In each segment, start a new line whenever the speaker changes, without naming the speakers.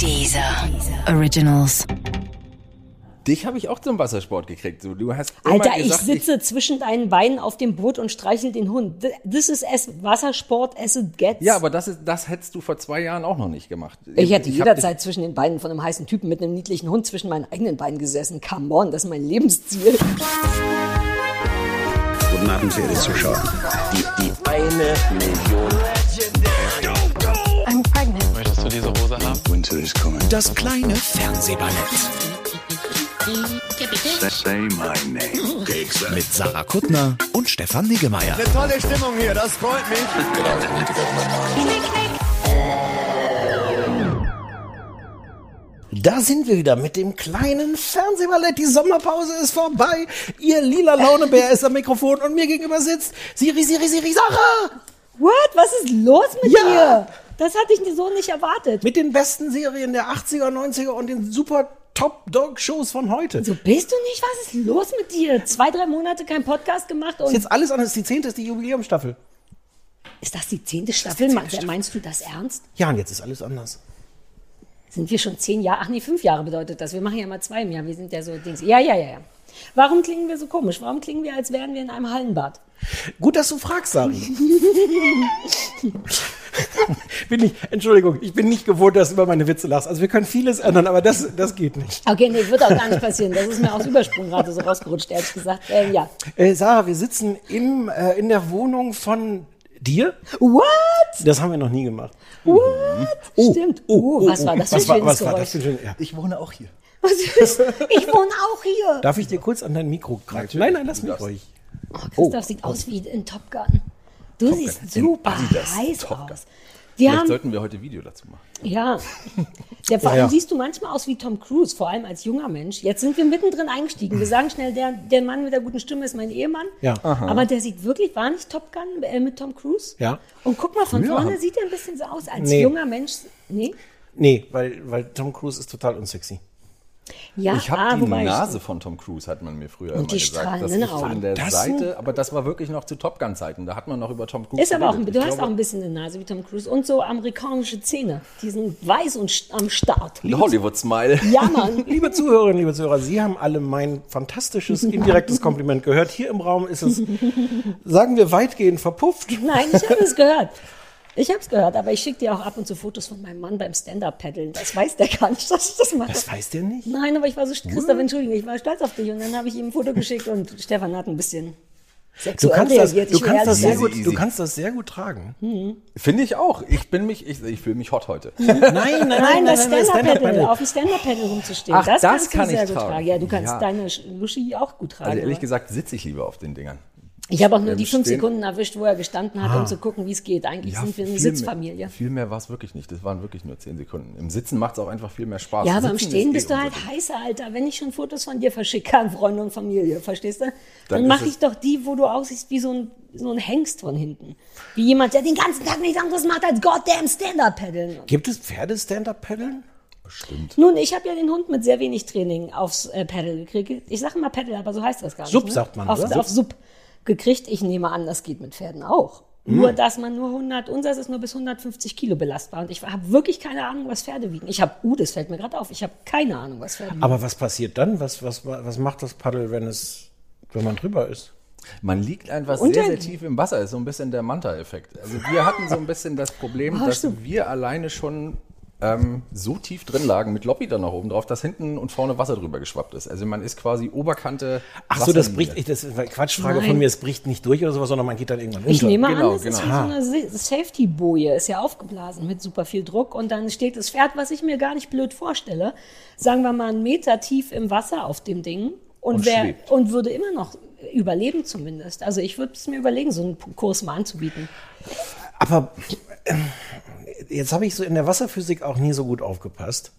Dieser Originals.
Dich habe ich auch zum Wassersport gekriegt. Du, du hast
Alter, ich
gesagt,
sitze zwischen deinen Beinen auf dem Boot und streichel den Hund. This is as Wassersport as it gets.
ja, aber das, ist, das hättest du vor zwei Jahren auch noch nicht gemacht.
ich hätte
hab
jederzeit zwischen den Beinen von einem heißen Typen mit einem niedlichen Hund zwischen meinen eigenen Beinen gesessen. Come on, das ist mein Lebensziel.
Guten Abend, verehrte Zuschauer.
Die, die eine Million.
Das kleine Fernsehballett
Say my name.
mit Sarah Kuttner und Stefan Niggemeier.
Tolle Stimmung hier, das freut mich.
Da sind wir wieder mit dem kleinen Fernsehballett. Die Sommerpause ist vorbei. Ihr lila Launebär ist am Mikrofon und mir gegenüber sitzt Siri, Siri, Siri, Sarah.
What? Was ist los mit
Ja.
dir? Das hatte ich so nicht erwartet.
Mit den besten Serien der 80er, 90er und den super Top-Dog-Shows von heute.
So bist du nicht? Was ist los mit dir? Zwei, drei Monate kein Podcast gemacht
Ist
und
jetzt alles anders. Die zehnte ist die Jubiläumstaffel.
ist das die zehnte Staffel?
zehnte
Me-
Staffel.
Meinst du das ernst?
Ja, und jetzt ist alles anders.
Sind wir schon zehn Jahre? Ach nee, fünf Jahre bedeutet das. Wir machen ja mal zwei im Jahr. Wir sind ja so Dings. Ja, ja, ja, ja. Warum klingen wir so komisch? Warum klingen wir, als wären wir in einem Hallenbad?
Gut, dass du fragst, Sari. bin ich, Entschuldigung, ich bin nicht gewohnt, dass du über meine Witze lachst. Also wir können vieles ändern, aber das, das geht nicht.
Okay, nee, wird auch gar nicht passieren. Das ist mir aus Übersprung gerade so rausgerutscht, ehrlich gesagt. Ähm, ja.
Äh, Sarah, wir sitzen im, äh, in der Wohnung von dir.
What?
Das haben wir noch nie gemacht.
What?
Oh,
Stimmt.
oh,
Oh,
oh,
was
oh.
war das für
was
ein
war,
schönes Geräusch?
das für ein schönes, ja.
Ich wohne auch hier.
Was ist? Ich wohne auch hier.
Darf ich dir kurz an dein Mikro greifen? Nein, nein, lass mich ruhig.
Oh, Christoph sieht aus wie in Top Gun. Du siehst
In
super heiß
Top Gun.
aus. Wir
Vielleicht
haben,
sollten wir heute Video dazu machen.
ja. Der, vor allem
ja.
siehst du manchmal aus wie Tom Cruise, vor allem als junger Mensch. Jetzt sind wir mittendrin eingestiegen. Wir sagen schnell, der, der Mann mit der guten Stimme ist mein Ehemann.
Ja.
Aber der sieht wirklich, war nicht Top Gun äh, mit Tom Cruise?
Ja.
Und guck mal, von
Früher
vorne
haben-
sieht er ein bisschen so aus als
Nee.
junger Mensch. Nee?
Nee, weil, weil Tom Cruise ist total unsexy.
Ja,
Ich habe
ah,
die Nase von Tom Cruise, hat man mir früher immer
die
gesagt. Das ist an der
Das
Seite, aber das war wirklich noch zu Top Gun Zeiten. Da hat man noch über Tom Cruise
Ist aber auch, du
Ich
hast
glaube,
auch ein bisschen eine Nase wie Tom Cruise und so amerikanische Zähne. Die sind weiß und am Start.
Hollywood Smile.
Ja, Mann.
Liebe Zuhörerinnen, liebe Zuhörer, Sie haben alle mein fantastisches indirektes Kompliment gehört. Hier im Raum ist es, sagen wir, weitgehend verpufft.
Nein, ich habe es gehört. Ich habe es gehört, aber ich schicke dir auch ab und zu Fotos von meinem Mann beim Stand-Up-Paddeln. Das weiß der gar nicht, dass ich das mache.
Das weiß der nicht.
Nein, aber ich war so, Christoph, entschuldige, ich war stolz auf dich und dann habe ich ihm ein Foto geschickt und Stefan hat ein bisschen
Du
sexuell
kannst, das, du, kannst das sehr gut, du kannst das sehr gut tragen.
Finde ich auch. Ich bin mich, ich, ich fühle mich hot heute.
Nein, nein,
Nein, das Stand-Up-Paddle, auf dem Stand-Up-Paddle rumzustehen,
Ach,
das,
das
kannst
kann
du sehr
ich
gut
tragen.
tragen. Ja, du kannst
Ja.
deine Luschi auch gut tragen.
Also ehrlich
aber-
gesagt sitze ich lieber auf den Dingern.
Ich habe auch nur
im
die fünf
Stehen-
Sekunden erwischt, wo er gestanden hat, um zu gucken, wie es geht. Eigentlich sind wir eine Sitzfamilie.
Mehr, viel mehr war es wirklich nicht. Das waren wirklich nur zehn Sekunden. Im Sitzen macht es auch einfach viel mehr Spaß.
Ja, aber im Stehen
ist
bist
eh
du halt heißer, Alter. Wenn ich schon Fotos von dir verschicke an Freunde und Familie, verstehst du? Dann,
Dann
mache ich doch die, wo du aussiehst wie so ein, so ein Hengst von hinten. Wie jemand, der den ganzen Tag nichts anderes macht als goddamn Stand-Up-Paddeln.
Gibt es Pferde-Stand-Up-Paddeln?
Bestimmt.
Nun, ich habe ja den Hund mit sehr wenig Training aufs äh, Paddle gekriegt. Ich sage immer Paddle, aber so heißt das gar nicht.
Sub
ne?
sagt man,
auf,
oder?
Auf Sub gekriegt. Ich nehme an, das geht mit Pferden auch.
Hm.
Nur, dass man nur 100, unseres ist nur bis 150 Kilo belastbar. Und ich habe wirklich keine Ahnung, was Pferde wiegen. Ich habe, uh, das fällt mir gerade auf, ich habe keine Ahnung, was Pferde wiegen.
Aber was passiert dann? Was, was, was macht das Paddel, wenn es, wenn man drüber ist?
Man liegt einfach
Und
sehr, sehr tief im Wasser. Ist so ein bisschen der Manta-Effekt. Also wir hatten so ein bisschen das Problem,
Ah,
dass wir alleine schon ähm, so tief drin lagen mit Lobby dann noch oben drauf, dass hinten und vorne Wasser drüber geschwappt ist. Also man ist quasi Oberkante.
Ach so, das bricht, ich, das ist eine Quatschfrage
Nein.
von mir, es bricht nicht durch oder sowas, sondern man geht dann irgendwann
Ich
unter.
nehme
Genau,
an, es ist wie
genau.
so eine Sa- Safety-Boje, ist ja aufgeblasen mit super viel Druck und dann steht das Pferd, was ich mir gar nicht blöd vorstelle, sagen wir mal einen Meter tief im Wasser auf dem Ding und,
Und schwebt.
und würde immer noch überleben zumindest. Also ich würde es mir überlegen, so einen Kurs mal anzubieten.
Aber jetzt habe ich so in der Wasserphysik auch nie so gut aufgepasst.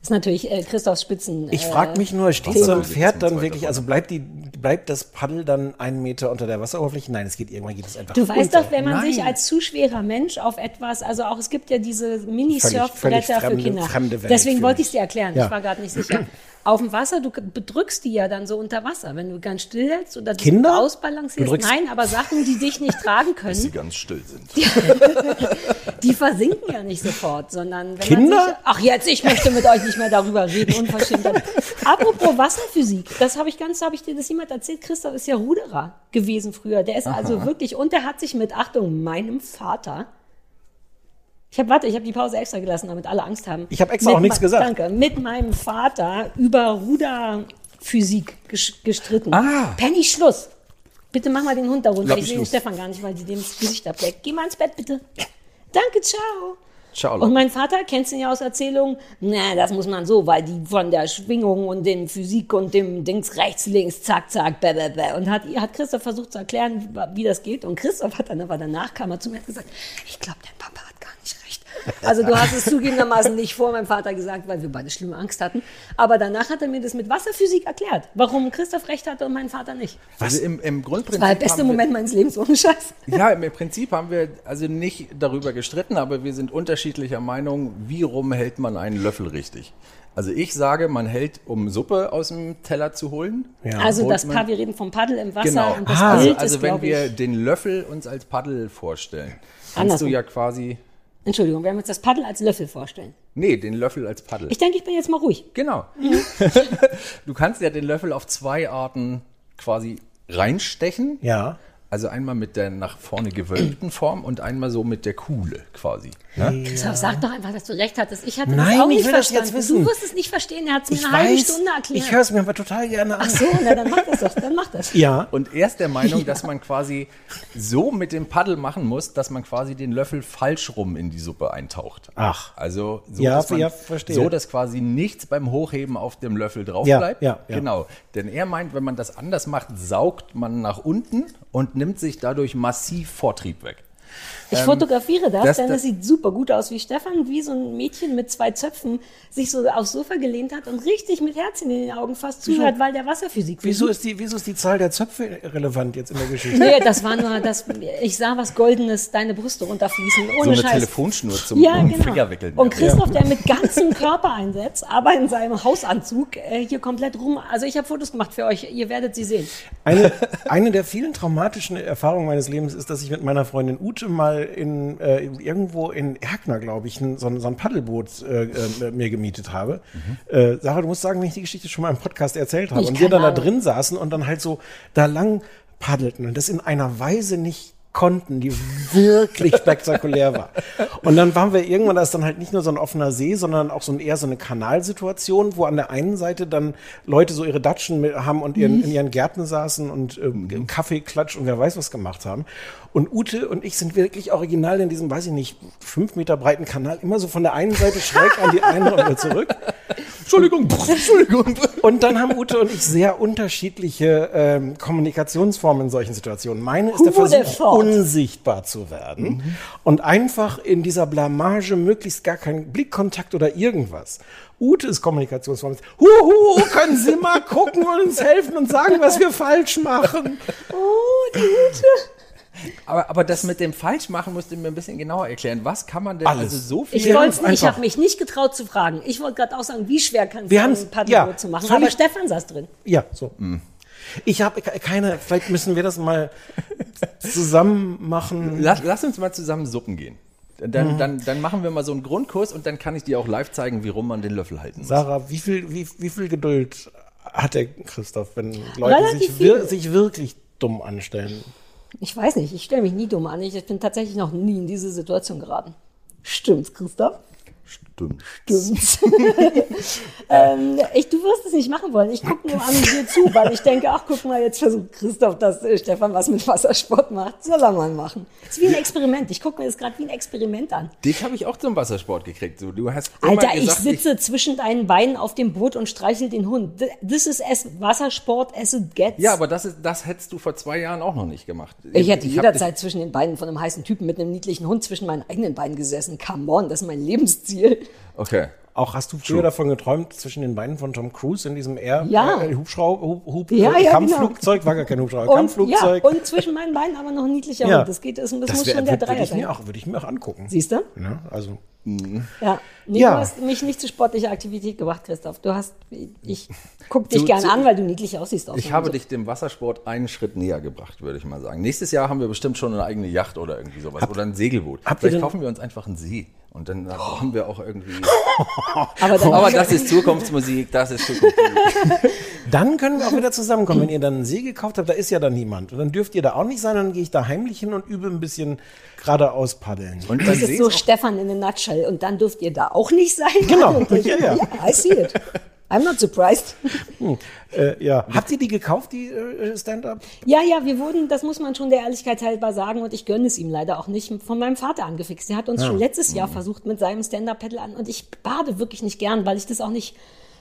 Das ist natürlich äh, Christophs Spitzen.
Ich
äh,
frage mich nur, steht so ein Pferd dann wirklich, also bleibt, die, bleibt das Paddel dann einen Meter unter der Wasseroberfläche? Nein, es geht irgendwann geht es einfach
Du weißt
unter.
doch, wenn man sich
Nein.
als zu schwerer Mensch auf etwas, also auch es gibt ja diese Mini-Surfbretter für Kinder.
fremde Welt
Deswegen
für
wollte ich es dir erklären.
Ja.
Ich war gerade nicht sicher. Auf dem Wasser, du bedrückst die ja dann so unter Wasser, wenn du ganz still hältst oder die
Kinder?
ausbalancierst. Nein, aber Sachen, die dich nicht tragen
die
können,
ganz still sind.
die versinken ja nicht sofort, sondern wenn
Kinder?
man sich, ach jetzt, ich möchte mit euch nicht mehr darüber reden, unverschämt. Apropos Wasserphysik, das habe ich ganz, habe ich dir das jemand erzählt, Christoph ist ja Ruderer gewesen früher, der ist also wirklich, und der hat sich mit, Achtung, meinem Vater, ich habe, warte, ich habe die Pause extra gelassen, damit alle Angst haben.
Ich habe extra
Mit
auch nichts gesagt.
Danke. Mit meinem Vater über Ruderphysik ges gestritten.
Ah.
Penny, Schluss. Bitte mach mal den Hund da runter. Ich sehe den. Stefan gar nicht, weil die dem das Gesicht ableckt. Geh mal ins Bett, bitte. Danke, ciao.
Ciao.
Und mein Vater, kennst du ihn ja aus Erzählungen, na, das muss man so, weil die von der Schwingung und den Physik und dem Dings rechts, links, zack, zack, bäh, bäh, bäh. Und hat, hat Christoph versucht zu erklären, wie das geht. Und Christoph hat dann aber danach, kam er zu mir und hat gesagt, ich glaube, dein Papa hat gar nicht recht. Also du hast es zugegebenermaßen nicht vor meinem Vater gesagt, weil wir beide schlimme Angst hatten. Aber danach hat er mir das mit Wasserphysik erklärt, warum Christoph recht hatte und mein Vater nicht.
Also im, im Grundprinzip.
Das war der beste
wir-
Moment meines Lebens, ohne Scheiß.
Ja, im Prinzip haben wir also nicht darüber gestritten, aber wir sind unterschiedlicher Meinung, wie rum hält man einen Löffel richtig. Also ich sage, man hält, um Suppe aus dem Teller zu holen.
Ja.
Also das
man-
Pa- wir reden vom Paddel im Wasser
Genau.
und das
Ah.
Also,
Bild
also
ist,
wenn wir den Löffel uns als Paddel vorstellen, kannst
Andersrum.
du ja quasi.
Entschuldigung, wir haben uns das Paddel als Löffel vorstellen.
Nee, den Löffel als Paddel.
Ich denke, ich bin jetzt mal ruhig.
Genau. du kannst ja den Löffel auf zwei Arten quasi reinstechen.
Ja.
Also einmal mit der nach vorne gewölbten Form und einmal so mit der Kuhle quasi. Ne?
Christoph, sag doch einfach, dass du recht hattest. Ich hatte
Nein,
das auch
ich
nicht
will das
verstanden.
jetzt wissen.
Du wirst es nicht verstehen. Er hat es mir
Ich
eine halbe
weiß,
Stunde erklärt.
ich höre es mir aber total gerne an.
Ach so, na, dann mach das doch. Dann mach das.
Ja.
Und er ist der Meinung, dass man quasi so mit dem Paddel machen muss, dass man quasi den Löffel falsch rum in die Suppe eintaucht.
Ach.
Also so,
Ja,
dass, man,
ja, verstehe.
so, dass quasi nichts beim Hochheben auf dem Löffel drauf
Ja,
bleibt.
ja, ja.
Genau. Denn er meint, wenn man das anders macht, saugt man nach unten und nimmt sich dadurch massiv Vortrieb weg.
Ich fotografiere das,
das-
denn
das-
das sieht super gut aus, wie Stefan, wie so ein Mädchen mit zwei Zöpfen, sich so aufs Sofa gelehnt hat und richtig mit Herzen in den Augen fast zuhört, weil der Wasserphysik
Wieso ist, die, wieso ist die Zahl der Zöpfe relevant jetzt in der Geschichte?
Nee, das war nur, das, ich sah was Goldenes, deine Brüste runterfließen, ohne
So eine
Scheiß.
Telefonschnur zum
Ja, genau.
Finger wickeln.
Und Christoph, der mit ganzem Körpereinsatz, aber in seinem Hausanzug äh, hier komplett rum. Also ich habe Fotos gemacht für euch, ihr werdet sie sehen.
Eine, eine der vielen traumatischen Erfahrungen meines Lebens ist, dass ich mit meiner Freundin Ute mal in, äh, irgendwo in Erkner, glaube ich, ein, so, ein, so ein Paddelboot äh, äh, mir gemietet habe. Äh, Sarah, du musst sagen, wenn ich die Geschichte schon mal im Podcast erzählt habe
Ich
und wir dann
keine
da
Ahnung.
drin saßen und dann halt so da lang paddelten und das in einer Weise nicht konnten, die wirklich spektakulär war. Und dann waren wir irgendwann, da ist dann halt nicht nur so ein offener See, sondern auch so ein, eher so eine Kanalsituation, wo an der einen Seite dann Leute so ihre Datschen mit haben und ihren, in ihren Gärten saßen und ähm, Kaffee, Klatsch und wer weiß was gemacht haben. Und Ute und ich sind wirklich original in diesem, weiß ich nicht, fünf Meter breiten Kanal, immer so von der einen Seite schräg an die andere und wieder zurück.
Entschuldigung, Entschuldigung.
Und dann haben Ute und ich sehr unterschiedliche ähm, Kommunikationsformen in solchen Situationen. Meine ist der Versuch, unsichtbar zu werden und einfach in dieser Blamage möglichst gar keinen Blickkontakt oder irgendwas. Kommunikationsform ist, huhu, können Sie mal gucken und uns helfen und sagen, was wir falsch machen.
Oh, die Ute.
Aber, aber das mit dem Falschmachen musst du mir ein bisschen genauer erklären. Was kann man denn
Alles.
also so viel?
Ich wollte ich habe mich nicht getraut zu fragen. Ich wollte gerade auch sagen, wie schwer kann es
Wir
sein, ein Paddelboot
ja,
zu machen. Aber Stefan saß drin.
Ja, so. Ich habe ke- keine, vielleicht müssen wir das mal zusammen machen.
Lass, lass uns mal zusammen Suppen gehen. Dann, dann, dann machen wir mal so einen Grundkurs und dann kann ich dir auch live zeigen, wie rum man den Löffel halten muss.
Sarah, wie viel, wie, wie viel Geduld hat der Christoph, wenn Leute sich, wir, sich wirklich dumm anstellen?
Ich weiß nicht, ich stelle mich nie dumm an. Ich bin tatsächlich noch nie in diese Situation geraten. Stimmt's, Christoph?
Stimmt.
Stimmt's. ähm, ich, du wirst es nicht machen wollen. Ich gucke nur an dir zu, weil ich denke, ach, guck mal, jetzt versucht Christoph, dass äh, Stefan was mit Wassersport macht. Soll er mal machen. Das ist wie ein Experiment. Ich gucke mir das gerade wie ein Experiment an.
Dich habe ich auch zum Wassersport gekriegt. So, du hast
Alter, ich
gesagt,
sitze zwischen deinen Beinen auf dem Boot und streichel den Hund. This is as Wassersport as it gets.
ja, aber das, ist, das hättest du vor zwei Jahren auch noch nicht gemacht.
ich hätte
hab
jederzeit zwischen den Beinen von einem heißen Typen mit einem niedlichen Hund zwischen meinen eigenen Beinen gesessen. Come on, das ist mein Lebensziel.
Okay.
Auch hast du früher davon geträumt, zwischen den Beinen von Tom Cruise in diesem Air
Ja.
äh, Hubschrauber, Hub, Hub,
Ja,
äh,
ja,
Kampfflugzeug, war gar kein Hubschrauber,
Und,
Kampfflugzeug.
ja, und zwischen meinen Beinen aber noch ein niedlicher
Ja.
Hund. Das geht, das, das,
das
muss
wär-
schon der
würd-
Dreier sein.
auch, würde ich mir auch angucken.
Siehst du?
Ja, also
Ja. Nee,
Ja.
du hast mich nicht zu sportlicher Aktivität gebracht, Christoph. Du hast, ich guck dich gerne an, weil du niedlich aussiehst. Auch
Ich
so.
habe dich dem Wassersport einen Schritt näher gebracht, würde ich mal sagen. Nächstes Jahr haben wir bestimmt schon eine eigene Yacht oder irgendwie sowas. oder ein Segelboot. Vielleicht
denn-
kaufen wir uns einfach einen See. Und dann haben wir auch irgendwie.
Aber, dann
Aber das ist Zukunftsmusik, das ist Zukunftsmusik.
Dann können wir auch wieder zusammenkommen. Wenn ihr dann einen See gekauft habt, da ist ja dann niemand. Und dann dürft ihr da auch nicht sein, dann gehe ich da heimlich hin und übe ein bisschen geradeaus paddeln.
Und
Das ist so Stefan in a nutshell. Und dann dürft ihr da auch nicht sein.
Genau.
Und dann-
Ja, ja.
I see it. I'm not surprised.
Äh, ja. Habt ihr die gekauft, die äh, Stand-Up?
Ja, ja, wir wurden, das muss man schon der Ehrlichkeit halber sagen, und ich gönne es ihm leider auch nicht, von meinem Vater angefixt. Der hat uns schon letztes Jahr versucht mit seinem Stand-Up-Pedal an und ich bade wirklich nicht gern, weil ich das auch nicht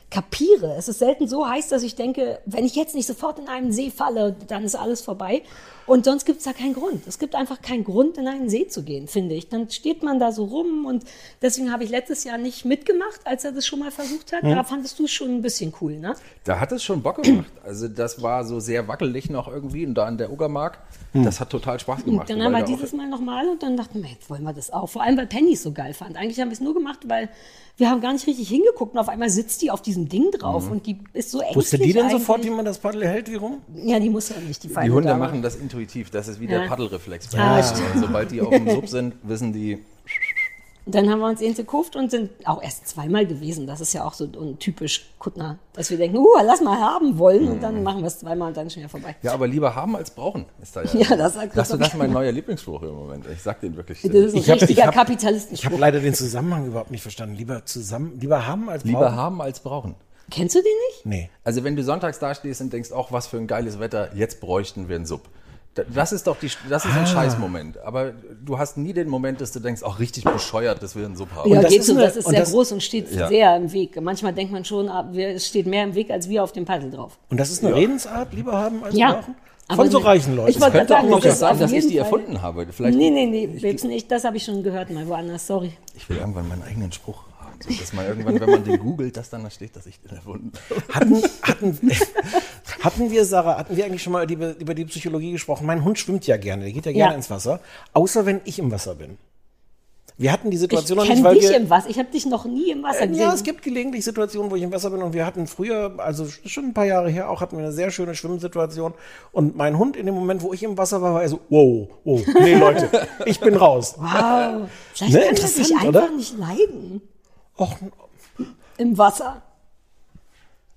kapiere. Es ist selten so heiß, dass ich denke, wenn ich jetzt nicht sofort in einen See falle, dann ist alles vorbei. Und sonst gibt es da keinen Grund. Es gibt einfach keinen Grund, in einen See zu gehen, finde ich. Dann steht man da so rum und deswegen habe ich letztes Jahr nicht mitgemacht, als er das schon mal versucht hat. Da fandest du es schon ein bisschen cool, ne?
Da hat es schon Bock gemacht. Also das war so sehr wackelig noch irgendwie und da an der Uckermark. Das hat total Spaß gemacht.
Dann
weil
haben wir dieses Mal nochmal und dann dachten wir, jetzt wollen wir das auch. Vor allem, weil Penny es so geil fand. Eigentlich haben wir es nur gemacht, weil wir haben gar nicht richtig hingeguckt und auf einmal sitzt die auf diesem Ding drauf und die ist so ängstlich
Wusste die denn
eigentlich.
sofort, wie man das Paddel hält, wie rum?
Ja, die muss ja nicht, die feine
Die Hunde
Dame.
machen das intuitiv. Das ist wie der
Ja.
Paddelreflex.
Ah,
Ja. Sobald die auf dem Sub sind, wissen die,
dann haben wir uns ihn gekauft und sind auch erst zweimal gewesen. Das ist ja auch so ein typisch Kuttner, dass wir denken, uh, lass mal haben wollen und dann machen wir es zweimal und dann ist schon wieder vorbei.
ja, aber lieber haben als brauchen. Ist da ja,
Ja, das sagt
das, das ist mein neuer Lieblingsspruch im Moment. Ich sag den wirklich.
Das ist ein
Ich
richtiger
ich hab- Ich
Kapitalistenspruch.
habe leider den Zusammenhang überhaupt nicht verstanden. Lieber zusammen, lieber haben als
Lieber
brauchen?
haben als brauchen.
Kennst du den nicht?
Nee.
Also wenn du sonntags dastehst und denkst, auch was für ein geiles Wetter, jetzt bräuchten wir einen Sub. Da- Das ist doch die, das ist ein Scheißmoment. Aber du hast nie den Moment, dass du denkst, auch richtig bescheuert, dass wir einen Sub haben.
Ja,
das
geht
ist
so.
eine-
das ist
und
sehr
das-
groß und steht
Ja.
sehr im Weg. Manchmal denkt man schon, ah, wir- es steht mehr im Weg als wir auf dem Paddel drauf.
Und das ist eine Redensart, lieber haben als
Ja.
brauchen?
Aber
Von so
ne-
reichen Leuten.
Ich wollte
Könnte auch
sagen,
noch
das
das
ist
sein, dass ich die
Fall-
erfunden habe. Vielleicht,
Nee, nee, nee, Babes nicht. Das habe ich schon gehört, mal woanders. Sorry.
Ich will irgendwann meinen eigenen Spruch. So, dass man irgendwann, wenn man den googelt, dass dann da steht, dass ich den erfunden habe.
Hatten, hatten, hatten wir, Sarah, hatten wir eigentlich schon mal über, über die Psychologie gesprochen? Mein Hund schwimmt ja gerne, der geht ja gerne
Ja.
ins Wasser, außer wenn ich im Wasser bin. Wir hatten die
Ich
Situation noch nicht,
kenne
weil
dich
wir,
im Wasser. Ich habe dich noch nie im Wasser
Äh,
gesehen.
Ja, es gibt gelegentlich Situationen, wo ich im Wasser bin und wir hatten früher, also schon ein paar Jahre her, auch hatten wir eine sehr schöne Schwimmsituation und mein Hund in dem Moment, wo ich im Wasser war, war er so, wow, wow, nee Leute, ich bin raus.
Wow. Vielleicht
Ne,
kann er dich
interessant,
einfach
oder?
nicht leiden.
Och,
Im Wasser.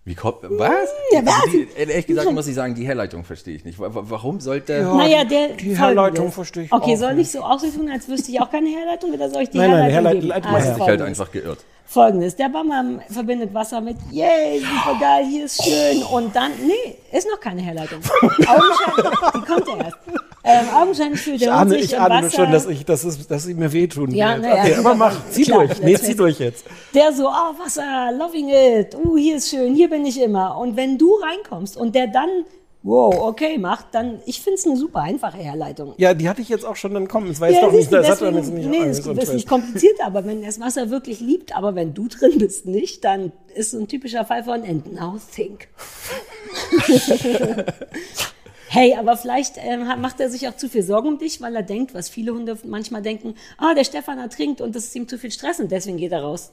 Wie kommt, was?
Ja, was?
Also die, ehrlich gesagt muss ich sagen, die Herleitung verstehe ich nicht. Wa- wa- Warum sollte...
Ja.
naja, der.
die. Herleitung verstehe ich
Okay,
auch
soll
nicht.
ich so tun, als wüsste ich auch keine Herleitung oder soll ich die
Nein, nein,
Herleitung
Herleit-
geben?
leit mal
Also
her.
Ich halt einfach geirrt.
Folgendes, der Bammer verbindet Wasser mit, yay, super geil, hier ist schön. Und dann, nee, ist noch keine Herleitung. Augenscheinlich, die kommt ja erst. Ähm, augenscheinlich fühlt
ich ahne,
sich
ich ahne schon, dass, ich, dass, es, dass sie mir wehtun
Ja,
wird.
na ja,
okay, aber mach, zieh
klar,
durch, nee, zieh durch jetzt.
der so, oh, Wasser, loving it, uh, hier ist schön, hier bin ich immer. Und wenn du reinkommst und der dann, wow, okay, macht, dann, ich finde es eine super einfache Herleitung.
Ja, die hatte ich jetzt auch schon dann kommen. Es war jetzt
Ja,
doch nicht, das hat
deswegen-
jetzt nicht
nee,
äh,
es
so
ist nicht kompliziert, aber wenn er das Wasser wirklich liebt, aber wenn du drin bist nicht, dann ist ein typischer Fall von And now think. hey, aber vielleicht hat- macht er sich auch zu viel Sorgen um dich, weil er denkt, was viele Hunde manchmal denken, ah, der Stefan ertrinkt und das ist ihm zu viel Stress und deswegen geht er raus.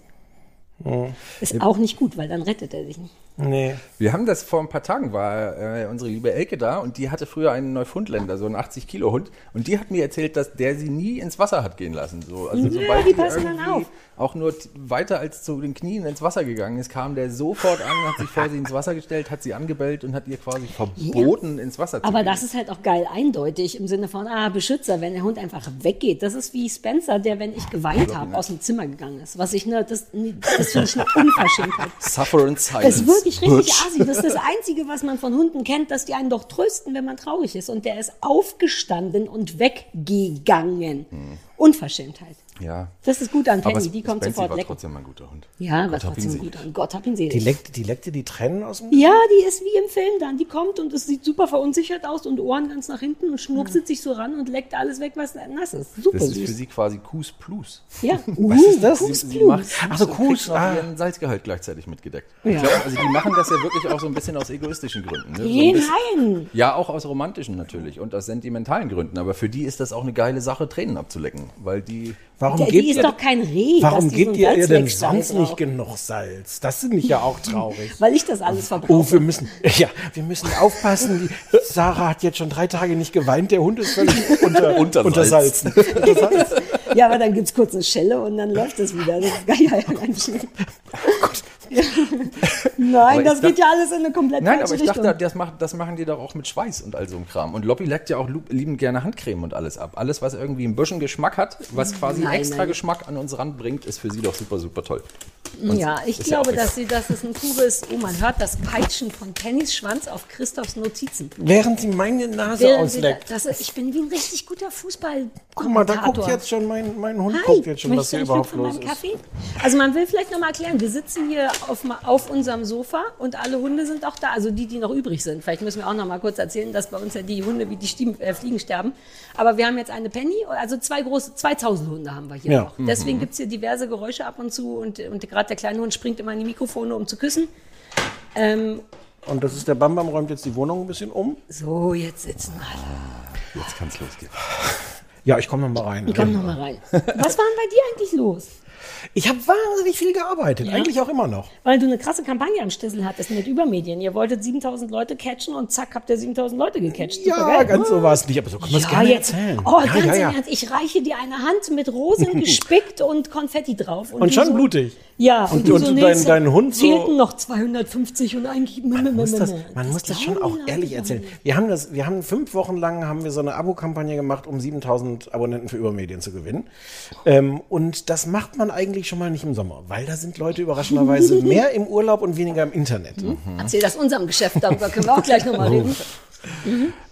Ist auch nicht gut, weil dann rettet er dich nicht.
Nee.
Wir haben das vor ein paar Tagen, war äh, unsere liebe Elke da und die hatte früher einen Neufundländer, so einen 80-Kilo-Hund. Und die hat mir erzählt, dass der sie nie ins Wasser hat gehen lassen. So, also
Ja,
sobald
die passen dann auf.
auch nur weiter als zu den Knien ins Wasser gegangen ist, kam der sofort an, hat sich vor sie ins Wasser gestellt, hat sie angebellt und hat ihr quasi verboten, ins Wasser zu
Aber
gehen.
das ist halt auch geil eindeutig im Sinne von, ah, Beschützer, wenn der Hund einfach weggeht. Das ist wie Spencer, der, wenn ich geweint habe, aus dem Zimmer gegangen ist. Was ich, ne, das, das finde ich eine Unverschämtheit.
Suffer in silence.
Richtig
Bitch.
assi. Das ist das Einzige, was man von Hunden kennt, dass die einen doch trösten, wenn man traurig ist. Und der ist aufgestanden und weggegangen. Unverschämtheit.
Ja.
Das ist gut an
Aber
Penny, die kommt
Spency
sofort
war trotzdem ein guter Hund.
Ja, was
Gott hab ihn
trotzdem gut an. Gott hab ihn selig.
Die leckt, die leckt dir die Tränen aus dem
Ja, die ist wie im Film dann. Die kommt und es sieht super verunsichert aus und Ohren ganz nach hinten und schnurpselt sich so ran und leckt alles weg, was nass ist. Super
Das ist für
süß.
sie quasi Kus Plus.
Ja.
Was ist das?
Kus Plus.
macht
Ach so,
und
Kus, ah.
ihren Salzgehalt gleichzeitig mitgedeckt.
Ja.
Ich glaub, also die machen das ja wirklich auch so ein bisschen aus egoistischen Gründen. Ne? So
Nee,
bisschen-
nein.
Ja, auch aus romantischen natürlich und aus sentimentalen Gründen. Aber für die ist das auch eine geile Sache, Tränen abzulecken, weil die
Warum
Der,
gebt
die ist
ihr,
doch kein Reh.
warum
die
gebt ihr ihr denn sonst nicht genug Salz? Das finde ich ja auch traurig.
Weil ich das alles verbrauche.
Oh, wir müssen, ja, wir müssen aufpassen. Die, Sarah hat jetzt schon drei Tage nicht geweint. Der Hund ist völlig unter,
Untersalzen.
untersalzen.
Ja, aber dann gibt's kurz eine Schelle und dann läuft es wieder. Das ist geil. Ja, ja. Nein, das geht
dachte-
ja alles in eine komplett
Nein, aber ich
Richtung.
dachte, das, macht, das machen die doch auch mit Schweiß und all so einem Kram. Und Lobby leckt ja auch liebend gerne Handcreme und alles ab. Alles, was irgendwie ein bisschen Geschmack hat, was quasi
Nein,
extra
nein.
Geschmack an uns ranbringt, ist für sie doch super, super toll. Und
ja, ich
ja
glaube,
auch
dass, sie, dass es ein pures, oh, man hört das Peitschen von Pennys Schwanz auf Christophs Notizen.
Während sie meine Nase
Während sie
ausleckt.
das, ich bin wie ein richtig guter Fußball.
Guck mal, da guckt jetzt schon mein, mein Hund guckt jetzt schon, was hier
ein
überhaupt los
meinem
ist.
Kaffee? Also man will vielleicht noch mal erklären, wir sitzen hier auf, auf unserem Sofa und alle Hunde sind auch da, also die, die noch übrig sind. Vielleicht müssen wir auch noch mal kurz erzählen, dass bei uns ja die Hunde wie die Stieben, äh, Fliegen sterben. Aber wir haben jetzt eine Penny, also zwei große, 2000 Hunde haben wir hier
Ja.
noch. Deswegen gibt's hier diverse Geräusche ab und zu und, und gerade der kleine Hund springt immer in die Mikrofone, um zu küssen. Ähm,
Und das ist der Bambam, räumt jetzt die Wohnung ein bisschen um.
so, jetzt sitzen alle.
Jetzt kann es losgehen.
Ja, ich komme noch mal rein.
Komm noch mal rein. Was war denn bei dir eigentlich los?
Ich habe wahnsinnig viel gearbeitet, eigentlich auch immer noch.
Weil du eine krasse Kampagne am Stissel hattest mit Übermedien. Ihr wolltet 7000 Leute catchen und zack, habt ihr 7000 Leute gecatcht.
Ja,
Supergeil.
ganz so war es nicht, aber so kann man es
Ja,
gerne
jetzt.
erzählen.
Oh,
ja,
ganz
ja,
im
ja.
Ernst. Ich reiche dir eine Hand mit Rosen gespickt und Konfetti drauf.
Und
du
schon
so,
blutig.
Ja,
Und- und
nee,
dein-
es
dein Hund so-
Fehlten noch 250 und eigentlich.
Man muss das, man muss das schon auch ehrlich erzählen. Wir haben das, wir haben fünf Wochen lang haben wir so eine Abo-Kampagne gemacht, um 7000 Abonnenten für Übermedien zu gewinnen. Ähm, und das macht man eigentlich schon mal nicht im Sommer, weil da sind Leute überraschenderweise mehr im Urlaub und weniger im Internet.
Erzähl das unserem Geschäft, darüber können wir auch gleich
Oh.
nochmal reden.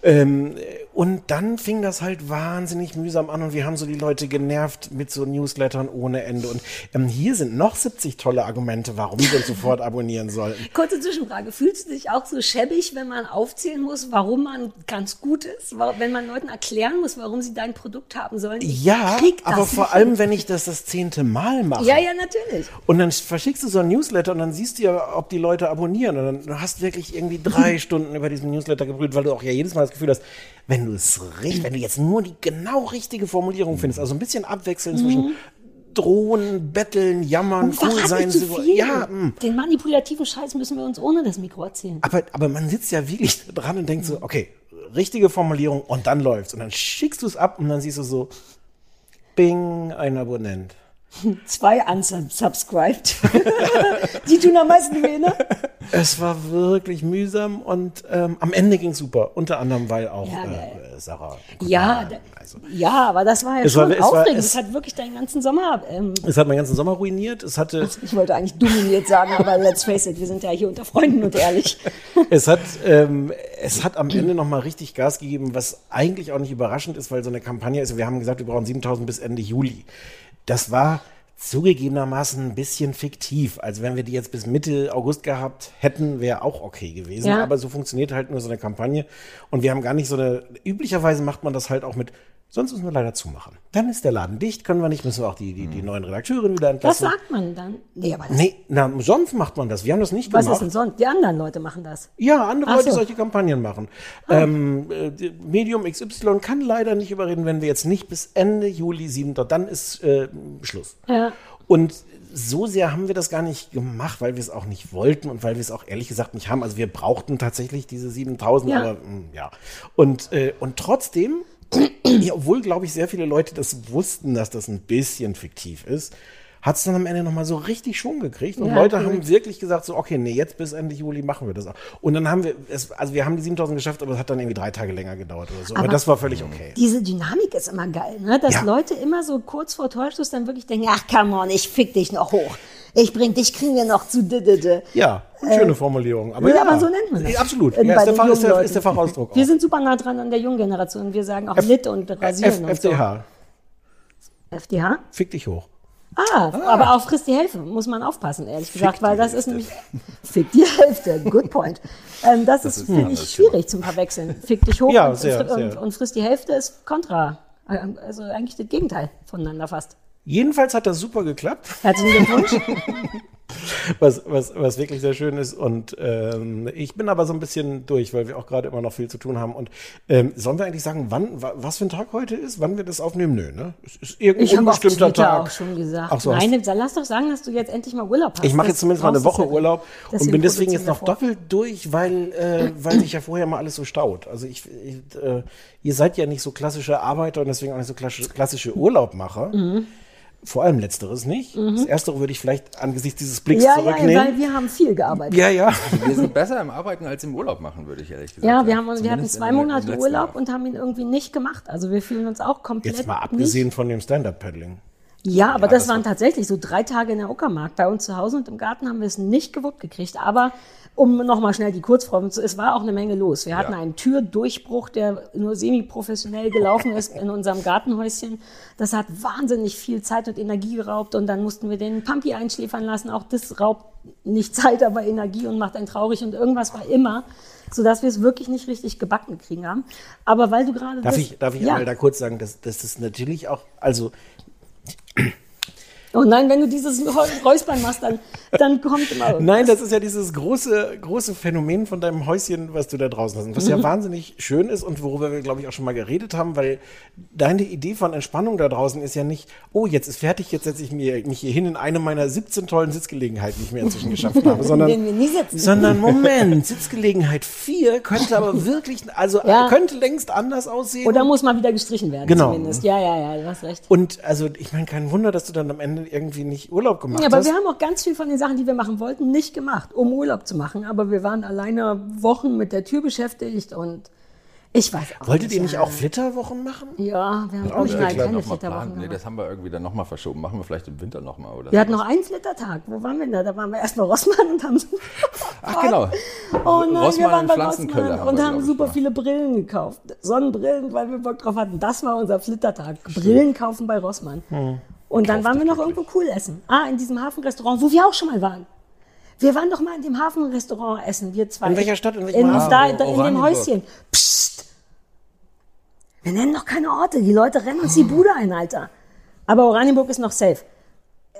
Ähm, und dann fing das halt wahnsinnig mühsam an und wir haben so die Leute genervt mit so Newslettern ohne Ende. Und ähm, hier sind noch 70 tolle Argumente, warum sie uns sofort abonnieren sollten.
Kurze Zwischenfrage. Fühlst du dich auch so schäbig, wenn man aufzählen muss, warum man ganz gut ist? Wenn man Leuten erklären muss, warum sie dein Produkt haben sollen? Ich
Ja, aber
nicht
vor allem, wenn ich das das zehnte Mal mache.
Ja, ja, natürlich.
Und dann verschickst du so ein Newsletter und dann siehst du ja, ob die Leute abonnieren. Und dann du hast wirklich irgendwie drei Stunden über diesen Newsletter gebrüllt, weil du auch ja jedes Mal das Gefühl hast, wenn du es richtig, wenn du jetzt nur die genau richtige Formulierung findest, also ein bisschen abwechseln zwischen drohen, betteln, jammern,
Und
cool sein.
zu
so-
viel.
Ja, mm.
Den manipulativen Scheiß müssen wir uns ohne das Mikro erzählen.
aber, aber man sitzt ja wirklich dran und denkt so, okay, richtige Formulierung und dann läuft's. Und dann schickst du es ab und dann siehst du so, bing, ein Abonnent.
Zwei unsubscribed. Die tun am meisten weh, ne?
Es war wirklich mühsam und ähm, am Ende ging super. Unter anderem, weil auch
Ja,
äh, Sarah.
Ja, da-
also,
ja, aber das war ja
Es war-
schon
war-
aufregend.
es-
Es hat wirklich deinen ganzen Sommer. Ähm,
es hat meinen ganzen Sommer ruiniert. Es hatte,
ich wollte eigentlich dominiert sagen, aber let's face it, wir sind ja hier unter Freunden und ehrlich.
es hat, ähm, es hat am Ende nochmal richtig Gas gegeben, was eigentlich auch nicht überraschend ist, weil so eine Kampagne ist. Wir haben gesagt, wir brauchen 7000 bis Ende Juli. Das war zugegebenermaßen ein bisschen fiktiv. Also wenn wir die jetzt bis Mitte August gehabt hätten, wäre auch okay gewesen.
Ja.
Aber so funktioniert halt nur so eine Kampagne. Und wir haben gar nicht so eine, üblicherweise macht man das halt auch mit, sonst müssen wir leider zumachen. Dann ist der Laden dicht, können wir nicht, müssen wir auch die, die, die neuen Redakteure wieder
Was
entlassen.
sagt man dann? Nee, aber das,
Nee, na, sonst macht man das. Wir haben das nicht
was
gemacht.
ist denn sonst? Die anderen Leute machen das.
Ja, andere
Ach
Leute,
so.
solche Kampagnen machen. Ähm, äh, Medium XY kann leider nicht überreden, wenn wir jetzt nicht bis Ende Juli 7. Dann ist äh, Schluss.
Ja.
Und so sehr haben wir das gar nicht gemacht, weil wir es auch nicht wollten und weil wir es auch ehrlich gesagt nicht haben. Also wir brauchten tatsächlich diese 7000,
Ja.
aber mh, ja. Und, äh, und trotzdem, ja, obwohl, glaube ich, sehr viele Leute das wussten, dass das ein bisschen fiktiv ist, hat es dann am Ende nochmal so richtig Schwung gekriegt. Und
Ja,
Leute haben wirklich gesagt, so, okay, nee, jetzt bis Ende Juli machen wir das auch. Und dann haben wir, es, also wir haben die 7000 geschafft, aber es hat dann irgendwie drei Tage länger gedauert oder so. Aber,
Aber-
das war völlig okay.
Diese Dynamik ist immer geil, ne? dass
Ja.
Leute immer so kurz vor Torschuss dann wirklich denken, ach come on, ich fick dich noch hoch. Ich bring dich, kriegen wir noch zu didede.
Ja, schöne Formulierung. Aber
ja,
ja,
aber so nennt man das.
Ja, Absolut.
Äh,
Ja, ist, der Fach, ist, der, ist der Fachausdruck.
Wir
auch.
sind super nah dran an der jungen Generation. Wir sagen auch Lit und Rasieren
F
und so.
FDH.
FDH?
Fick dich hoch.
Ah, aber auf frisst die Hälfte muss man aufpassen, ehrlich gesagt, weil das ist nämlich Fick die Hälfte, good point. Ähm, das, ist, finde ich, schwierig zum Verwechseln. Fick dich hoch
Ja,
und,
sehr,
und,
sehr.
und frisst die Hälfte ist kontra. Also eigentlich das Gegenteil voneinander fast.
Jedenfalls hat das super geklappt.
Herzlichen Glückwunsch.
was, was, was wirklich sehr schön ist. Und ähm, ich bin aber so ein bisschen durch, weil wir auch gerade immer noch viel zu tun haben. Und ähm, sollen wir eigentlich sagen, wann, wa- was für ein Tag heute ist? Wann wir das aufnehmen? Nö, ne? Es ist irgendein
Ich habe
unbestimmter Tag.
auch schon gesagt.
Ach so,
Nein, dann lass doch sagen, dass du jetzt endlich mal Urlaub hast.
Ich mache jetzt zumindest mal eine Woche. Urlaub und bin deswegen jetzt noch
wir vor.
doppelt durch, weil, äh, weil sich ja vorher mal alles so staut. Also ich, ich äh, ihr seid ja nicht so klassische Arbeiter und deswegen auch nicht so klassische, klassische Urlaubmacher.
Mhm.
Vor allem letzteres nicht. Das erstere würde ich vielleicht angesichts dieses Blicks
Ja, ja,
zurücknehmen.
weil wir haben viel gearbeitet.
Ja, ja.
Wir sind besser im Arbeiten als im Urlaub machen, würde ich ehrlich gesagt
Ja,
sagen.
wir, haben, wir hatten zwei Monate Urlaub
Jahr.
und haben ihn irgendwie nicht gemacht. Also wir fühlen uns auch komplett
Jetzt mal
nicht.
abgesehen von dem Stand-Up-Paddling.
Ja, aber das,
das
waren tatsächlich so drei Tage in der Uckermark. Bei uns zu Hause und im Garten haben wir es nicht gewuppt gekriegt. Aber um nochmal schnell die Kurzform zu, es war auch eine Menge los. Wir hatten einen Türdurchbruch, der nur semi-professionell gelaufen ist in unserem Gartenhäuschen. Das hat wahnsinnig viel Zeit und Energie geraubt und dann mussten wir den Pampi einschläfern lassen. Auch das raubt nicht Zeit, aber Energie und macht einen traurig und irgendwas war immer, sodass wir es wirklich nicht richtig gebacken kriegen haben. Aber weil du gerade
Darf
das,
ich, darf ich
ja.
einmal da kurz sagen, dass, dass das natürlich auch, also
Oh nein, wenn du dieses Räuspern machst, dann, dann kommt immer irgendwas.
Nein, das ist ja dieses große, große Phänomen von deinem Häuschen, was du da draußen hast. Was
Mhm.
ja wahnsinnig schön ist und worüber wir, glaube ich, auch schon mal geredet haben, weil deine Idee von Entspannung da draußen ist ja nicht, oh, jetzt ist fertig, jetzt setze ich mir, mich hier hin in eine meiner 17 tollen Sitzgelegenheiten, die ich mir inzwischen geschafft habe, sondern,
denen wir nie sitzen.
sondern Moment, Sitzgelegenheit 4 könnte aber wirklich, also
Ja.
könnte längst anders aussehen.
Oder muss mal wieder gestrichen werden,
Genau.
zumindest. Ja, ja, ja, du hast recht.
und also, ich meine, kein Wunder, dass du dann am Ende irgendwie nicht Urlaub gemacht
Ja, aber
hast.
wir haben auch ganz viel von den Sachen, die wir machen wollten, nicht gemacht, um Urlaub zu machen. Aber wir waren alleine Wochen mit der Tür beschäftigt und ich weiß auch
Wolltet ihr nicht
ja.
auch Flitterwochen machen?
Ja, wir haben
auch nicht.
keine
mal
Flitterwochen.
Nee, das haben wir irgendwie dann nochmal verschoben. Machen wir vielleicht im Winter nochmal oder
Wir hatten noch einen Flittertag. Wo waren wir denn da? Da waren wir erst bei Rossmann und haben so
Ach genau.
Oh nein,
Rossmann
wir waren bei Rossmann
haben
und
wir,
haben super
gemacht.
viele Brillen gekauft. Sonnenbrillen, weil wir Bock drauf hatten. Das war unser Flittertag. Brillen kaufen bei Rossmann.
Hm.
Und dann waren wir noch irgendwo cool essen. Ah, in diesem Hafenrestaurant, wo wir auch schon mal waren. Wir waren doch mal in dem Hafenrestaurant essen, wir zwei.
In welcher Stadt? In welchem
in,
Hafen?
da, da, in dem. Häuschen. Psst. Wir nennen doch keine Orte. Die Leute rennen uns die Bude ein, Alter. Aber Oranienburg ist noch safe.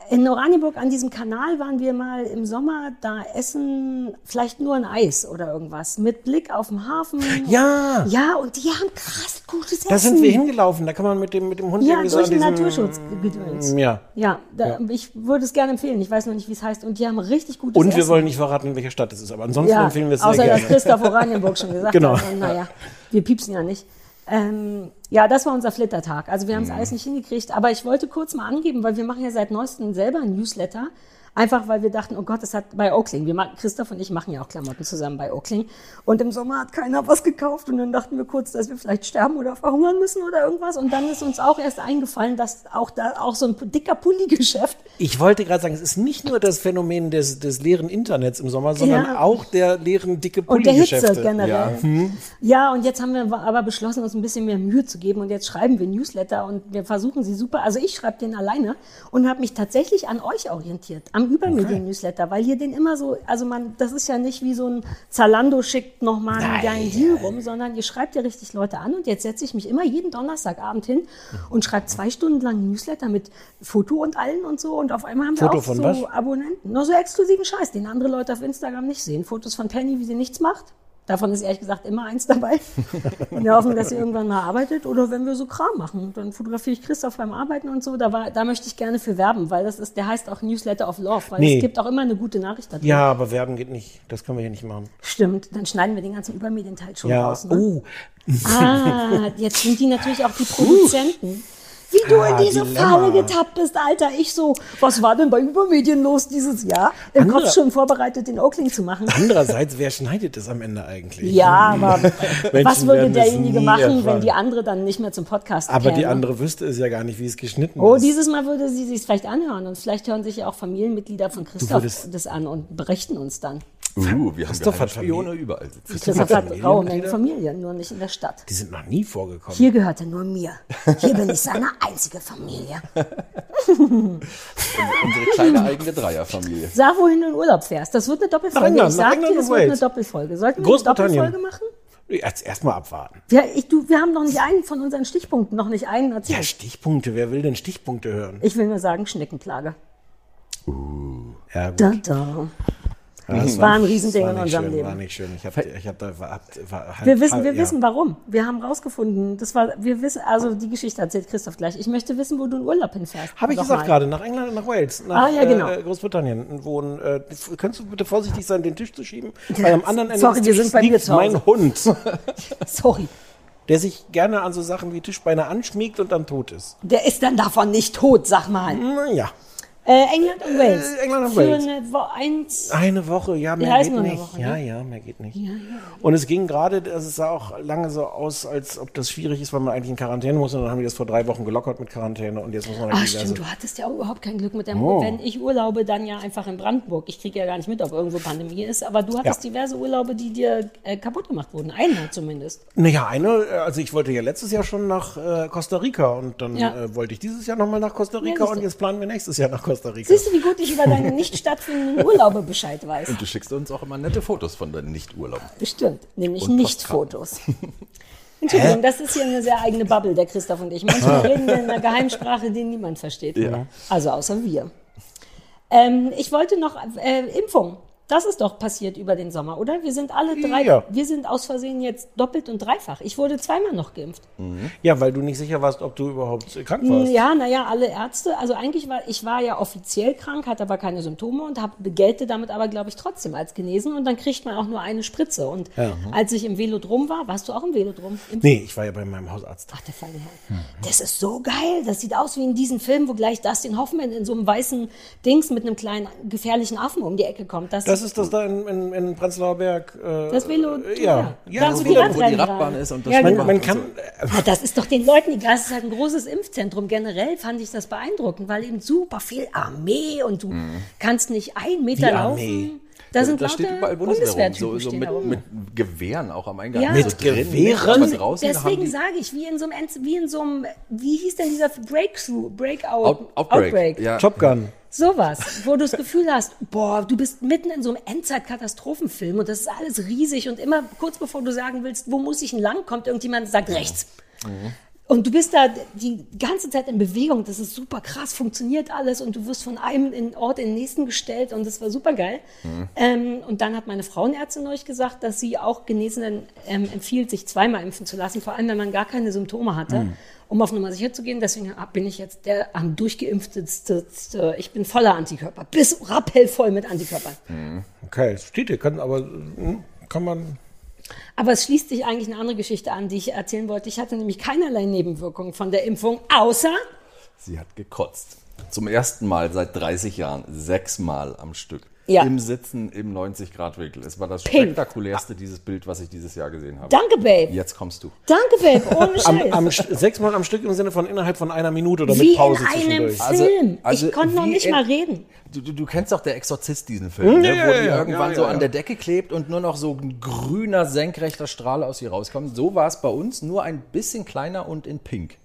In Oranienburg an diesem Kanal waren wir mal im Sommer da essen, vielleicht nur ein Eis oder irgendwas, mit Blick auf den Hafen.
Ja.
Ja, und die haben krass gutes Essen.
Da sind wir hingelaufen, da kann man mit dem, mit dem Hund
Ja,
irgendwie so
durch
an
den Naturschutzgedöns.
Ja.
Ja, da, ich würde es gerne empfehlen. Ich weiß noch nicht, wie es heißt. Und die haben richtig gutes
Und
Essen.
wir wollen nicht verraten, in welcher Stadt es ist, aber ansonsten
ja,
empfehlen wir es sehr
außer
gerne.
dass Christoph Oranienburg schon gesagt
Genau.
hat. Und naja, wir piepsen ja nicht. Ähm, ja, das war unser Flittertag. Also wir haben es
Mhm.
alles nicht hingekriegt. Aber ich wollte kurz mal angeben, weil wir machen ja seit neuestem selber ein Newsletter. Einfach weil wir dachten, oh Gott, das hat bei Oakling. Wir machen, Christoph und ich machen ja auch Klamotten zusammen bei Oakling. Und im Sommer hat keiner was gekauft. Und dann dachten wir kurz, dass wir vielleicht sterben oder verhungern müssen oder irgendwas. Und dann ist uns auch erst eingefallen, dass auch da auch so ein dicker Pulli-Geschäft
Ich wollte gerade sagen, es ist nicht nur das Phänomen des, des leeren Internets im Sommer, sondern
Ja.
auch der leeren dicke
Und der Hitze
Pulli-Geschäfte.
generell.
Ja.
Ja. und jetzt haben wir aber beschlossen, uns ein bisschen mehr Mühe zu geben. Und jetzt schreiben wir Newsletter und wir versuchen sie super. Also ich schreibe den alleine und habe mich tatsächlich an euch orientiert, am Übermedien-Newsletter, weil ihr den immer so, also man, das ist ja nicht wie so ein Zalando schickt nochmal einen geilen Deal rum, sondern ihr schreibt ja richtig Leute an. Und jetzt setze ich mich immer jeden Donnerstagabend hin und schreibe zwei Stunden lang Newsletter mit Foto und allen und so. Und auf einmal haben
Foto
wir auch
von
so
was?
Abonnenten. Nur so exklusiven Scheiß, den andere Leute auf Instagram nicht sehen. Fotos von Penny, wie sie nichts macht. Davon ist ehrlich gesagt immer eins dabei. In der Hoffnung, dass sie irgendwann mal arbeitet. Oder wenn wir so Kram machen, dann fotografiere ich Christoph beim Arbeiten und so. Da, war, da möchte ich gerne für werben, weil das ist, der heißt auch Newsletter of Love, weil
Nee.
es gibt auch immer eine gute Nachricht dazu.
Ja, aber werben geht nicht. Das können wir hier nicht machen.
Stimmt, dann schneiden wir den ganzen Übermedienteil schon
Ja,
raus. Ne?
oh,
Ah, jetzt sind die natürlich auch die Produzenten. Wie du in
Ah,
diese. Falle getappt bist, Alter. Ich so, was war denn bei Übermedien los dieses Jahr? Im
Andere-
Kopf schon vorbereitet, den Oakling zu machen.
andererseits, wer schneidet es am Ende eigentlich?
Ja, aber was würde derjenige machen,
erfahren.
wenn die andere dann nicht mehr zum Podcast
Aber die
käme?
andere wüsste es ja gar nicht, wie es geschnitten
Oh,
ist.
dieses Mal würde sie sich vielleicht anhören und vielleicht hören sich ja auch Familienmitglieder von Christoph das an und berichten uns dann.
Uh, wir haben
hat
Spione überall sitzen.
Christoph hat
Familienmitglieder?
raue Menge Familie, nur nicht in der Stadt.
Die sind noch nie vorgekommen.
Hier gehört er nur mir. Hier bin ich seine einzige Familie.
Unsere kleine eigene Dreierfamilie.
Sag, wohin du in Urlaub fährst. Das wird eine Doppelfolge.
England,
ich sag dir, es wird eine. Doppelfolge. Sollten wir eine. Doppelfolge machen?
Jetzt erstmal abwarten.
Wir, ich, du, wir haben noch nicht einen von unseren Stichpunkten, noch nicht einen erzählt.
Ja, Stichpunkte. Wer will denn Stichpunkte hören?
Ich will nur sagen, Schneckenplage.
Ja, gut.
Da, da.
Ja,
Das war ein Riesending
war
in unserem
schön,
Leben.
War nicht schön. Ich hab, ich hab da, war, war,
Wir wissen, wir
ja.
wissen warum. Wir haben rausgefunden, das war, wir wissen, also die Geschichte erzählt Christoph gleich. Ich möchte wissen, wo du in Urlaub hinfährst.
Habe ich gesagt
mal.
gerade, nach England und nach Wales, nach
Ah, ja, genau.
äh, Großbritannien wohnen. Äh, könntest du bitte vorsichtig sein, den Tisch zu schieben? Weil am anderen Ende
Sorry,
des
wir
Tisches
sind bei mir
liegt
zu Hause.
mein Hund,
Sorry.
der sich gerne an so Sachen wie Tischbeine anschmiegt und dann tot ist.
Der ist dann davon nicht tot, sag mal.
Naja,
Äh, England und Wales.
Äh, England und
Für
Wales.
eine Wo eins.
eine Woche, ja, mehr
Ja, ist
geht
nur eine
nicht.
Woche,
ja,
ne?
ja, mehr geht nicht. Und es ging gerade, es sah auch lange so aus, als ob das schwierig ist, weil man eigentlich in Quarantäne muss. Und dann haben die das vor drei Wochen gelockert mit Quarantäne und jetzt muss man
Ach
halt
stimmt, du hattest ja auch überhaupt kein Glück mit deinem
Oh.
Wenn ich urlaube, dann ja einfach in Brandenburg. Ich kriege ja gar nicht mit, ob irgendwo Pandemie ist. Aber du hattest
Ja.
diverse Urlaube, die dir äh, kaputt gemacht wurden. Einer zumindest.
Naja, eine, äh, also ich wollte ja letztes Jahr schon nach äh, Costa Rica und dann
Ja.
äh, wollte ich dieses Jahr nochmal nach Costa Rica
siehst
und jetzt planen wir nächstes Jahr nach Costa Rica.
Siehst du, wie gut ich über deine nicht stattfindenden Urlaube Bescheid weiß?
Und du schickst uns auch immer nette Fotos von deinen Nicht-Urlauben.
Bestimmt, nämlich
Und
nicht Fotos. Entschuldigung, das ist hier eine sehr eigene Bubble, der Christoph und ich. Manchmal reden wir in einer Geheimsprache, die niemand versteht.
Ja.
Also außer wir. Ähm, ich wollte noch äh, Impfung. Das ist doch passiert über den Sommer, oder? Wir sind alle drei,
Ja.
wir sind aus Versehen jetzt doppelt und dreifach. Ich wurde zweimal noch geimpft.
Ja, weil du nicht sicher warst, ob du überhaupt krank warst.
Ja, naja, alle Ärzte. Also eigentlich war ich war ja offiziell krank, hatte aber keine Symptome und hab, gelte damit aber, glaube ich, trotzdem als genesen. Und dann kriegt man auch nur eine Spritze. Und als ich im Velodrom war, warst du auch im Velodrom? Im
Nee, ich war ja bei meinem Hausarzt.
Ach, der feine Herr. Das ist so geil. Das sieht aus wie in diesem Film, wo gleich Dustin Hoffman in so einem weißen Dings mit einem kleinen gefährlichen Affen um die Ecke kommt. Das,
Das ist das da in, in, in Prenzlauer Berg. Äh,
das Velo.
äh, ja, ja,
da
das
wo
ist
die
wieder-
wo die
Radrennen
Radbahn ist und das
ja, genau.
man kann, äh,
Ja, das ist doch den Leuten egal. Es ist halt ein großes Impfzentrum. Generell fand ich das beeindruckend, weil eben super viel Armee und du kannst nicht einen Meter
Wie Armee?
laufen. Da sind
da steht überall Bundeswehr rum, so, so mit, mit Gewehren auch am Eingang.
Ja.
so
Mit
drin,
Gewehren?
Draußen
Deswegen
die
sage ich, wie in so einem, wie in so einem, wie hieß denn dieser Breakthrough, Breakout,
Out, Outbreak. Ja.
Top Gun.
Sowas, wo du das Gefühl hast, boah, du bist mitten in so einem Endzeit-Katastrophenfilm und das ist alles riesig und immer kurz bevor du sagen willst, wo muss ich denn lang, kommt irgendjemand und sagt rechts. Und du bist da die ganze Zeit in Bewegung, das ist super krass, funktioniert alles und du wirst von einem in Ort in den nächsten gestellt und das war super geil. Ähm, und dann hat meine Frauenärztin neulich gesagt, dass sie auch Genesenen ähm, empfiehlt, sich zweimal impfen zu lassen, vor allem wenn man gar keine Symptome hatte, um auf Nummer sicher zu gehen. Deswegen bin ich jetzt der am durchgeimpfteste. Ich bin voller Antikörper, bis rappellvoll mit Antikörpern.
Okay, es steht hier, kann, aber hm, kann man.
Aber es schließt sich eigentlich eine andere Geschichte an, die ich erzählen wollte. Ich hatte nämlich keinerlei Nebenwirkungen von der Impfung, außer
Sie hat gekotzt. Zum ersten Mal seit 30 Jahren, sechsmal am Stück.
Ja.
Im Sitzen im 90-Grad-Winkel. Es war das
Pink.
spektakulärste, dieses Bild, was ich dieses Jahr gesehen habe.
Danke, Babe.
Jetzt kommst du.
Danke, Babe. Ohne
Am,
Scheiß.
am, St- sechsmal am Stück im Sinne von innerhalb von einer Minute oder
Wie
mit Pause
in einem
zwischendurch.
Also-
Film.
also
ich konnte noch nicht
in-
mal reden.
Du, du, du kennst doch der Exorzist, diesen Film, ne?
Ja,
wo
ja,
die
ja,
irgendwann
ja,
so an der Decke klebt und nur noch so ein grüner, senkrechter Strahl aus ihr rauskommt. So war es bei uns, nur ein bisschen kleiner und in pink.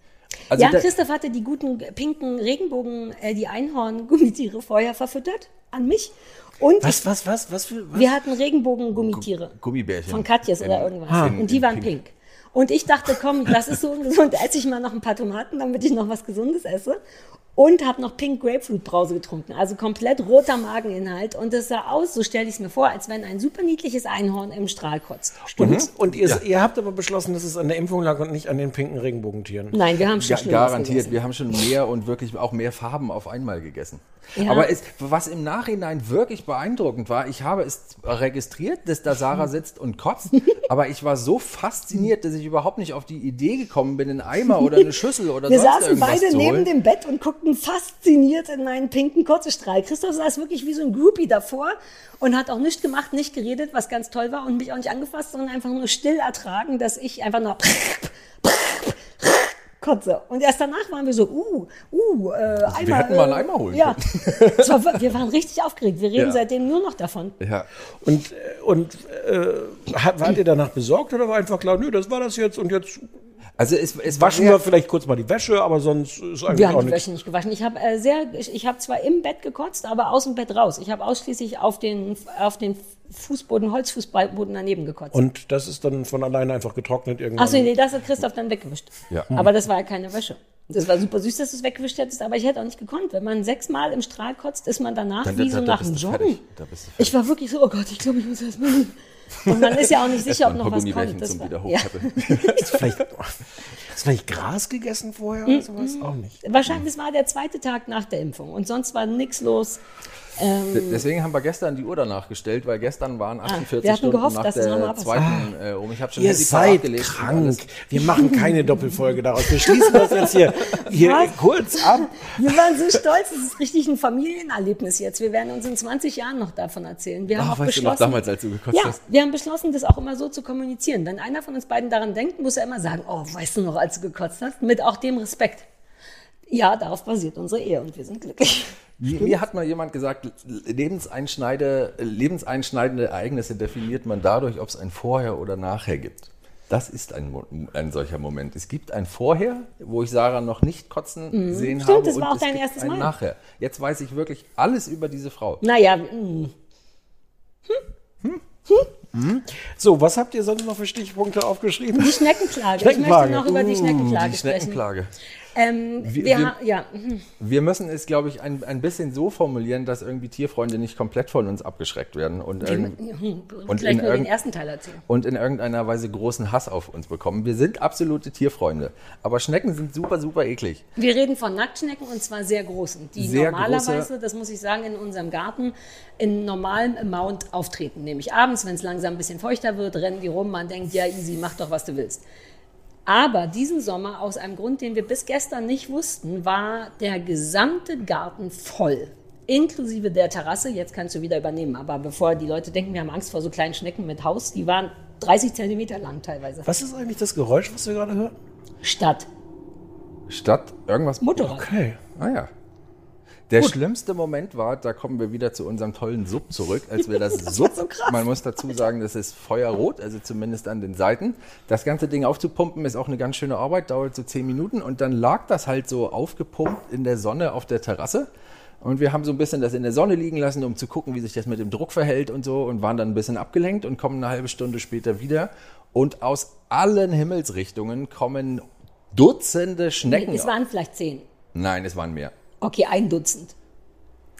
Also
ja, Christoph hatte die guten pinken Regenbogen, äh, die Einhorn-Gummitiere vorher verfüttert an mich. Und
Was, was, was, was für. Was?
wir hatten Regenbogen-Gummitiere.
Gummibärchen.
Von Katjes
In-
oder irgendwas.
Ah.
und die waren
pink.
pink. Und ich dachte, komm, das ist so ungesund, esse ich mal noch ein paar Tomaten, damit ich noch was Gesundes esse. Und habe noch Pink Grapefruit Brause getrunken. Also komplett roter Mageninhalt. Und es sah aus, so stelle ich es mir vor, als wenn ein super niedliches Einhorn im Strahl kotzt.
Und, und ihr, ihr habt aber beschlossen, dass es an der Impfung lag und nicht an den pinken Regenbogentieren.
Nein, wir haben schon Schlimmeres
garantiert,
gegessen.
wir haben schon mehr und wirklich auch mehr Farben auf einmal gegessen.
Ja.
Aber es, was im Nachhinein wirklich beeindruckend war, ich habe es registriert, dass da Sarah sitzt und kotzt, aber ich war so fasziniert, dass ich überhaupt nicht auf die Idee gekommen bin, einen Eimer oder eine Schüssel oder
Wir
sonst
saßen
irgendwas
beide
zu
neben
holen.
dem Bett und guckten fasziniert in meinen pinken Kotzestrahl. Christoph saß wirklich wie so ein Groupie davor und hat auch nichts gemacht, nicht geredet, was ganz toll war und mich auch nicht angefasst, sondern einfach nur still ertragen, dass ich einfach nur Kotze. Und erst danach waren wir so, uh, uh, äh, Eimer.
hätten mal einen
äh,
Eimer holen
Ja. War, wir waren richtig aufgeregt. Wir reden
Ja.
seitdem nur noch davon.
Ja.
Und, äh, und äh, wart ihr danach besorgt oder war einfach klar, nö, das war das jetzt und jetzt
Also es, es
waschen wir vielleicht kurz mal die Wäsche, aber sonst ist eigentlich
Wir haben
auch
die
nichts.
Wäsche nicht gewaschen. Ich habe äh, sehr, ich, ich habe zwar im Bett gekotzt, aber aus dem Bett raus. Ich habe ausschließlich auf den, auf den Fußboden, Holzfußboden daneben gekotzt.
Und das ist dann von alleine einfach getrocknet irgendwann.
Achso, nee, das hat Christoph dann weggewischt.
Ja.
Aber das war ja keine Wäsche. Das war super süß, dass du es weggewischt hättest, aber ich hätte auch nicht gekonnt. Wenn man sechsmal im Strahl kotzt, ist man danach
Dann-
wie
da-
so
da
nach dem Joggen. Ich war wirklich so, oh Gott, ich glaube, ich muss erst mal hin. Und man ist ja auch nicht sicher, ob noch was kommt. Das
zum
war,
wieder
ja.
vielleicht, hast du vielleicht Gras gegessen vorher oder sowas? Auch nicht.
Wahrscheinlich, es war der zweite Tag nach der Impfung und sonst war nichts los.
D- Deswegen haben wir gestern die Uhr danach gestellt, weil gestern waren 48
Ah, wir hatten
Stunden
gehofft,
nach
dass es noch
der zweiten äh, um. Ich habe schon
Ihr seid krank. Wir machen keine Doppelfolge daraus. Wir schließen das jetzt hier, hier kurz ab.
Wir waren so stolz, es ist richtig ein Familienerlebnis jetzt. Wir werden uns in 20 Jahren noch davon erzählen. Wir haben
Ach,
auch
weißt du noch
beschlossen,
damals, als du gekotzt
ja,
hast?
wir haben beschlossen, das auch immer so zu kommunizieren. Wenn einer von uns beiden daran denkt, muss er immer sagen, oh, weißt du noch, als du gekotzt hast? Mit auch dem Respekt. Ja, darauf basiert unsere Ehe und wir sind glücklich.
Mir, mir hat mal jemand gesagt, lebenseinschneide, lebenseinschneidende Ereignisse definiert man dadurch, ob es ein Vorher oder Nachher gibt. Das ist ein, ein solcher Moment. Es gibt ein Vorher, wo ich Sarah noch nicht kotzen sehen
Mhm. Stimmt,
habe.
das war
und
auch dein erstes Mal.
Nachher. Jetzt weiß ich wirklich alles über diese Frau.
Naja, mm.
So, was habt ihr sonst noch für Stichpunkte aufgeschrieben?
die Schneckenklage. Ich
Schneckenklage.
möchte noch über die
Uh,
Schneckenklage
die
sprechen. Ähm, wir,
Wir- wir-
ja, mhm.
Wir müssen es, glaube ich, ein, ein bisschen so formulieren, dass irgendwie Tierfreunde nicht komplett von uns abgeschreckt werden und, irgend,
Hm,
Und
gleich
in
nur den ersten Teil erzählen.
und in irgendeiner Weise großen Hass auf uns bekommen. Wir sind absolute Tierfreunde, aber Schnecken sind super, super eklig.
Wir reden von Nacktschnecken und zwar sehr großen, die
Sehr
normalerweise,
große-
das muss ich sagen, in unserem Garten in normalem Amount auftreten. Nämlich abends, wenn es langsam ein bisschen feuchter wird, rennen die rum, man denkt, ja easy, mach doch, was du willst. Aber diesen Sommer, aus einem Grund, den wir bis gestern nicht wussten, war der gesamte Garten voll. Inklusive der Terrasse. Jetzt kannst du wieder übernehmen. Aber bevor die Leute denken, wir haben Angst vor so kleinen Schnecken mit Haus, die waren 30 Zentimeter lang teilweise.
Was ist eigentlich das Geräusch, was wir gerade hören?
Stadt.
Statt irgendwas.
Motorrad.
Okay.
Ah ja. Der schlimmste Moment war, da kommen wir wieder zu unserem tollen Sub zurück, als wir das, Sub,
so
man muss dazu sagen, das ist feuerrot, also zumindest an den Seiten. Das ganze Ding aufzupumpen ist auch eine ganz schöne Arbeit, dauert so zehn Minuten und dann lag das halt so aufgepumpt in der Sonne auf der Terrasse. Und wir haben so ein bisschen das in der Sonne liegen lassen, um zu gucken, wie sich das mit dem Druck verhält und so und waren dann ein bisschen abgelenkt und kommen eine halbe Stunde später wieder. Und aus allen Himmelsrichtungen kommen Dutzende Schnecken.
Es waren vielleicht zehn.
Nein, es waren mehr.
Okay, ein Dutzend.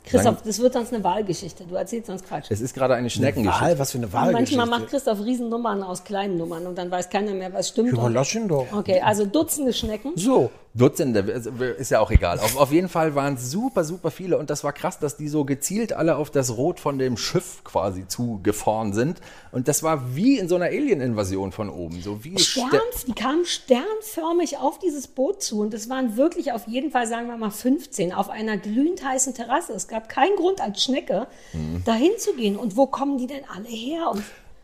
Christoph,
Nein.
das wird sonst eine Wahlgeschichte. Du erzählst sonst Quatsch.
Es ist gerade eine Schneckengeschichte.
Wahl, was für eine Wahlgeschichte.
manchmal macht Christoph Riesennummern aus kleinen Nummern und dann weiß keiner mehr, was stimmt.
Überlass ihn doch.
Okay, also Dutzende Schnecken.
So.
Dutzende, also, ist ja auch egal. Auf, auf jeden Fall waren es super, super viele und das war krass, dass die so gezielt alle auf das Rot von dem Schiff quasi zugefahren sind. Und das war wie in so einer Alien-Invasion von oben. So wie
Stern,
Ste-
die kamen sternförmig auf dieses Boot zu und es waren wirklich auf jeden Fall, sagen wir mal, 15 auf einer glühend heißen Terrasse. Es gab keinen Grund als Schnecke
Mhm.
dahin zu gehen. Und wo kommen die denn alle her? Und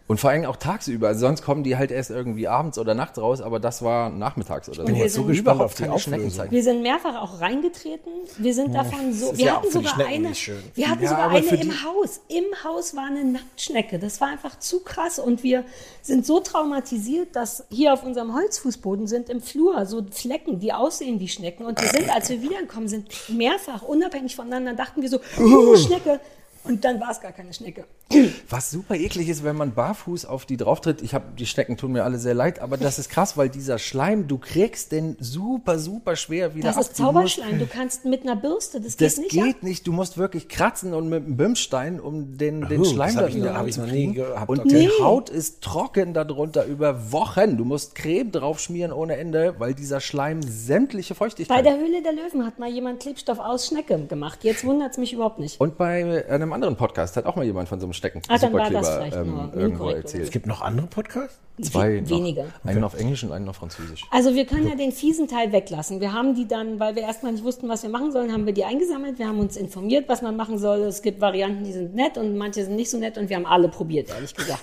Und vor allem auch tagsüber. Also sonst kommen die halt erst irgendwie abends oder nachts raus, aber das war nachmittags oder so.
bin jetzt so
gespannt
Überhaupt
auf die
keine
Auflösung.
Schneckenzeit.
Wir sind mehrfach auch reingetreten. Wir sind davon so. Wir
ja
hatten sogar eine. Wir hatten
Ja,
sogar eine im Haus. Im Haus war eine Nacktschnecke. Das war einfach zu krass und wir sind so traumatisiert, dass hier auf unserem Holzfußboden sind im Flur so Flecken, die aussehen wie Schnecken. Und wir sind, als wir wiedergekommen sind, mehrfach unabhängig voneinander, dachten wir so, oh, Schnecke. Und dann war es gar keine Schnecke.
Was super eklig ist, wenn man barfuß auf die drauftritt. Ich habe die Schnecken tun mir alle sehr leid, aber das ist krass, weil dieser Schleim, du kriegst den super super schwer wieder
Das
ab.
ist
Du musst-
Zauberschleim. Du kannst mit einer Bürste, das,
Das
geht nicht
geht
ab.
nicht. Du musst wirklich kratzen und mit einem Bimsstein, um den, den
Oh,
Schleim
das
da wieder
gehabt,
Und
okay.
die
Nee.
Haut ist trocken darunter über Wochen. Du musst Creme drauf schmieren ohne Ende, weil dieser Schleim sämtliche
Bei
Feuchtigkeit.
der Höhle der Löwen hat mal jemand Klebstoff aus Schnecke gemacht. Jetzt wundert es mich überhaupt nicht.
und bei einem anderen Podcast hat auch mal jemand von so einem Stecken
Ah,
Superkleber ähm, irgendwo erzählt.
Es gibt noch andere Podcasts?
Zwei noch.
Weniger.
Einen auf Englisch und einen auf Französisch.
Also wir können ja den fiesen Teil weglassen. Wir haben die dann, weil wir erstmal nicht wussten, was wir machen sollen, haben wir die eingesammelt. Wir haben uns informiert, was man machen soll. Es gibt Varianten, die sind nett und manche sind nicht so nett und wir haben alle probiert, ehrlich gesagt.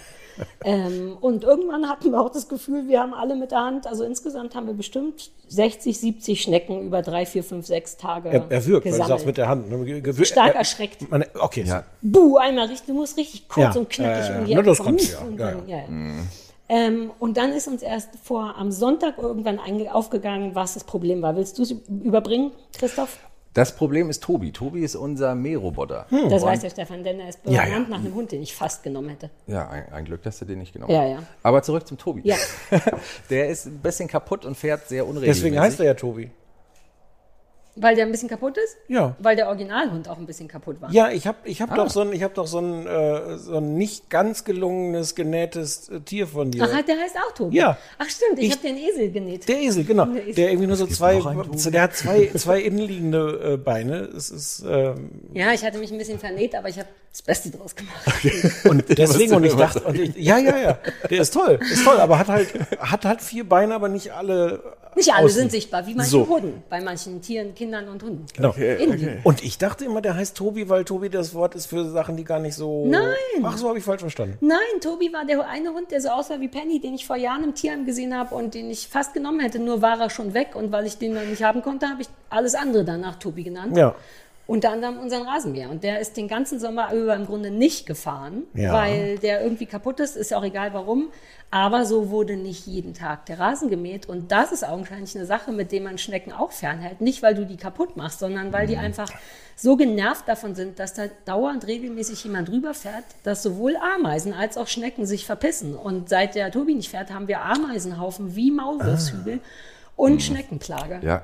Ähm, und irgendwann hatten wir auch das Gefühl, wir haben alle mit der Hand, also insgesamt haben wir bestimmt 60, 70 Schnecken über drei, vier, fünf, sechs Tage
Er, er wirkt, weil du
gesammelt.
sagst mit der Hand. ne? Ge-
Stark
er-
erschreckt.
Man, okay.
Ja.
Buh, einmal richtig, du musst richtig kurz
Ja,
und knackig
ja,
um die Ecke
das du ja.
Und dann-
ja.
ja, ja. Ähm, und dann ist uns erst vor am Sonntag irgendwann aufgegangen, was das Problem war. Willst du es überbringen, Christoph?
Das Problem ist Tobi. Tobi ist unser Mähroboter.
Das weiß der Stefan, denn er ist
Hm. Ja,
benannt
ja.
nach einem Hund, den ich fast genommen hätte.
Ja, ein, ein Glück, dass du den nicht genommen
Ja,
hast.
ja.
Aber zurück zum Tobi.
Ja.
Der ist ein bisschen kaputt und fährt sehr unregelmäßig.
Deswegen heißt er ja Tobi.
Weil der ein bisschen kaputt ist?
Ja.
Weil der Originalhund auch ein bisschen kaputt war.
Ja, ich habe ich hab
Ah.
doch so ein, ich hab doch so ein, äh, so ein nicht ganz gelungenes, genähtes äh, Tier von dir.
Ach, der heißt auch Tobi?
Ja.
Ach stimmt, ich,
Ich-
habe den Esel genäht.
Der Esel, genau.
Der Esel.
Der irgendwie nur so zwei, der hat zwei, zwei innenliegende äh, Beine. Es ist, ähm,
ja, ich hatte mich ein bisschen vernäht, aber ich habe das Beste draus gemacht.
und deswegen, und ich dachte, und ich, ja, ja, ja, der ist toll, ist toll, aber hat halt, hat halt vier Beine, aber nicht alle.
Nicht alle
außen.
sind sichtbar, wie manche
So.
Hunden. Bei manchen Tieren, Kindern und Hunden.
Genau.
Innen.
Und ich dachte immer, der heißt Tobi, weil Tobi das Wort ist für Sachen, die gar nicht so.
Nein.
Ach, so habe ich falsch verstanden.
Nein, Tobi war der eine Hund, der so aussah wie Penny, den ich vor Jahren im Tierheim gesehen habe und den ich fast genommen hätte. Nur war er schon weg und weil ich den noch nicht haben konnte, habe ich alles andere danach Tobi genannt.
Ja.
Unter anderem unseren Rasenmäher. Und der ist den ganzen Sommer über im Grunde nicht gefahren,
Ja.
weil der irgendwie kaputt ist. Ist ja auch egal warum. Aber so wurde nicht jeden Tag der Rasen gemäht. Und das ist augenscheinlich eine Sache, mit der man Schnecken auch fernhält. Nicht, weil du die kaputt machst, sondern weil
Mhm.
die einfach so genervt davon sind, dass da dauernd regelmäßig jemand rüberfährt, dass sowohl Ameisen als auch Schnecken sich verpissen. Und seit der Tobi nicht fährt, haben wir Ameisenhaufen wie Maulwurfshügel und Schneckenplage.
Ja.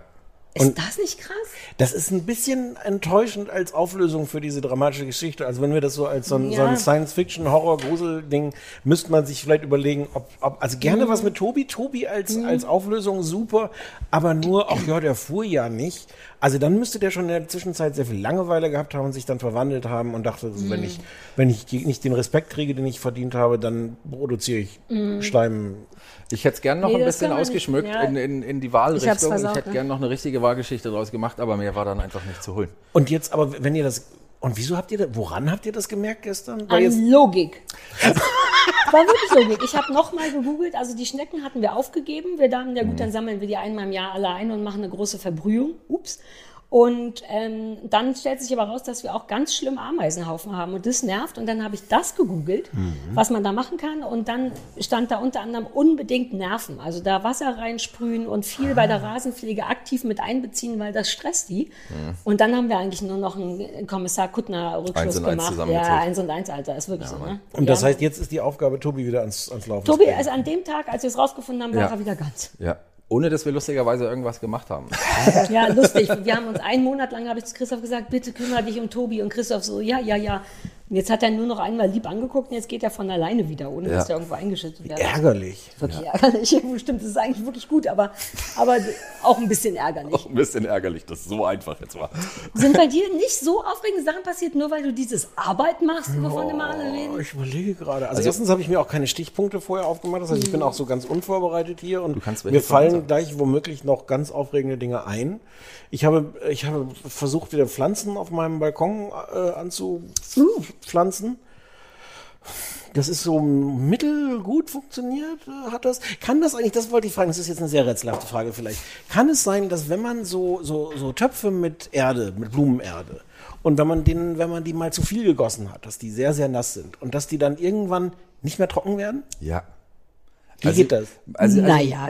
Ist das nicht krass?
Das ist ein bisschen enttäuschend als Auflösung für diese dramatische Geschichte. Also wenn wir das so als so ein, so
Ja.
ein Science-Fiction-Horror-Grusel-Ding, müsste man sich vielleicht überlegen, ob, ob also gerne was mit Tobi, Tobi als, als Auflösung super, aber nur, ach ja, der fuhr ja nicht. Also dann müsste der schon in der Zwischenzeit sehr viel Langeweile gehabt haben und sich dann verwandelt haben und dachte, so, wenn ich, wenn ich nicht den Respekt kriege, den ich verdient habe, dann produziere ich Schleim.
Ich hätte es gern noch
Nee,
ein bisschen
man nicht.
ausgeschmückt
Ja.
in, in, in die
Ich
Wahlrichtung. Ich,
versaut,
hätte
ne?
gern noch eine richtige Wahlgeschichte draus gemacht, aber mehr war dann einfach nicht zu holen.
Und jetzt aber, wenn ihr das, und wieso habt ihr das, woran habt ihr das gemerkt gestern? Weil jetzt,
An Logik. Es war wirklich Logik. Ich habe nochmal gegoogelt, also die Schnecken hatten wir aufgegeben. Wir dachten, ja gut, dann sammeln wir die einmal im Jahr alle ein und machen eine große Verbrühung. Ups. Und ähm, dann stellt sich aber raus, dass wir auch ganz schlimm Ameisenhaufen haben und das nervt. Und dann habe ich das gegoogelt, was man da machen kann. Und dann stand da unter anderem unbedingt Nerven. Also da Wasser reinsprühen und viel bei der Rasenpflege aktiv mit einbeziehen, weil das stresst die. Und dann haben wir eigentlich nur noch einen Kommissar Kuttner
Eins
Rückschluss
und eins
gemacht.
zusammengezählt.
Ja, eins und eins, Alter, ist wirklich so. Ne?
und das
Ja.
heißt, jetzt ist die Aufgabe, Tobi wieder ans, ans Laufen
Tobi,
zu bringen.
also an dem Tag, als wir es rausgefunden haben, war
Ja.
er wieder ganz.
Ja. Ohne dass wir lustigerweise irgendwas gemacht haben.
Ja, lustig. Wir haben uns einen Monat lang, habe ich zu Christoph gesagt, bitte kümmere dich um Tobi. Und Christoph so, ja, ja, ja. Und jetzt hat er nur noch einmal lieb angeguckt und jetzt geht er von alleine wieder, ohne
Ja.
dass er irgendwo eingeschüttet wird.
Ärgerlich.
Wirklich ärgerlich. Stimmt, das ist eigentlich wirklich gut, aber, aber auch ein bisschen ärgerlich.
ein bisschen ärgerlich, dass es so einfach jetzt war.
Sind bei dir nicht so aufregende Sachen passiert, nur weil du dieses Arbeit machst, wovon immer alle
Oh,
reden?
ich überlege gerade. Also, erstens habe ich mir auch keine Stichpunkte vorher aufgemacht. Das heißt, ich bin auch so ganz unvorbereitet hier und mir fallen
sagen.
gleich womöglich noch ganz aufregende Dinge ein. Ich habe, ich habe versucht, wieder Pflanzen auf meinem Balkon äh, anzupflanzen. Das ist so mittelgut funktioniert, äh, hat das. Kann das eigentlich, das wollte ich fragen, das ist jetzt eine sehr rätselhafte Frage vielleicht. Kann es sein, dass wenn man so, so, so Töpfe mit Erde, mit Blumenerde, und wenn man den, wenn man die mal zu viel gegossen hat, dass die sehr, sehr nass sind und dass die dann irgendwann nicht mehr trocken werden?
Ja.
Wie geht das?
Also, also,
naja,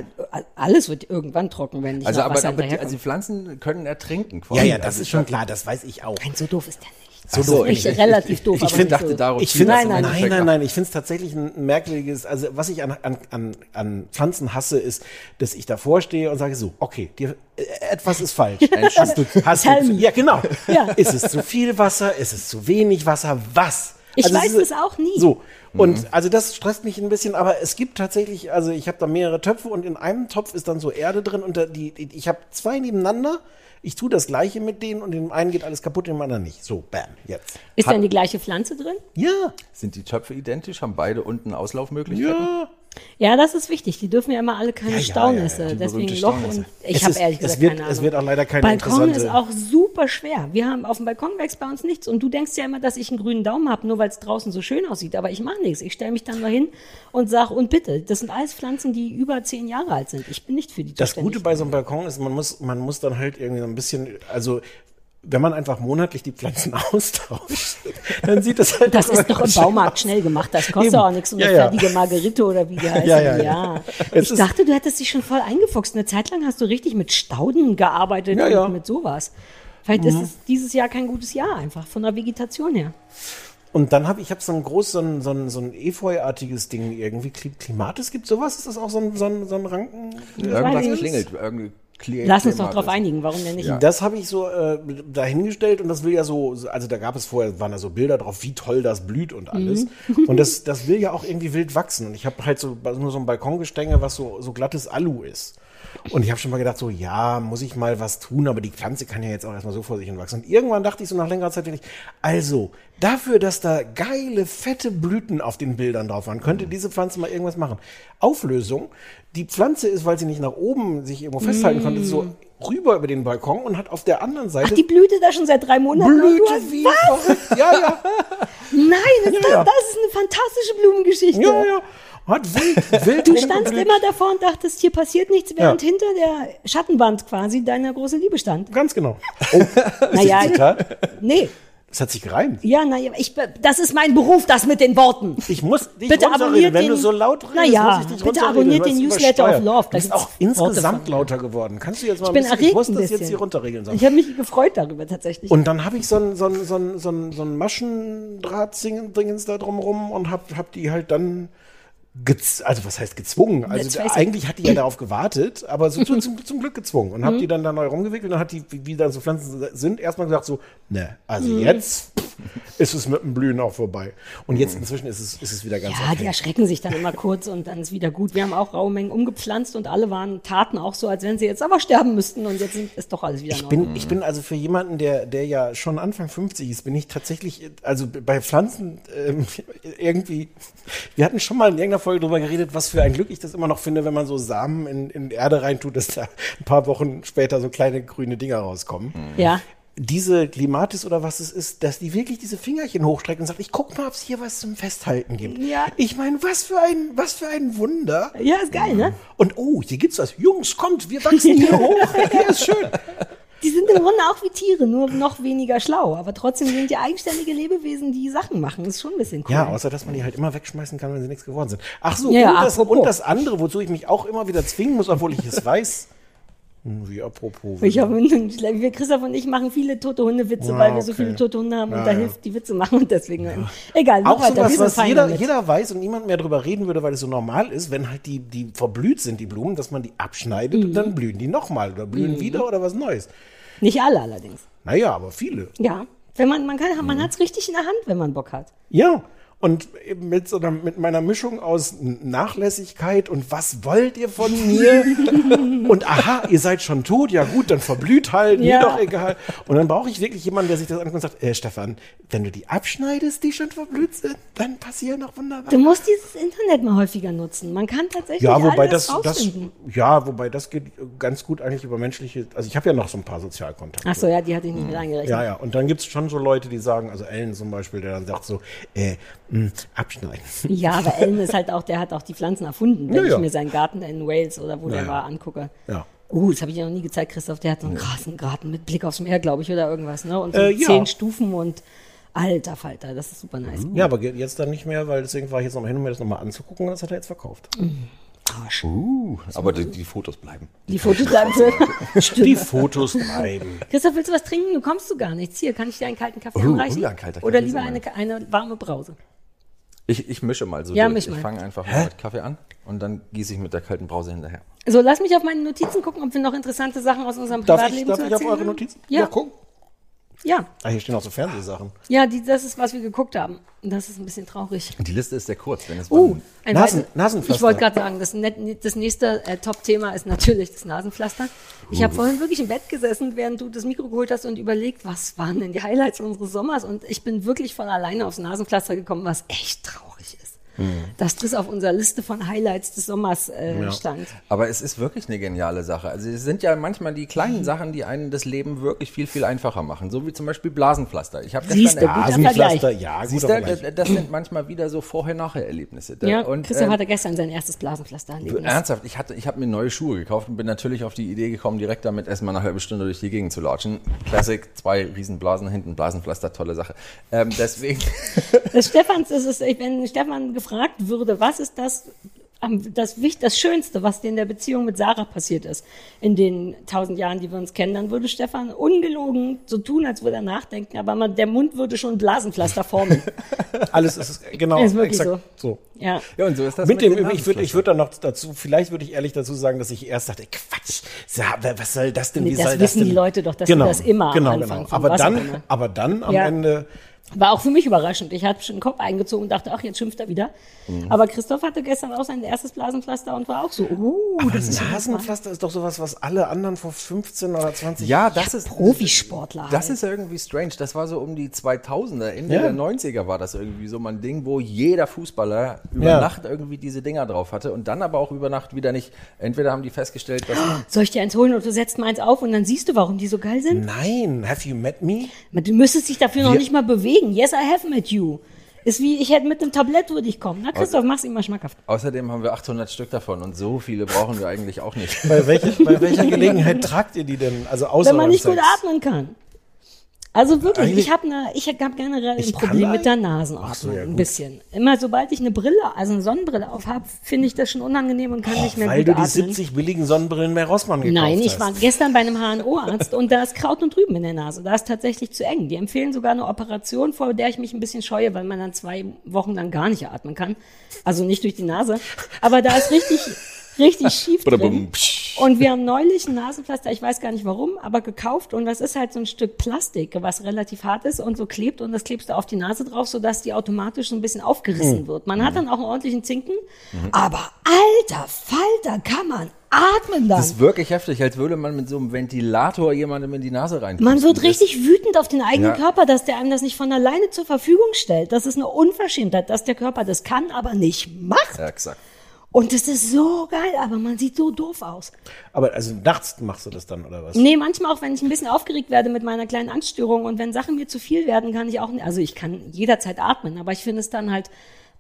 alles wird irgendwann trocken, wenn nicht
also,
noch
aber,
Wasser
aber die, also die Pflanzen können ertrinken.
Ja,
quasi.
ja, das
Also
ist schon klar, das weiß ich auch.
Nein, so doof ist der
so,
Nicht
ich-
relativ doof,
ich find-
dachte
so.
darauf
Ich finde,
Nein,
nein,
nein,
nein,
nein.
Ich finde es tatsächlich ein merkwürdiges, also was ich an, an, an, an Pflanzen hasse, ist, dass ich davor stehe und sage so, okay, dir, äh, etwas ist falsch. Hast du, hast
Tell
du,
me.
ja, genau.
Ja.
Ist es zu viel Wasser? Ist es zu wenig Wasser? Was?
Ich weiß
diese-
es auch nie.
So. Und also das stresst mich ein bisschen, aber es gibt tatsächlich, also ich habe da mehrere Töpfe und in einem Topf ist dann so Erde drin und da, die, die, ich habe zwei nebeneinander. Ich tue das gleiche mit denen und in dem einen geht alles kaputt, in dem anderen nicht. So, bam, jetzt.
Ist denn die gleiche Pflanze drin?
Ja,
Sind die Töpfe identisch? Haben beide unten Auslaufmöglichkeiten?
ja.
Ja, das ist wichtig. Die dürfen ja immer alle keine
Ja, ja,
Staunässe.
ja,
Deswegen Loch und ich
Es
habe ehrlich
es
gesagt
wird-
keine
es
Ahnung.
wird auch leider keine
Balkon ist auch super schwer. Wir haben auf dem Balkon wächst bei uns nichts und du denkst ja immer, dass ich einen grünen Daumen habe, nur weil es draußen so schön aussieht. Aber ich mache nichts. Ich stelle mich dann nur hin und sage und bitte, das sind alles Pflanzen, die über zehn Jahre alt sind. Ich bin nicht für die
Das. Gute bei so einem Balkon ist, man muss, man muss dann halt irgendwie so ein bisschen, also wenn man einfach monatlich die Pflanzen austauscht, dann sieht das halt
Das ist doch im Baumarkt
aus.
schnell gemacht. Das kostet
Eben.
auch nichts. Und
Ja,
eine
ja.
fertige Margerite oder wie die heißen.
Ja, ja, ja.
Ich dachte, du hättest dich schon voll eingefuchst. Eine Zeit lang hast du richtig mit Stauden gearbeitet
Ja,
und
ja. Mhm.
mit sowas. Vielleicht ist es dieses Jahr kein gutes Jahr einfach von der Vegetation her.
Und dann habe ich hab so ein groß, so ein, so ein, so ein Efeu-artiges Ding irgendwie. Kli- Klimatis gibt sowas? Ist das auch so ein, so ein, so ein Ranken?
Irgendwas klingelt. Irgendwie kli-
Lass uns doch drauf einigen, warum denn nicht?
Das habe ich so äh, dahingestellt und das will ja so, also da gab es vorher, waren da so Bilder drauf, wie toll das blüht und alles.
Mhm.
Und das, das will ja auch irgendwie wild wachsen. Und ich habe halt so nur so ein Balkongestänge, was so, so glattes Alu ist. Und ich habe schon mal gedacht, so, ja, muss ich mal was tun, aber die Pflanze kann ja jetzt auch erstmal so vor sich hin wachsen. Und irgendwann dachte ich so nach längerer Zeit wirklich, also, dafür, dass da geile, fette Blüten auf den Bildern drauf waren, könnte diese Pflanze mal irgendwas machen. Auflösung, die Pflanze ist, weil sie nicht nach oben sich irgendwo festhalten konnte, so rüber über den Balkon und hat auf der anderen Seite
Ach, die blühte da schon seit drei Monaten.
Blüte
hast,
wie
was?
Ja, ja,
Nein, das,
ja.
das ist eine fantastische Blumengeschichte.
ja, ja. Hat wild, wild
Du standst immer davor und dachtest, hier passiert nichts, während
Ja.
hinter der Schattenwand quasi deine große Liebe stand.
Ganz genau. Oh,
Naja, nee.
Das hat sich gereimt.
Ja, naja, ich, das ist mein Beruf, das mit den Worten.
Ich muss dich
Bitte abonniert
Wenn
den-
du so laut redest,
Naja,
muss ich dich
bitte abonniert den Newsletter of Love, da
Du bist
gibt's
auch insgesamt lauter geworden. Kannst du jetzt mal
Ich
ein bisschen, ich muss
ein
das jetzt
bisschen.
hier runterregeln. Sonst.
Ich habe mich gefreut darüber tatsächlich.
Und dann habe ich so ein, so ein, so ein, so ein, so ein Maschendraht-Dingens da drumrum und hab, hab die halt dann also was heißt gezwungen? Also eigentlich hat die ja darauf gewartet, aber so zum, zum, zum Glück gezwungen und hab
Mhm.
die dann da neu rumgewickelt und dann hat die, wie, dann so Pflanzen sind, erstmal gesagt so, ne, also
Mhm.
jetzt ist es mit dem Blühen auch vorbei. Und jetzt inzwischen ist es, ist es wieder ganz
ja, die
okay.
erschrecken sich dann immer kurz und dann ist wieder gut. Wir haben auch raue Mengen umgepflanzt und alle waren, taten auch so, als wenn sie jetzt aber sterben müssten und jetzt sind, ist doch alles wieder
Ich
in
bin, ich bin also für jemanden, der, der ja schon Anfang 50 ist, bin ich tatsächlich, also bei Pflanzen ähm, irgendwie, wir hatten schon mal in irgendeiner Folge drüber geredet, was für ein Glück ich das immer noch finde, wenn man so Samen in, in Erde reintut, dass da ein paar Wochen später so kleine grüne Dinger rauskommen.
Ja.
Diese Klimatis oder was es ist, dass die wirklich diese Fingerchen hochstrecken und sagt, ich guck mal, ob es hier was zum Festhalten gibt.
Ja.
Ich meine, was für ein, was für ein Wunder.
Ja, ist geil, ne?
Und oh, hier gibt's was. Jungs, kommt, wir wachsen hier hoch. Hier ist schön.
Die sind im Grunde auch wie Tiere, nur noch weniger schlau. Aber trotzdem sind die eigenständige Lebewesen, die Sachen machen. Das ist schon ein bisschen cool.
Ja, außer dass man die halt immer wegschmeißen kann, wenn sie nichts geworden sind. Ach so,
Ja, ja,
und, das,
apropos.
und das andere, wozu ich mich auch immer wieder zwingen muss, obwohl ich es weiß. Hm, Wie apropos.
Ich hab, wir, Christoph und ich machen viele tote Hunde-Witze,
Ah,
weil wir so
okay.
viele tote Hunde haben und
Ja,
da
ja.
hilft die Witze machen und deswegen. Egal, mach
auch
weiter.
sowas, was jeder,
damit.
jeder weiß und niemand mehr drüber reden würde, weil es so normal ist, wenn halt die, die verblüht sind, die Blumen, dass man die abschneidet
Mhm.
und dann blühen die nochmal oder blühen wieder oder was Neues.
Nicht alle allerdings.
Naja, aber viele.
Ja. Wenn man, man kann,
Mhm.
man hat's richtig in der Hand, wenn man Bock hat.
Ja. Und eben mit, so einer, mit meiner Mischung aus Nachlässigkeit und was wollt ihr von mir? und aha, ihr seid schon tot, ja gut, dann verblüht halt,
Ja.
mir doch egal. Und dann brauche ich wirklich jemanden, der sich das anguckt und sagt, äh, Stefan, wenn du die abschneidest, die schon verblüht sind, dann passieren noch wunderbar.
Du musst dieses Internet mal häufiger nutzen. Man kann tatsächlich
Ja, wobei
alles
das, das, ja, wobei das geht ganz gut eigentlich über menschliche, also ich habe ja noch so ein paar Sozialkontakte.
Ach so, ja, die hatte ich nicht mit eingerechnet.
Ja, ja. Und dann gibt's schon so Leute, die sagen, also Ellen zum Beispiel, der dann sagt so, äh, abschneiden.
Ja, aber Ellen ist halt auch, der hat auch die Pflanzen erfunden, wenn
Ja,
ich
ja.
mir seinen Garten in Wales oder wo
Ja,
der
ja.
war angucke.
Ja.
Uh, das habe ich dir noch nie gezeigt, Christoph. Der hat so einen krassen Garten mit Blick aufs Meer, glaube ich, oder irgendwas, ne? Und so
Äh, ja.
zehn Stufen und alter Falter, das ist super nice.
Ja, aber jetzt dann nicht mehr, weil deswegen war ich jetzt nochmal hin, um mir das nochmal anzugucken und das hat er jetzt verkauft.
Arsch.
Uh, aber die, die Fotos bleiben.
Die Fotos bleiben.
Die. Fotos bleiben.
Christoph, willst du was trinken? Du kommst du gar nichts. Hier, kann ich dir einen kalten Kaffee
Oh,
anreichen?
oh ja, ein kalter
Oder
Kaffee
lieber
ist
eine, eine warme Brause.
Ich, ich mische mal so
Ja,
durch. Ich fange einfach mal mit Kaffee an und dann gieße ich mit der kalten Brause hinterher.
So, lass mich auf meine Notizen gucken, ob wir noch interessante Sachen aus unserem
Darf ich,
Privatleben
darf
zu
ich auf
erzählen
eure
haben.
Notizen?
Ja,
guck.
Ja,
Ah, hier stehen auch so Fernsehsachen.
ja, die, das ist, was wir geguckt haben. Und Das ist ein bisschen traurig.
Die Liste ist sehr kurz, denn es
Uh, ein
Nasen- Nasenpflaster.
Ich wollte gerade sagen, das, das nächste äh, Top-Thema ist natürlich das Nasenpflaster. Ich habe vorhin wirklich im Bett gesessen, während du das Mikro geholt hast und überlegt, was waren denn die Highlights unseres Sommers? Und ich bin wirklich von alleine aufs Nasenpflaster gekommen, was echt traurig ist. dass das auf unserer Liste von Highlights des Sommers äh, stand.
Aber es ist wirklich eine geniale Sache. Also es sind ja manchmal die kleinen Sachen, die einen das Leben wirklich viel, viel einfacher machen. So wie zum Beispiel Blasenpflaster. Ich habe gestern...
Vergleich.
ja,
Siehst
guter
du, das, das sind manchmal wieder so Vorher-Nachher-Erlebnisse.
Ja,
und,
Christoph
ähm,
hatte gestern sein erstes Blasenpflaster erlebt.
Ernsthaft, ich, hatte, ich habe mir neue Schuhe gekauft und bin natürlich auf die Idee gekommen, direkt damit erstmal eine halbe Stunde durch die Gegend zu latschen. Classic, zwei Riesenblasen hinten, Blasenpflaster, tolle Sache. Ähm, deswegen,
Das Stefans ist es, wenn Stefan gefragt würde, was ist das, am- das, das Schönste, was dir in der Beziehung mit Sarah passiert ist, in den tausend Jahren, die wir uns kennen, dann würde Stefan ungelogen so tun, als würde er nachdenken, aber man, der Mund würde schon Blasenpflaster formen.
Alles ist genau
Ist wirklich
exakt so.
ja.
ja, und so ist das
Mit dem,
den
ich würde ich würd dann noch dazu, vielleicht würde ich ehrlich dazu sagen, dass ich erst dachte, Quatsch, was soll das denn,
Nee,
wie
das
soll das
wissen
denn?
die Leute doch, dass
genau,
das immer am
genau,
Anfang
genau. Aber dann, aber dann am
Ja.
Ende,
War auch für mich überraschend. Ich hatte schon den Kopf eingezogen und dachte, ach, jetzt schimpft er wieder.
Mhm.
Aber Christoph hatte gestern auch sein erstes Blasenpflaster und war auch so, uh,
aber
das ist
Nasenpflaster ist doch sowas, was alle anderen vor 15 oder 20
Ja, das ist
Profisportler.
Das
halt.
ist irgendwie strange. Das war so um die 2000er, Ende
Ja.
der 90er war das irgendwie so mal ein Ding, wo jeder Fußballer über
Ja.
Nacht irgendwie diese Dinger drauf hatte und dann aber auch über Nacht wieder nicht. Entweder haben die festgestellt, dass
Soll ich dir eins holen und du setzt meins auf und dann siehst du, warum die so geil sind?
Nein, have you met me?
Du müsstest dich dafür noch
Wir-
nicht mal bewegen. Yes, I have met you. Ist wie, ich hätte mit einem Tablett würde ich kommen. Na, Christoph, mach's ihm mal schmackhaft.
außerdem haben wir 800 Stück davon und so viele brauchen wir eigentlich auch nicht.
Bei welcher, bei welcher Gelegenheit tragt ihr die denn? Also außer
Wenn man nicht gut
Sex?
atmen kann. Also wirklich,
Eigentlich-
ich habe ne, ich hab generell ein
Ich
Problem mit der Nasenatmung,
so, ja,
ein bisschen. Immer sobald ich eine Brille, also eine Sonnenbrille auf habe, finde ich das schon unangenehm und kann nicht mehr
Weil
gut
du die
atmen.
70 billigen Sonnenbrillen bei Rossmann gekauft
Nein, ich
hast.
war gestern bei einem HNO-Arzt und da ist Kraut und Rüben in der Nase. Da ist tatsächlich zu eng. Die empfehlen sogar eine Operation, vor der ich mich ein bisschen scheue, weil man dann zwei Wochen lang gar nicht atmen kann. Also nicht durch die Nase. Aber da ist richtig, richtig schief drin. Und wir haben neulich ein Nasenpflaster, ich weiß gar nicht warum, aber gekauft und das ist halt so ein Stück Plastik, was relativ hart ist und so klebt und das klebst du auf die Nase drauf, sodass die automatisch so ein bisschen aufgerissen wird. Man hat dann auch einen ordentlichen Zinken, aber alter Falter kann man atmen dann.
Das ist wirklich heftig, als würde man mit so einem Ventilator jemandem in die Nase rein.
Man wird richtig wütend auf den eigenen
Ja.
Körper, dass der einem das nicht von alleine zur Verfügung stellt. Das ist eine Unverschämtheit, dass der Körper das kann, aber nicht macht.
Ja, exakt.
Und das ist so geil, aber man sieht so doof aus.
Aber also nachts machst du das dann, oder was?
Nee, manchmal auch, wenn ich ein bisschen aufgeregt werde mit meiner kleinen Angststörung und wenn Sachen mir zu viel werden, kann ich auch, also ich kann jederzeit atmen, aber ich finde es dann halt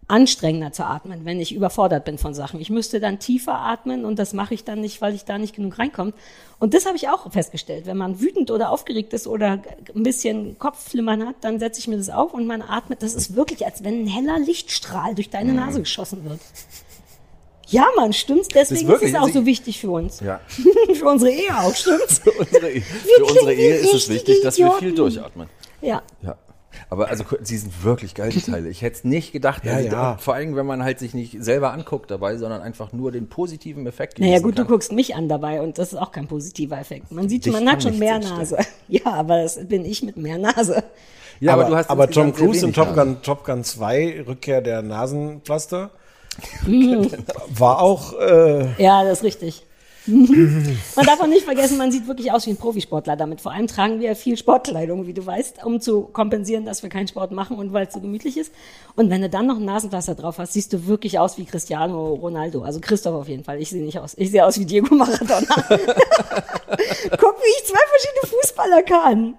anstrengender zu atmen, wenn ich überfordert bin von Sachen. Ich müsste dann tiefer atmen und das mache ich dann nicht, weil ich da nicht genug reinkomme. Und das habe ich auch festgestellt. Wenn man wütend oder aufgeregt ist oder ein bisschen Kopfflimmern hat, dann setze ich mir das auf und man atmet. Das ist wirklich, als wenn ein heller Lichtstrahl durch deine Nase geschossen wird. Ja, Mann, stimmt's? Deswegen ist,
wirklich,
es auch
also
so wichtig für uns.
Ja.
für unsere Ehe auch, stimmt's?
Für unsere, Ehe- für unsere Ehe ist es wichtig, dass wir viel durchatmen.
Ja.
Ja. Aber also sie sind wirklich geil, die Teile. Ich hätte es nicht gedacht.
Ja,
also,
ja.
Vor allem, wenn man halt sich nicht selber anguckt dabei, sondern einfach nur den positiven Effekt
Naja gut, du
kann.
guckst mich an dabei und das ist auch kein positiver Effekt. Man sieht,
Dich
man hat schon mehr. Nase. Ja, aber das bin ich mit mehr Nase.
Ja,
aber,
aber, du hast
aber Tom Cruise in Top. Gun, Top Gun 2, Rückkehr der Nasenpflaster. war auch, äh,
Ja, das ist richtig. man darf auch nicht vergessen, man sieht wirklich aus wie ein Profisportler damit. Vor allem tragen wir viel Sportkleidung, wie du weißt, um zu kompensieren, dass wir keinen Sport machen und weil es so gemütlich ist. Und wenn du dann noch ein Nasenpflaster drauf hast, siehst du wirklich aus wie Cristiano Ronaldo. Also Christoph auf jeden Fall. Ich sehe nicht aus. Ich sehe aus wie Diego Maradona. Guck, wie ich zwei verschiedene Fußballer kann.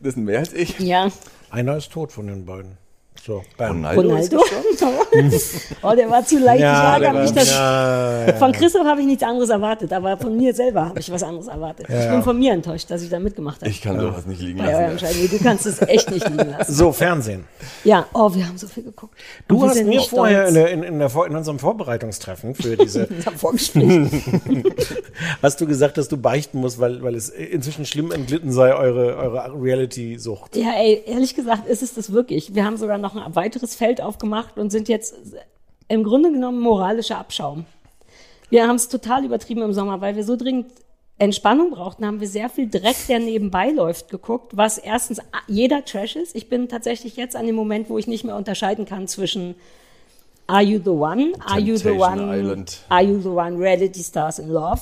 Das sind mehr als ich.
Ja.
einer ist tot von den beiden. So, bam.
Ronaldo. oh, der war zu leicht.
Ja,
ich
war-
mich. Dass
ja, ja.
Von Christoph habe ich nichts anderes erwartet, aber von mir selber habe ich was anderes erwartet. Ich bin von mir enttäuscht, dass ich da mitgemacht habe.
Ich kann sowas nicht liegen lassen.
Scheiben. Du kannst es echt nicht liegen lassen.
So, Fernsehen.
Ja, oh, wir haben so viel geguckt.
Du hast mir vorher in, in, in, der, in unserem Vorbereitungstreffen für diese,
Unser Vorgespräch.
hast du gesagt, dass du beichten musst, weil, weil es inzwischen schlimm entglitten sei, eure, eure Reality-Sucht.
ja, ey, ehrlich gesagt ist es das wirklich. Wir haben sogar noch ein weiteres Feld aufgemacht und sind jetzt im Grunde genommen moralischer Abschaum. Wir haben es total übertrieben im Sommer, weil wir so dringend Entspannung brauchten, haben wir sehr viel Dreck, der nebenbei läuft, geguckt, was erstens jeder Trash ist. Ich bin tatsächlich jetzt an dem Moment, wo ich nicht mehr unterscheiden kann zwischen Are You the One, Are You the One,
Island.
Are You the One, Reality Stars in Love,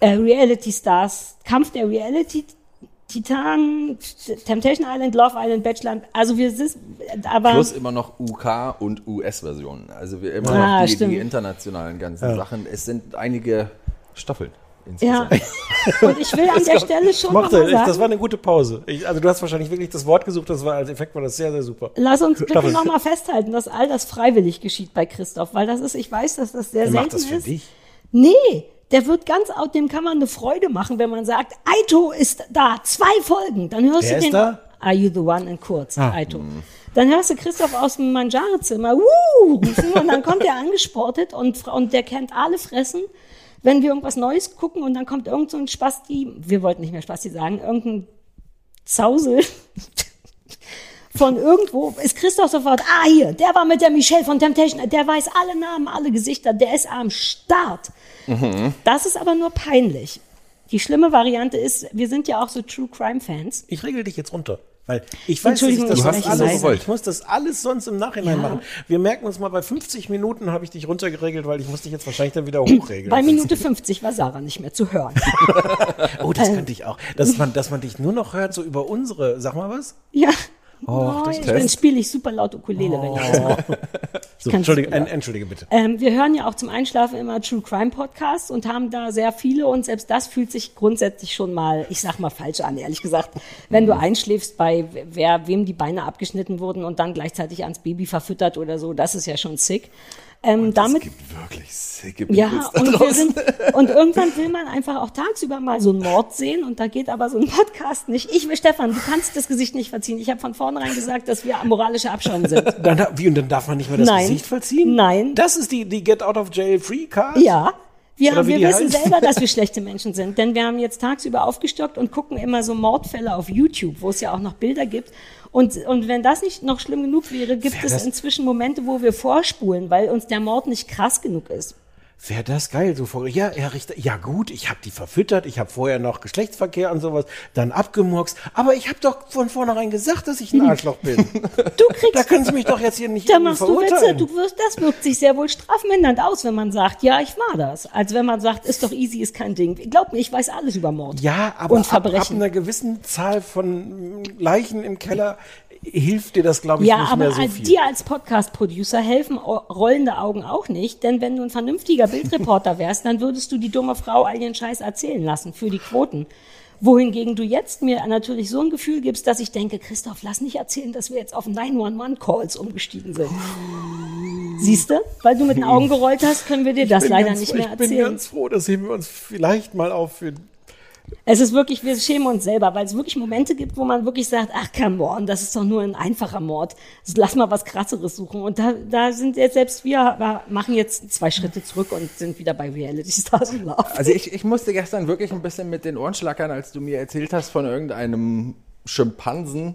äh, Reality Stars, Kampf der Reality Titan, Temptation Island, Love Island, Bachelor. Also wir sind, aber
Plus immer noch UK und US-Versionen. Also wir immer
Ah,
noch die, die internationalen ganzen Sachen. Es sind einige Staffeln
ja. Und ich will an der Stelle schon noch mal
ich, das war
sagen,
eine gute Pause. Ich, also du hast wahrscheinlich wirklich das Wort gesucht, das war als Effekt war das sehr, sehr super.
lass uns bitte
Staffeln.
noch mal festhalten, dass all das freiwillig geschieht bei Christoph, weil das ist, ich weiß, dass das sehr
Wer
selten
macht das für
ist.
dich?
Nee, der wird ganz, au- dem kann man eine Freude machen, wenn man sagt, Aito ist da, zwei Folgen. Dann hörst
Wer
du
ist
den.
da?
Are you the one in kurz,
Ah.
Aito. Dann hörst du Christoph aus dem Mangiare-Zimmer, wuh, rufen und dann kommt er angesportet und, und der kennt alle Fressen. Wenn wir irgendwas Neues gucken und dann kommt irgend so ein Spasti, wir wollten nicht mehr Spasti sagen, irgendein Zausel von irgendwo, ist Christoph sofort, ah hier, der war mit der Michelle von Temptation, der weiß alle Namen, alle Gesichter, der ist am Start. Das ist aber nur peinlich. Die schlimme Variante ist, wir sind ja auch so True Crime Fans.
Ich regel dich jetzt runter. Weil ich weiß, dass ich das
ich
sonst
spreche
alles,
gewollt.
ich muss das alles sonst im Nachhinein
Ja.
machen. Wir merken uns mal, bei 50 Minuten habe ich dich runtergeregelt, weil ich muss dich jetzt wahrscheinlich dann wieder hochregeln.
Bei Minute 50 war Sarah nicht mehr zu hören.
Oh, das könnte ich auch. Dass man, dass man dich nur noch hört, so über unsere, sag mal was?
Ja.
Oh,
Oh,
das Test.
dann spiele ich super laut Ukulele, wenn ich das mache.
So, Entschuldige, en, entschuldige bitte.
Ähm, wir hören ja auch zum Einschlafen immer True Crime Podcasts und haben da sehr viele und selbst das fühlt sich grundsätzlich schon mal, ich sag mal falsch an, ehrlich gesagt. Wenn du einschläfst bei wer, wem die Beine abgeschnitten wurden und dann gleichzeitig ans Baby verfüttert oder so, das ist ja schon sick. Ähm, damit,
Es gibt wirklich sicke
ja,
da
und, sind, und irgendwann will man einfach auch tagsüber mal so einen Mord sehen und da geht aber so ein Podcast nicht. Ich will, Stefan, du kannst das Gesicht nicht verziehen. Ich habe von vornherein gesagt, dass wir moralische Abschaum sind.
Dann, wie, und dann darf man nicht mehr das
Nein.
Gesicht verziehen?
Nein.
Das ist die, die Get Out of Jail Free Card?
Ja. Wir, haben, wir wissen
heißt.
selber, dass wir schlechte Menschen sind, denn wir haben jetzt tagsüber aufgestockt und gucken immer so Mordfälle auf YouTube, wo es ja auch noch Bilder gibt. Und, und wenn das nicht noch schlimm genug wäre, gibt
Wäre
es inzwischen Momente, wo wir vorspulen, weil uns der Mord nicht krass genug ist.
Wäre das geil, so vor, ja, Herr Richter, ja gut, ich habe die verfüttert, ich habe vorher noch Geschlechtsverkehr und sowas, dann abgemurkst, aber ich habe doch von vornherein gesagt, dass ich ein Arschloch bin.
Du kriegst
da können Sie mich doch jetzt hier nicht
Da machst du Witze. Du wirst, das wirkt sich sehr wohl strafmindernd aus, wenn man sagt, ja, ich war das. Als wenn man sagt, ist doch easy, ist kein Ding. Glaub mir, ich weiß alles über Mord.
ja, aber
und
ab, ab
Verbrechen.
einer gewissen Zahl von Leichen im Keller hilft dir das, glaube ich,
ja,
nicht
aber
mehr so
als-
viel.
dir als Podcast-Producer helfen rollende Augen auch nicht, denn wenn du ein vernünftiger Bildreporter wärst, dann würdest du die dumme Frau all ihren Scheiß erzählen lassen für die Quoten. Wohingegen du jetzt mir natürlich so ein Gefühl gibst, dass ich denke, Christoph, lass nicht erzählen, dass wir jetzt auf 911-Calls umgestiegen sind. Siehst du? Weil du mit den Augen gerollt hast, können wir dir das
bin
leider
ganz,
nicht mehr
Ich bin
erzählen.
ganz froh, dass heben wir uns vielleicht mal auf für
Es ist wirklich, wir schämen uns selber, weil es wirklich Momente gibt, wo man wirklich sagt, ach come on, das ist doch nur ein einfacher Mord. Lass mal was krasseres suchen. Und da, da sind jetzt selbst wir, machen jetzt zwei Schritte zurück und sind wieder bei Reality Stars und Love.
Also ich, ich musste gestern wirklich ein bisschen mit den Ohren schlackern, als du mir erzählt hast von irgendeinem Schimpansen,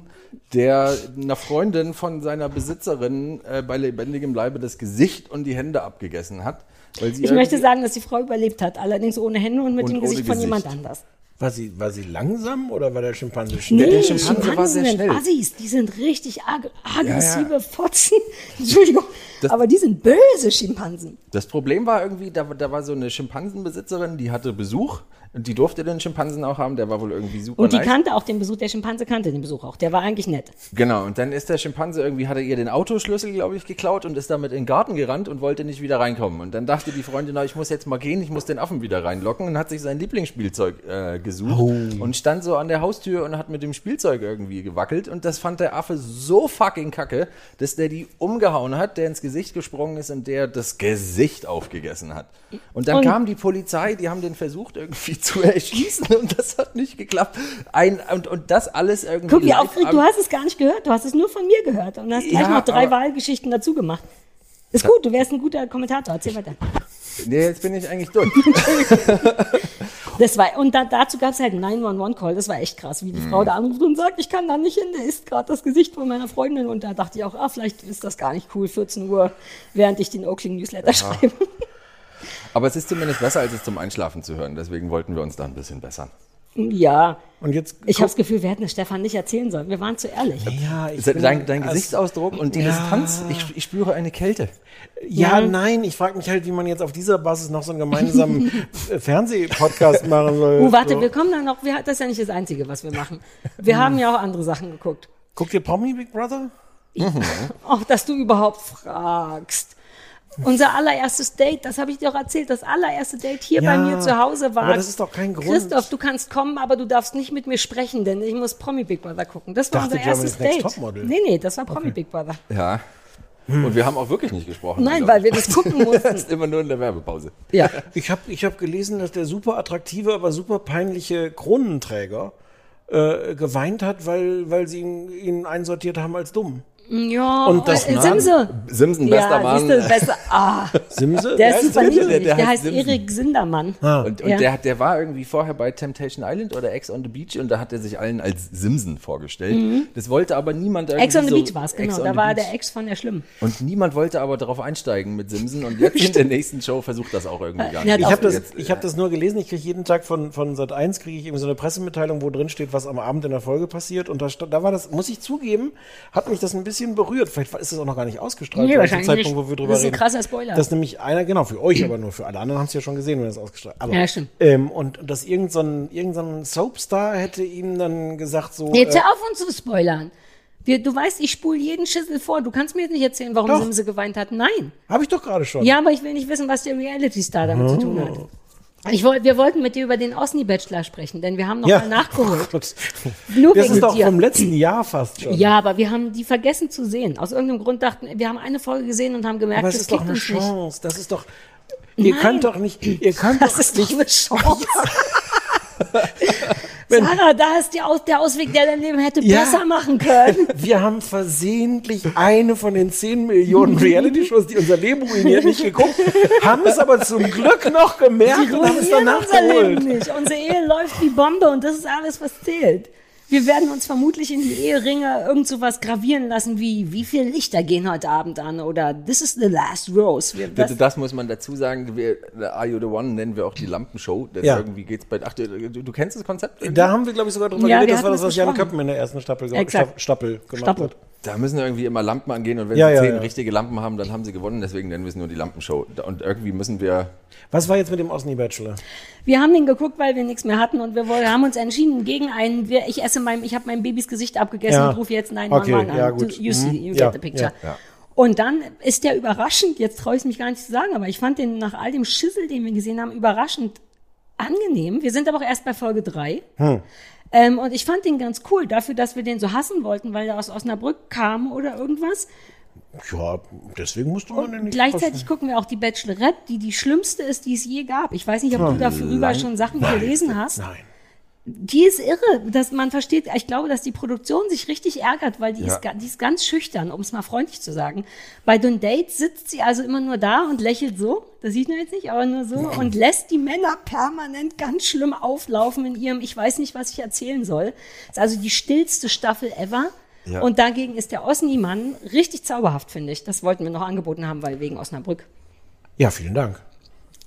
der einer Freundin von seiner Besitzerin äh, bei lebendigem Leibe das Gesicht und die Hände abgegessen hat. Weil sie
Ich möchte
irgendwie-
sagen, dass die Frau überlebt hat, allerdings ohne Hände und mit
Und
dem Gesicht von
Gesicht.
jemand anders.
War sie, war sie langsam oder war der Schimpanse schnell?
Nee,
der Schimpanse
Schimpansen
war sehr
sind
schnell.
Assis, die sind richtig ag aggressive
Ja, ja.
Fotzen. Entschuldigung,
Das-
aber die sind böse Schimpansen.
Das Problem war irgendwie, da, da war so eine Schimpansenbesitzerin, die hatte Besuch und die durfte den Schimpansen auch haben, der war wohl irgendwie super
Und die
nice.
kannte auch den Besuch, der Schimpanse kannte den Besuch auch. Der war eigentlich nett.
Genau, und dann ist der Schimpanse irgendwie, hat er ihr den Autoschlüssel, glaube ich, geklaut und ist damit in den Garten gerannt und wollte nicht wieder reinkommen. Und dann dachte die Freundin, na, ich muss jetzt mal gehen, ich muss den Affen wieder reinlocken und hat sich sein Lieblingsspielzeug äh, gesucht und stand so an der Haustür und hat mit dem Spielzeug irgendwie gewackelt. Und das fand der Affe so fucking kacke, dass der die umgehauen hat, der ins Gesicht gesprungen ist und der das Gesicht aufgegessen hat. Und dann
Und-
kam die Polizei, die haben den versucht irgendwie zu erschießen und das hat nicht geklappt. Ein, und, und das alles irgendwie.
Guck, wie
am-
du hast es gar nicht gehört, du hast es nur von mir gehört und hast gleich
Ja,
noch drei Wahlgeschichten dazu gemacht. Ist gut, du wärst ein guter Kommentator, erzähl weiter.
Nee, jetzt bin ich eigentlich durch.
Das war, und da, dazu gab es halt einen 911-Call, das war echt krass, wie die
Mhm.
Frau da anruft und sagt, ich kann da nicht hin, der ist gerade das Gesicht von meiner Freundin und da dachte ich auch, ah, vielleicht ist das gar nicht cool, 14 Uhr, während ich den Oakling Newsletter schreibe.
Aber es ist zumindest besser, als es zum Einschlafen zu hören. Deswegen wollten wir uns da ein bisschen bessern.
Ja.
Und jetzt.
Ich habe das Gefühl, wir hätten es Stefan nicht erzählen sollen. Wir waren zu ehrlich.
ja, ich
Dein, dein, Gesichtsausdruck und die
Ja.
Distanz, ich, ich spüre eine Kälte.
Ja,
Ja.
nein, ich frage mich halt, wie man jetzt auf dieser Basis noch so einen gemeinsamen Fernsehpodcast machen soll.
Oh, warte,
so.
wir kommen dann noch. Wir, das ist ja nicht das Einzige, was wir machen. Wir haben ja auch andere Sachen geguckt.
Guckt ihr Promi Big Brother?
Auch, dass du überhaupt fragst. Unser allererstes Date, das habe ich dir auch erzählt, das allererste Date hier
Ja,
bei mir zu Hause war.
aber das ist doch kein Grund.
Christoph, du kannst kommen, aber du darfst nicht mit mir sprechen, denn ich muss Promi Big Brother gucken. Das war
Dachte,
unser erstes Date.
Next Topmodel.
Nee, nee, das war Promi Big Brother.
Ja. Und wir haben auch wirklich nicht gesprochen.
Nein,
glaub
weil wir das gucken
Das
mussten.
ist immer nur in der Werbepause.
Ja.
Ich habe ich hab gelesen, dass der super attraktive, aber super peinliche Kronenträger äh, geweint hat, weil, weil sie ihn, ihn einsortiert haben als dumm.
Ja,
Und das
äh,
Mann-
Simse.
Simsen, bester
ja,
Mann.
siehst du, besser. Ah,
Simse?
der
Wer
ist super
Simse?
der?
niedlich.
Der
Der,
heißt Simsen.
Erik Sindermann.
Und, und
Ja.
der, hat- der war irgendwie vorher bei Temptation Island oder Ex on the Beach und da hat er sich allen als Simsen vorgestellt. Das wollte aber niemand irgendwie
Mhm. Ex on the
so,
Beach war es, genau. Da war
Beach.
der Ex von der Schlimm.
Und niemand wollte aber darauf einsteigen mit Simsen und jetzt in der nächsten Show versucht das auch irgendwie gar
Der
nicht.
Ich habe das, ich hab das nur gelesen, ich kriege jeden Tag von, von Sat 1 kriege ich eben so eine Pressemitteilung, wo drin steht, was am Abend in der Folge passiert. Und da, stand- da war das, muss ich zugeben, hat mich das ein bisschen berührt. Vielleicht ist es auch noch gar nicht ausgestrahlt,
Nee, wahrscheinlich
Zeitpunkt,
nicht.
wo wir drüber
Das ist ein
reden.
krasser Spoiler.
Das ist nämlich einer, genau, für euch aber nur, für alle anderen haben es ja schon gesehen, wenn es ausgestrahlt aber,
Ja, stimmt.
Ähm, und dass irgendein, so ein- irgendein so Soapstar hätte ihm dann gesagt, so.
Jetzt
äh,
auf uns zu spoilern. Wir, du weißt, ich spule jeden Schüssel vor. Du kannst mir jetzt nicht erzählen, warum
Doch.
Simse geweint hat. Nein.
habe ich doch gerade schon.
Ja, aber ich will nicht wissen, was der Reality-Star damit zu tun hat. Ich wollt, wir wollten mit dir über den Osni-Bachelor sprechen, denn wir haben noch
Ja.
mal nachgeholt.
Gott.
Nur
Das
wegen
ist doch
dir.
vom letzten Jahr fast schon.
Ja, aber wir haben die vergessen zu sehen. Aus irgendeinem Grund dachten wir, haben eine Folge gesehen und haben gemerkt,
Aber
das
ist doch eine
uns nicht.
Chance. Das ist doch. Ihr
Nein.
könnt doch nicht. Ihr könnt
Das
doch
ist
nicht.
eine Chance. Sarah, da ist Aus der Ausweg, der dein Leben hätte
Ja.
besser machen können.
Wir haben versehentlich eine von den 10 Millionen Reality-Shows, die unser Leben ruiniert, nicht geguckt, haben es aber zum Glück noch gemerkt und haben es danach
unser Leben
geholt.
nicht. Unsere Ehe läuft wie Bombe und das ist alles, was zählt. Wir werden uns vermutlich in die Eheringe irgend so was gravieren lassen wie, wie viele Lichter gehen heute Abend an oder This is the last rose. Wir,
Das,
das,
das muss man dazu sagen. Wir, Are You the One nennen wir auch die Lampenshow.
Ja.
Irgendwie geht's bei. Ach, du, du, du kennst das Konzept? irgendwie?
Da haben wir, glaube ich, sogar drüber
Ja,
geredet. Das war das, was Jan. Köppen in der ersten Staffel, Staffel gemacht
Staffel.
hat.
Da müssen irgendwie immer Lampen angehen und wenn
Ja,
sie
ja,
zehn
ja.
richtige Lampen haben, dann haben sie gewonnen. Deswegen nennen wir es nur die Lampenshow. Und irgendwie müssen wir.
Was war jetzt mit dem Osni-Bachelor?
wir haben den geguckt, weil wir nichts mehr hatten und wir wollen, haben uns entschieden gegen einen, wir, ich esse mein, ich habe mein Babys Gesicht abgegessen
Ja.
und rufe jetzt 911
Okay,
an.
ja,
Du-
gut.
You see,
Mhm.
you
Ja,
get the picture.
ja, ja.
Und dann ist der überraschend, jetzt traue ich mich gar nicht zu sagen, aber ich fand den nach all dem Schissel, den wir gesehen haben, überraschend angenehm. Wir sind aber auch erst bei Folge drei.
Hm.
Ähm, und ich fand den ganz cool, dafür, dass wir den so hassen wollten, weil er aus Osnabrück kam oder irgendwas.
Ja, deswegen musste man den nicht
Gleichzeitig gucken wir auch die Bachelorette, die die schlimmste ist, die es je gab. Ich weiß nicht, ob du darüber schon Sachen gelesen hast.
Nein.
Die ist irre, dass man versteht, ich glaube, dass die Produktion sich richtig ärgert, weil die,
Ja.
ist, die ist ganz schüchtern, um es mal freundlich zu sagen. Bei den Dates sitzt sie also immer nur da und lächelt so, das sieht man jetzt nicht, aber nur so und lässt die Männer permanent ganz schlimm auflaufen in ihrem, ich weiß nicht, was ich erzählen soll. Ist also die stillste Staffel ever.
Ja.
Und dagegen ist der Osni-Mann richtig zauberhaft, finde ich. Das wollten wir noch angeboten haben, weil wegen Osnabrück.
Ja, vielen Dank.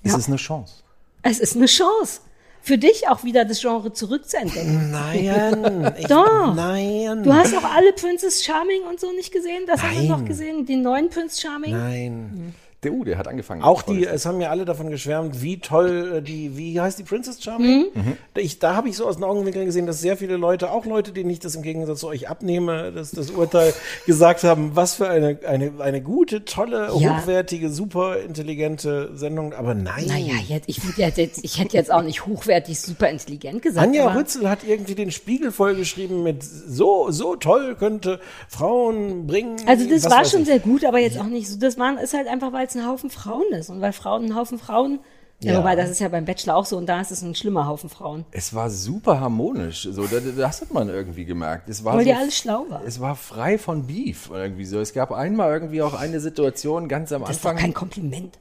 Es ist eine Chance.
Es ist eine Chance. Für dich auch wieder das Genre zurückzuentdecken.
Nein. Ich,
Doch.
Nein.
Du hast auch alle Princess Charming und so nicht gesehen? Das haben wir
Nein.
noch gesehen, den neuen Prince Charming.
Nein.
Der U, der hat angefangen.
Auch die, es haben ja alle davon geschwärmt, wie toll äh, die, wie heißt die Princess Charming?
Mhm.
Ich, da habe ich so aus den Augenwinkeln gesehen, dass sehr viele Leute, auch Leute, denen ich das im Gegensatz zu euch abnehme, das, das Urteil gesagt haben, was für eine, eine, eine gute, tolle,
Ja.
hochwertige, super intelligente Sendung. Aber nein.
Naja, jetzt, ich, jetzt, ich hätte jetzt auch nicht hochwertig super intelligent gesagt.
Anja Rützel hat irgendwie den Spiegel vollgeschrieben mit so, so toll könnte Frauen bringen.
Also das war schon
ich.
sehr gut, aber jetzt auch nicht so. Das waren, ist halt einfach, weil es ein Haufen Frauen ist und weil Frauen ein Haufen Frauen. Ja.
Ja.
wobei das ist ja beim Bachelor auch so und da ist es ein schlimmer Haufen Frauen.
Es war super harmonisch. So, das, das hat man irgendwie gemerkt. Es war
Weil
so,
die alle schlau war.
Es war frei von Beef irgendwie so. Es gab einmal irgendwie auch eine Situation ganz am
Das ist doch
Anfang.
kein Kompliment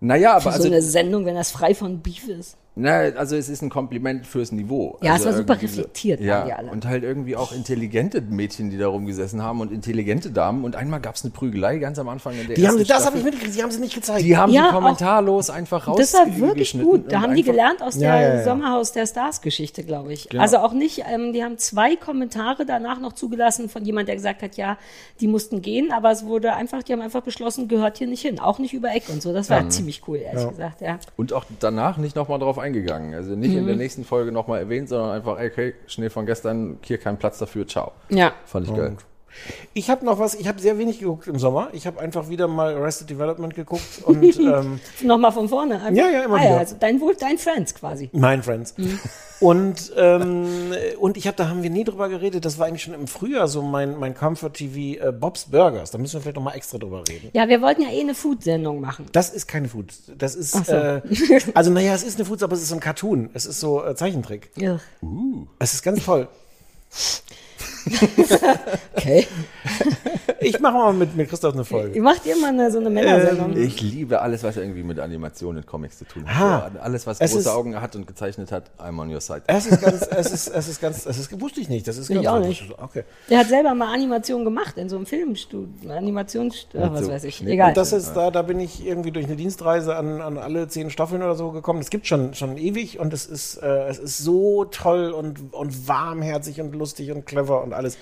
naja,
für
aber
so
also
eine Sendung, wenn das frei von Beef ist.
Na, also es ist ein Kompliment fürs Niveau.
Ja, es
also
war super reflektiert, waren
Ja,
die alle.
und halt irgendwie auch intelligente Mädchen, die da rumgesessen haben und intelligente Damen. Und einmal gab es eine Prügelei ganz am Anfang in der
Die haben,
ersten
das habe ich mitgekriegt, die haben sie nicht gezeigt.
Die haben
Ja,
die kommentarlos einfach raus
Das war wirklich gut. Da haben die gelernt aus der
Ja, ja, ja.
Sommerhaus der Stars-Geschichte, glaube ich.
Genau.
Also auch nicht, ähm, die haben zwei Kommentare danach noch zugelassen von jemand, der gesagt hat, ja, die mussten gehen, aber es wurde einfach, die haben einfach beschlossen, gehört hier nicht hin. Auch nicht über Eck und so. Das war ziemlich cool, ehrlich gesagt, ja.
Und auch danach nicht nochmal drauf eingegangen. Also nicht
Mhm.
in der nächsten Folge nochmal erwähnt, sondern einfach, okay, Schnee von gestern, hier kein Platz dafür, ciao.
Ja.
Fand ich geil.
Ich habe noch was, ich habe sehr wenig geguckt im Sommer. Ich habe einfach wieder mal Arrested Development geguckt und ähm,
Nochmal von vorne. Einfach.
Ja, ja, immer
ah,
wieder.
ja, also dein, Wohl- dein Friends quasi.
mein Friends.
Mhm.
Und, ähm, und ich habe, da haben wir nie drüber geredet, das war eigentlich schon im Frühjahr so mein, mein Comfort TV äh, Bob's Burgers. Da müssen wir vielleicht noch mal extra drüber reden.
Ja, wir wollten ja eh eine Food-Sendung machen.
Das ist keine Food. Das ist,
so.
äh, also naja, es ist eine Food, aber es ist so ein Cartoon. Es ist so äh, Zeichentrick.
Ja.
Es ist ganz toll.
Okay.
Ich mache mal mit, mit Christoph eine Folge.
Macht ihr mal eine, so eine Männersendung?
Ich liebe alles, was irgendwie mit Animationen und Comics zu tun hat.
Ah.
Alles, was große
ist-
Augen hat und gezeichnet hat, I'm on your side.
Es ist ganz, es ist, es ist ganz, es ist, wusste ich nicht. Das ist
Ich
ganz
auch nicht.
Okay.
Der hat selber mal Animation gemacht in so einem Filmstudio, Animationsstudio, was
so
weiß ich.
Schnitt-
Egal.
Und das ist da, da bin ich irgendwie durch eine Dienstreise an, an alle zehn Staffeln oder so gekommen. Es gibt schon, schon ewig und es ist, äh, es ist so toll und, und warmherzig und lustig und clever und alles.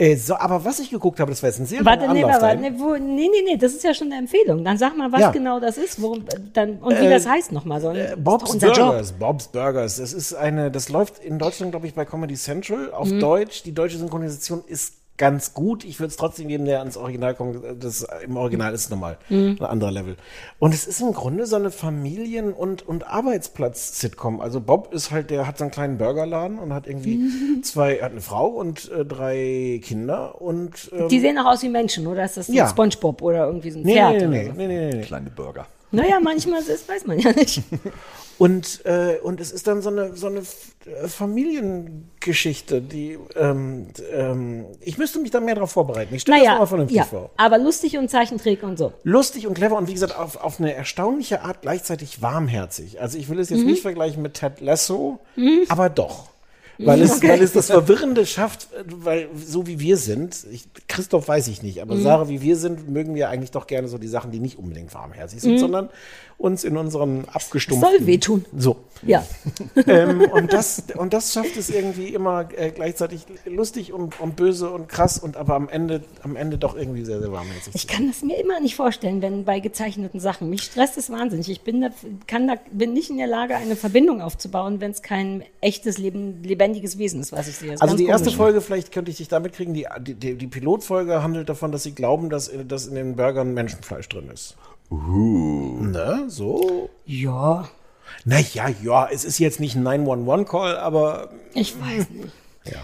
Äh, so, aber was ich geguckt habe, das war jetzt ein sehr
Warte, nee,
Anlauf
warte, nee, wo, nee, nee, nee, das ist ja schon eine Empfehlung. Dann sag mal, was
Ja.
genau das ist, worum, dann, und wie
Äh,
das heißt nochmal. So,
Äh, Bob's
Job.
Burgers, Bob's Burgers. Das ist eine, das läuft in Deutschland, glaube ich, bei Comedy Central auf
Mhm.
Deutsch. Die deutsche Synchronisation ist ganz gut. Ich würde es trotzdem jedem, der ans Original kommt, das im Original ist nochmal
Mhm.
ein anderer Level. Und es ist im Grunde so eine Familien- und, und Arbeitsplatz-Sitcom. Also Bob ist halt, der hat so einen kleinen Burgerladen und hat irgendwie zwei, hat eine Frau und äh, drei Kinder und ähm,
Die sehen auch aus wie Menschen, oder ist das ein
Ja.
Spongebob oder irgendwie so ein
nee,
Pferd?
nee,
oder
nee,
so?
nee, nee, nee, nee.
Kleine Burger.
Naja, manchmal das weiß man ja nicht.
Und, äh, und es ist dann so eine, so eine äh, Familiengeschichte, die ähm, ähm, ich müsste mich da mehr drauf vorbereiten. Ich stelle das
Naja,
mal vernünftig
ja,
vor.
aber lustig und Zeichentrick und so.
Lustig und clever und wie gesagt, auf, auf eine erstaunliche Art gleichzeitig warmherzig. Also ich will es
Mhm.
jetzt nicht vergleichen mit Ted Lasso, aber doch. Weil es, weil es das Verwirrende schafft, weil so wie wir sind, ich, Christoph weiß ich nicht,
Mhm.
aber Sarah, wie wir sind, mögen wir eigentlich doch gerne so die Sachen, die nicht unbedingt warmherzig sind, sondern uns in unseren abgestumpften...
Soll wehtun.
So.
Ja.
ähm, und, das, und das schafft es irgendwie immer äh, gleichzeitig lustig und, und böse und krass und aber am Ende, am Ende doch irgendwie sehr, sehr warmherzig.
Ich kann das mir immer nicht vorstellen, wenn bei gezeichneten Sachen. Mich stresst es wahnsinnig. Ich bin, da, kann da, bin nicht in der Lage, eine Verbindung aufzubauen, wenn es kein echtes, Leben, lebendiges Wesen ist, was ich sehe.
Also die erste
komisch.
Folge, vielleicht könnte ich dich damit kriegen, die, die, die, Pilotfolge handelt davon, dass sie glauben, dass, dass in den Burgern Menschenfleisch drin ist. Uh. Ne, so.
Ja,
Naja, ja, es ist jetzt nicht ein 911-Call, aber
ich weiß nicht.
ja.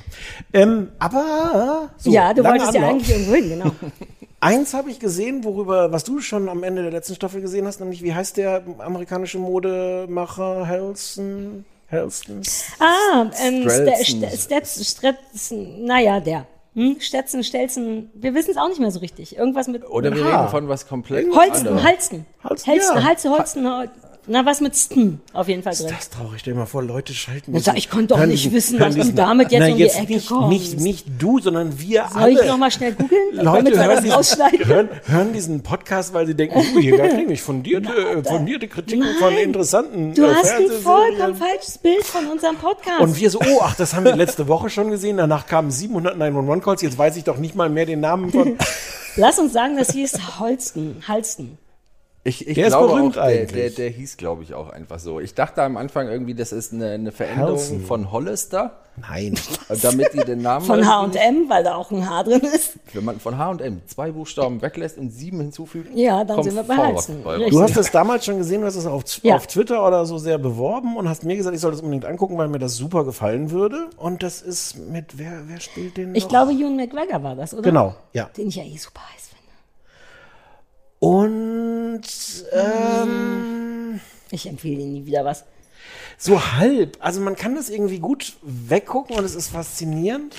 Ähm, aber so,
ja, du wolltest ja
Anlauf.
eigentlich irgendwo hin, genau.
Eins habe ich gesehen, worüber, was du schon am Ende der letzten Staffel gesehen hast, nämlich wie heißt der amerikanische Modemacher Halston? Halston?
Ah, ähm, Stetson, naja, der. Hm? Stetson, Stelzen, wir wissen es auch nicht mehr so richtig. Irgendwas mit
Oder wir
Aha.
reden von was komplett
Holsten,
anderem.
Halsten.
Halsten,
Halsten,
ja.
Halste, Holsten, Hol- na, was mit Sten auf jeden Fall drin.
Das traurig, stell dir mal vor, Leute schalten. Diesen-
ich konnte doch nicht wissen, dass du damit jetzt
Nein,
um die
jetzt
Ecke
nicht,
kommst.
Nicht, nicht du, sondern wir
Soll
alle.
ich nochmal schnell googeln, damit
Leute
wir
hören
das
diesen,
rausschneiden?
hören, hören diesen Podcast, weil sie denken, uh, hier kriege ich fundierte, äh, fundierte Kritiken von
Nein.
interessanten
Du
äh,
hast ein vollkommen falsches Bild von unserem Podcast.
Und wir so, oh, ach, das haben wir letzte Woche schon gesehen. Danach kamen 700 911-Calls. Jetzt weiß ich doch nicht mal mehr den Namen von.
Lass uns sagen, das hieß Holsten, Halsten.
Ich, ich
Der ist
glaube
berühmt
auch, der,
eigentlich.
der, der hieß, glaube ich, auch einfach so. Ich dachte am Anfang irgendwie, das ist eine, eine Veränderung
Halston.
von Hollister,
Nein.
damit die den Namen
Von H&M, weil da auch ein H drin ist.
Wenn man von H&M zwei Buchstaben weglässt und sieben hinzufügt,
Ja, dann
kommt
sind wir bei Richtig.
Du hast das damals schon gesehen, du hast es auf,
Ja.
auf Twitter oder so sehr beworben und hast mir gesagt, ich soll das unbedingt angucken, weil mir das super gefallen würde. Und das ist mit, wer, wer spielt den
Ich
noch?
glaube, Ewan McGregor war das, oder?
Genau, ja.
Den ich ja eh super heiß finde.
Und ähm,
Ich empfehle dir nie wieder was.
so halb. Also man kann das irgendwie gut weggucken und es ist faszinierend.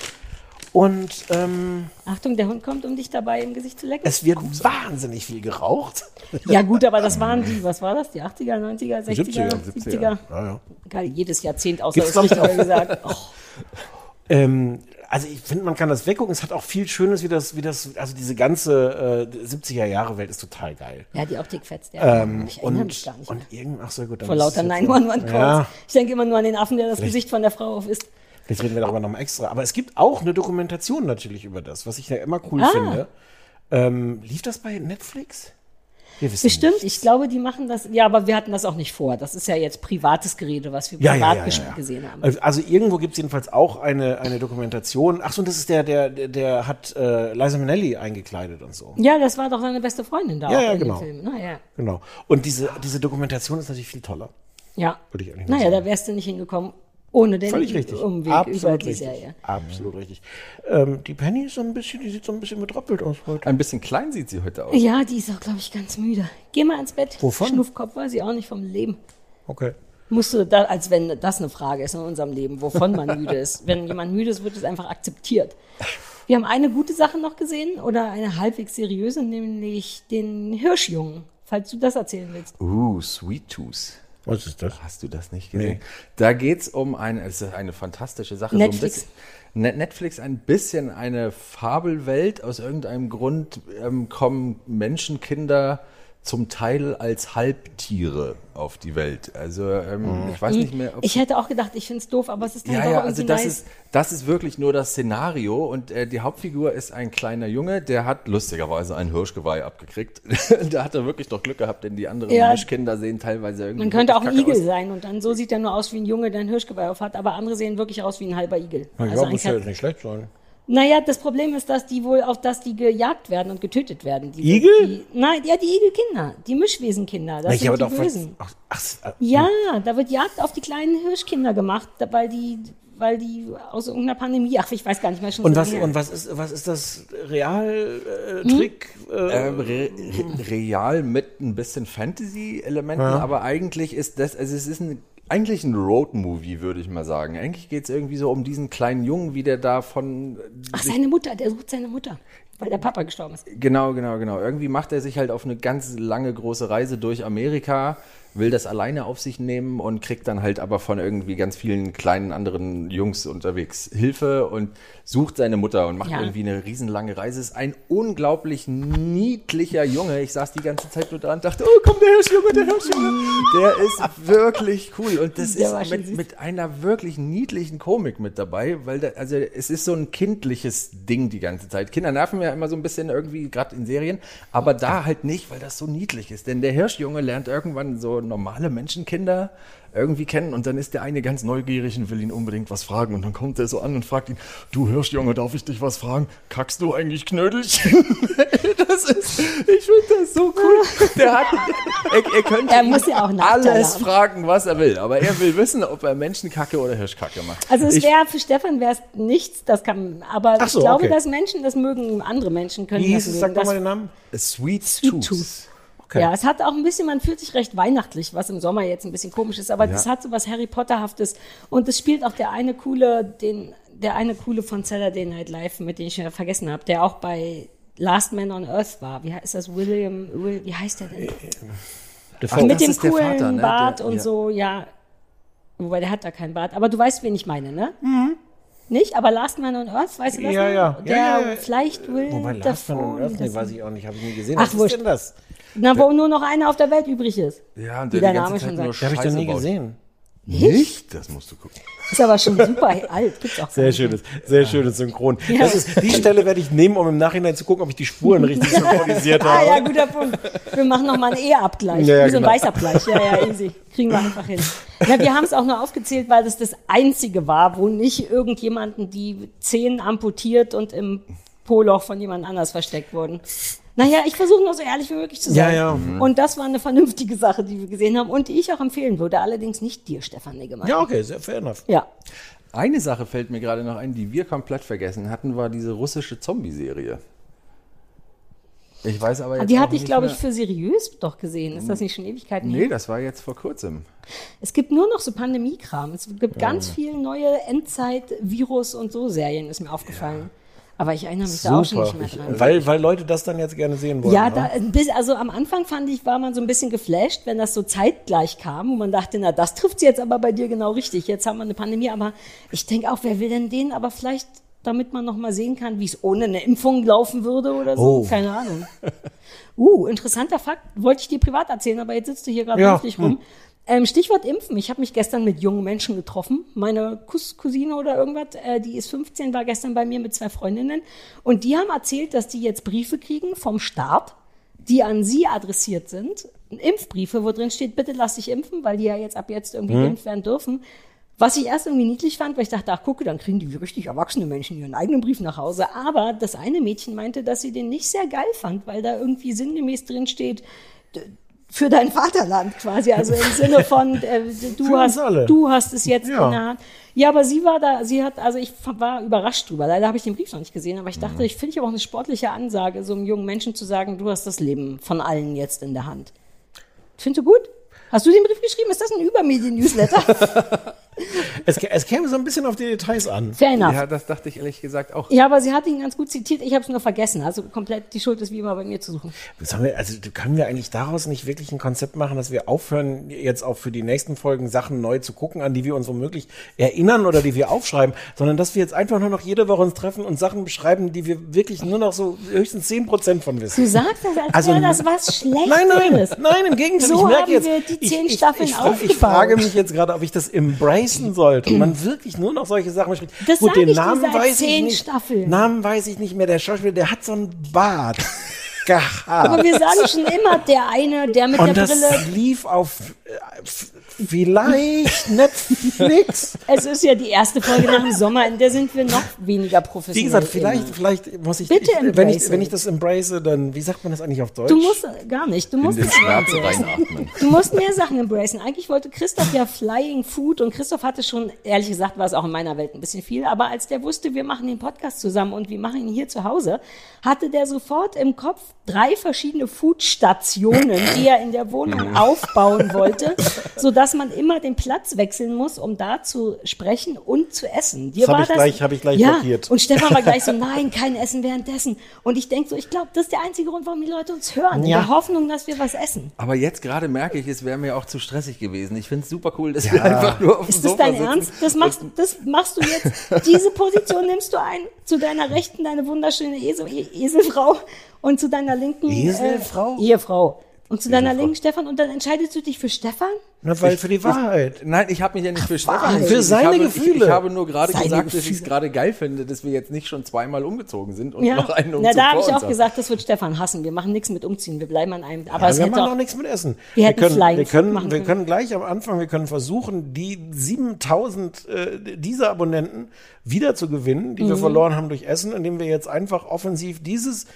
und ähm,
Achtung, der Hund kommt, um dich dabei im Gesicht zu lecken.
es wird wahnsinnig viel geraucht.
ja gut, aber das waren die, was war das? Die 80er, 90er, 60er,
70er,
70er?
Ja, ja.
Geil, jedes Jahrzehnt außer
Gibt's,
das Richtige gesagt. Oh,
Ähm, also ich finde, man kann das weggucken. Es hat auch viel Schönes, wie das, wie das, also diese ganze äh, 70er Jahre Welt ist total geil.
ja, die Optik fetzt. Ja.
Ähm,
ich erinnere
und
mich gar nicht
und irgend, ach so gut. dann
Vor lauter
es jetzt so.
911-Calls.
Ja,
Ich denke immer nur an den Affen, der das Gesicht von der Frau auf ist.
Vielleicht reden wir darüber nochmal extra. Aber es gibt auch eine Dokumentation natürlich über das, was ich ja immer cool
Ah.
finde. Ähm, lief das bei Netflix? Wir wissen
Bestimmt,
nicht.
ich glaube, die machen das. Ja, aber wir hatten das auch nicht vor. Das ist ja jetzt privates Gerede, was wir
Ja,
privat
ja, ja,
gesehen haben.
Also- Also irgendwo gibt es jedenfalls auch eine, eine Dokumentation. Ach so, und das ist der, der, der, hat äh, Liza Minnelli eingekleidet und so.
Ja, das war doch seine beste Freundin da
Ja, ja,
in
genau.
dem Film. Naja.
Genau. Und diese, diese Dokumentation ist natürlich viel toller.
Ja.
Würde ich eigentlich
Naja,
sagen.
da wärst du nicht hingekommen ohne den
Völlig richtig.
Umweg
Absolut
über die
richtig.
Serie.
Absolut richtig. Ähm, die Penny ist so ein bisschen, die sieht so ein bisschen betröppelt aus heute.
Ein bisschen klein sieht sie heute aus.
Ja, die ist auch, glaube ich, ganz müde. Geh mal ins Bett.
Wovon?
Schnuffkopf weiß ich auch nicht vom Leben.
Okay.
Musst du da, als wenn das eine Frage ist in unserem Leben, wovon man müde ist. Wenn jemand müde ist, wird es einfach akzeptiert. Wir haben eine gute Sache noch gesehen oder eine halbwegs seriöse, nämlich den Hirschjungen, falls du das erzählen willst.
Uh, Sweet Tooth.
Was ist das?
Hast du das nicht gesehen? Da geht es um eine, es ist eine fantastische Sache.
Netflix.
So ein bisschen, Net- Netflix ein bisschen eine Fabelwelt. Aus irgendeinem Grund ähm, kommen Menschenkinder zum Teil als Halbtiere auf die Welt. Also ähm, ich weiß nicht mehr, ob
Ich hätte auch gedacht, ich finde es doof, aber es ist dann
ja,
doch
ja, also das
nice.
ist, das ist wirklich nur das Szenario und äh, die Hauptfigur ist ein kleiner Junge, der hat lustigerweise ein Hirschgeweih abgekriegt. da hat er wirklich noch Glück gehabt, denn die anderen
Ja.
Mischkinder sehen teilweise irgendwie
Man könnte auch ein Igel
aus.
sein und dann so sieht er nur aus wie ein Junge, der ein Hirschgeweih auf hat, aber andere sehen wirklich aus wie ein halber Igel.
Ja,
Also ein
muss ja jetzt nicht schlecht sein.
Naja, das Problem ist, dass die wohl auf dass die gejagt werden und getötet werden. Die,
Igel?
Die, nein, ja, die Igelkinder, die Mischwesenkinder, das
Ich
sind
habe
die
doch
Bösen.
Ach, ach, äh,
Ja, da wird Jagd auf die kleinen Hirschkinder gemacht, weil die, weil die aus irgendeiner Pandemie, ach, ich weiß gar nicht mehr schon
Und
so
was, und was ist, was ist das Real äh, Trick? Äh,
Ähm, re, re, real mit ein bisschen Fantasy-Elementen, aber eigentlich ist das, also es ist ein, eigentlich ein Road-Movie, würde ich mal sagen. Eigentlich geht es irgendwie so um diesen kleinen Jungen, wie der da von
Ach, seine Mutter, der sucht seine Mutter, weil der Papa gestorben ist.
Genau, genau, genau. Irgendwie macht er sich halt auf eine ganz lange große Reise durch Amerika, will das alleine auf sich nehmen und kriegt dann halt aber von irgendwie ganz vielen kleinen anderen Jungs unterwegs Hilfe und sucht seine Mutter und macht
Ja.
irgendwie eine riesenlange Reise. Ist ein unglaublich niedlicher Junge. Ich saß die ganze Zeit nur da und dachte, oh, komm, der Hirschjunge, der Hirschjunge. Der ist wirklich cool und das
Der
ist mit, mit einer wirklich niedlichen Komik mit dabei, weil da, also es ist so ein kindliches Ding die ganze Zeit. Kinder nerven ja immer so ein bisschen irgendwie, gerade in Serien, aber da halt nicht, weil das so niedlich ist. Denn der Hirschjunge lernt irgendwann so normale Menschenkinder irgendwie kennen und dann ist der eine ganz neugierig und will ihn unbedingt was fragen und dann kommt er so an und fragt ihn, du Hirschjunge, darf ich dich was fragen? Kackst du eigentlich Knödelchen? das ist, ich finde das so cool. Der hat, er, er könnte
Er muss ja auch
alles
haben.
fragen, was er will, aber er will wissen, ob er Menschenkacke oder Hirschkacke macht.
Also es wäre für Stefan wäre es nichts, das kann, aber
so,
ich glaube,
okay.
dass Menschen das mögen, andere Menschen können
wie
das
hieß es?
mögen.
Sag doch mal den Namen.
Sweet,
Sweet
Tooth.
Tooth.
Okay.
Ja, es hat auch ein bisschen, man fühlt sich recht weihnachtlich, was im Sommer jetzt ein bisschen komisch ist, aber das hat so was Harry Potterhaftes und es spielt auch der eine coole, den, der eine coole von Saturday Night Live, mit dem ich ja vergessen habe, der auch bei Last Man on Earth war. Wie ist das? William, Will, wie heißt der denn?
Der
Ach,
mit dem coolen
Vater, ne?
Bart
Der-
und
ja.
so, ja. Wobei der hat da keinen Bart, aber du weißt, wen ich meine, ne? Nicht? Aber Last Man on Earth, weißt du das?
Ja, ja.
Der
Ja, ja, ja.
vielleicht will
Wobei Last Man on
davon,
Earth, nee, weiß ich auch nicht, habe ich nie gesehen.
Ach,
Was ist denn das?
Na, wo nur noch einer auf der Welt übrig ist.
Ja, und
Wie
der
der
die ganze
Name
Zeit
schon sagt.
Den habe ich doch
Scheiße
nie
baut.
gesehen.
Nicht? Das musst du gucken.
Ist aber schon super alt. Gibt's auch
Sehr schönes, sehr schönes Synchron. Das ist, die Stelle werde ich nehmen, um im Nachhinein zu gucken, ob ich die Spuren richtig synchronisiert
Ah ja,
habe.
guter Punkt. Wir machen nochmal einen Eheabgleich.
Ja, ja,
Wie so ein
genau.
Weißabgleich. Ja, ja, easy. Kriegen wir einfach hin. Ja, wir haben es auch nur aufgezählt, weil das das einzige war, wo nicht irgendjemanden die Zehen amputiert und im Poloch von jemand anders versteckt wurden. Naja, ich versuche nur so ehrlich wie möglich zu sein.
Ja, ja.
Und das war eine vernünftige Sache, die wir gesehen haben und die ich auch empfehlen würde. Allerdings nicht dir, Stefan Niggemann.
Ja, okay, sehr fair enough.
Ja.
Eine Sache fällt mir gerade noch ein, die wir komplett vergessen hatten, war diese russische Zombie-Serie. Ich weiß aber jetzt
Die hatte ich, glaube ich, für seriös doch gesehen. Ist das nicht schon Ewigkeiten her?
Nee, das war jetzt vor kurzem.
Es gibt nur noch so Pandemiekram. Es gibt ganz viel neue Endzeit-Virus- und so Serien, ist mir aufgefallen. Aber ich erinnere mich da auch schon
Super.
nicht mehr dran.
Weil, weil Leute das dann jetzt gerne sehen wollen.
Ja,
ne?
da, also am Anfang fand ich, war man so ein bisschen geflasht, wenn das so zeitgleich kam und man dachte, na, das trifft jetzt aber bei dir genau richtig. Jetzt haben wir eine Pandemie, aber ich denke auch, wer will denn den? Aber vielleicht, damit man noch mal sehen kann, wie es ohne eine Impfung laufen würde oder so.
Oh.
Keine Ahnung. Uh, interessanter Fakt, wollte ich dir privat erzählen, aber jetzt sitzt du hier gerade
Ja,
richtig rum. Ähm, Stichwort Impfen. Ich habe mich gestern mit jungen Menschen getroffen. Meine Kus Cousine oder irgendwas, äh, die ist 15, war gestern bei mir mit zwei Freundinnen. Und die haben erzählt, dass die jetzt Briefe kriegen vom Staat, die an sie adressiert sind. Impfbriefe, wo drin steht, bitte lass dich impfen, weil die ja jetzt ab jetzt irgendwie geimpft werden dürfen. Was ich erst irgendwie niedlich fand, weil ich dachte, ach gucke, dann kriegen die wie richtig erwachsene Menschen ihren eigenen Brief nach Hause. Aber das eine Mädchen meinte, dass sie den nicht sehr geil fand, weil da irgendwie sinngemäß drin steht, für dein Vaterland quasi, also im Sinne von äh, du hast du hast es jetzt
Ja.
in der Hand. Ja, aber sie war da, sie hat, also ich war überrascht drüber. Leider habe ich den Brief noch nicht gesehen, aber ich dachte, ich finde ich aber auch eine sportliche Ansage, so einem jungen Menschen zu sagen, du hast das Leben von allen jetzt in der Hand. Findest du gut? Hast du den Brief geschrieben? Ist das ein Übermedien-Newsletter?
Es, es käme so ein bisschen auf die Details an.
Fair enough.
Ja, das dachte ich ehrlich gesagt auch.
Ja, aber sie hat ihn ganz gut zitiert. Ich habe es nur vergessen. Also komplett die Schuld ist wie immer bei mir zu suchen.
Wir, also können wir eigentlich daraus nicht wirklich ein Konzept machen, dass wir aufhören, jetzt auch für die nächsten Folgen Sachen neu zu gucken, an die wir uns womöglich erinnern oder die wir aufschreiben, sondern dass wir jetzt einfach nur noch jede Woche uns treffen und Sachen beschreiben, die wir wirklich nur noch so höchstens 10% von wissen.
Du sagst das, als
Also,
wäre das was Schlechtes.
Nein, nein, nein, im Gegenteil.
So
ich merke
haben
jetzt,
wir die zehn
ich,
Staffeln
ich, ich, fra- ich
aufgebaut.
frage mich jetzt gerade, ob ich das embracen sollte und man wirklich nur noch solche Sachen bespricht.
Das
Gut, den
ich dir
Namen
seit
weiß ich
zehn
nicht.
Staffeln.
Namen weiß ich nicht mehr. Der Schauspieler, der hat so einen Bart gehabt.
Aber wir sagen schon immer, der eine, der mit
Und
der
das
Brille.
lief auf äh, vielleicht Netflix.
Es ist ja die erste Folge nach dem Sommer, in der sind wir noch weniger professionell.
Wie gesagt, vielleicht,
immer.
vielleicht muss ich,
Bitte
ich wenn,
embrace
ich, wenn ich das embrace, dann, wie sagt man das eigentlich auf Deutsch?
Du musst gar nicht, du musst
In den Schmerz reinatmen.
Du musst mehr Sachen embracen. Eigentlich wollte Christoph ja Flying Food und Christoph hatte schon, ehrlich gesagt, war es auch in meiner Welt ein bisschen viel, aber als der wusste, wir machen den Podcast zusammen und wir machen ihn hier zu Hause, hatte der sofort im Kopf drei verschiedene Foodstationen, die er in der Wohnung aufbauen wollte, sodass man immer den Platz wechseln muss, um da zu sprechen und zu essen. Dir
Das hab
war
ich gleich- hab ich gleich
ja,
blockiert.
Und Stefan war gleich so, nein, kein Essen währenddessen. Und ich denke so, ich glaube, das ist der einzige Grund, warum die Leute uns hören, in
Ja.
der Hoffnung, dass wir was essen.
Aber jetzt gerade merke ich, es wäre mir auch zu stressig gewesen. Ich finde es super cool, dass wir einfach nur auf dem
Ist das
Sofa
dein
sitzen.
Ernst? Das machst, das machst du jetzt, diese Position nimmst du ein, zu deiner Rechten deine wunderschöne Esel, Eselfrau und zu deiner Linken
Eselfrau?
Äh, Ehefrau. Und zu deiner Linken Stefan und dann entscheidest du dich für Stefan?
Na, weil für die Wahrheit.
Nein, ich habe mich ja nicht für Stefan entschieden.
Für seine
ich habe,
Gefühle.
Ich, ich habe nur gerade
Seine
gesagt, dass ich
Gefühle.
es gerade geil finde, dass wir jetzt nicht schon zweimal umgezogen sind und
Ja.
noch einen Umzug
Na, da habe ich auch
haben.
gesagt, das wird Stefan hassen. Wir machen nichts mit umziehen, wir bleiben an einem. Aber
Ja,
es
wir machen
auch,
auch nichts mit Essen.
Wir hätten
können, wir können,
machen
wir
können.
gleich am Anfang, wir können versuchen, die 7000 äh, dieser Abonnenten wieder zu gewinnen, die wir
Mhm.
verloren haben durch Essen, indem wir jetzt einfach offensiv dieses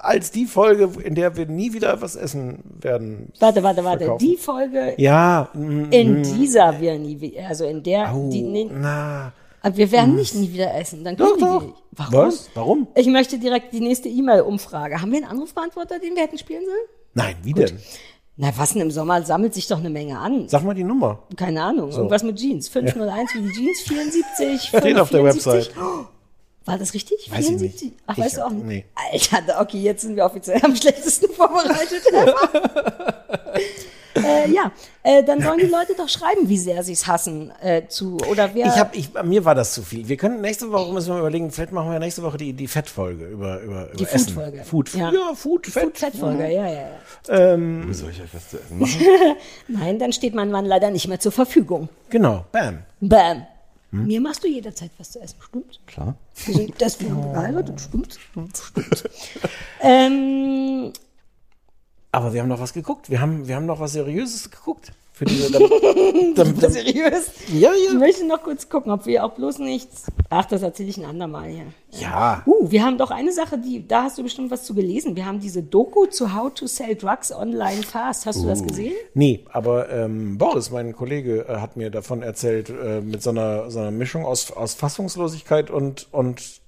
als die Folge, in der wir nie wieder was essen werden.
warte, warte, warte.
verkaufen.
Die Folge,
Ja, mm,
in dieser wir nie, also in der,
au,
die, nee,
na.
aber wir werden nicht nie wieder essen. Dann
Doch, doch.
die, warum?
Was? Warum?
Ich möchte direkt die nächste E-Mail-Umfrage. Haben wir einen Anrufbeantworter, den wir hätten spielen sollen?
Nein, wie denn?
Na, was denn im Sommer sammelt sich doch eine Menge an.
Sag mal die Nummer.
Keine Ahnung, irgendwas mit Jeans. 501 wie die Jeans, 74.
Steht auf der
74.
Website.
Oh, war das richtig?
Weiß ich
74?
nicht.
Ach,
Ich
weißt du auch nicht?
nee.
Alter, okay, jetzt sind wir offiziell am schlechtesten vorbereitet. äh, ja, äh, dann sollen die Leute doch schreiben, wie sehr sie es hassen. Äh, zu, oder wer.
Ich hab, ich, mir war das zu viel. Wir können nächste Woche müssen wir überlegen, vielleicht machen wir nächste Woche die, die Fettfolge über, über,
Die
über Essen.
Food-Folge.
Food,
Ja.
ja. Food, Fett.
Food-Fettfolge, ja, ja, ja.
Wie soll ich euch was zu essen machen?
Nein, dann steht mein Mann leider nicht mehr zur Verfügung.
Genau, bam.
Bam.
Hm?
Mir machst du jederzeit was zu essen, stimmt?
Klar.
Wir sind deswegen verheiratet, stimmt? Stimmt. ähm,
Aber wir haben noch was geguckt. Wir haben, wir haben noch was Seriöses geguckt. Für diese, damit, damit, damit,
seriös?
ja,
Ich
ja.
möchte noch kurz gucken, ob wir auch bloß nichts. Ach, das erzähle ich ein andermal hier.
Ja.
Uh, wir haben doch eine Sache, die, da hast du bestimmt was zu gelesen. Wir haben diese Doku zu How to Sell Drugs Online Fast. Hast du das gesehen?
Nee, aber ähm, Boris, mein Kollege, äh, hat mir davon erzählt, äh, mit so einer, so einer Mischung aus, aus Fassungslosigkeit und, und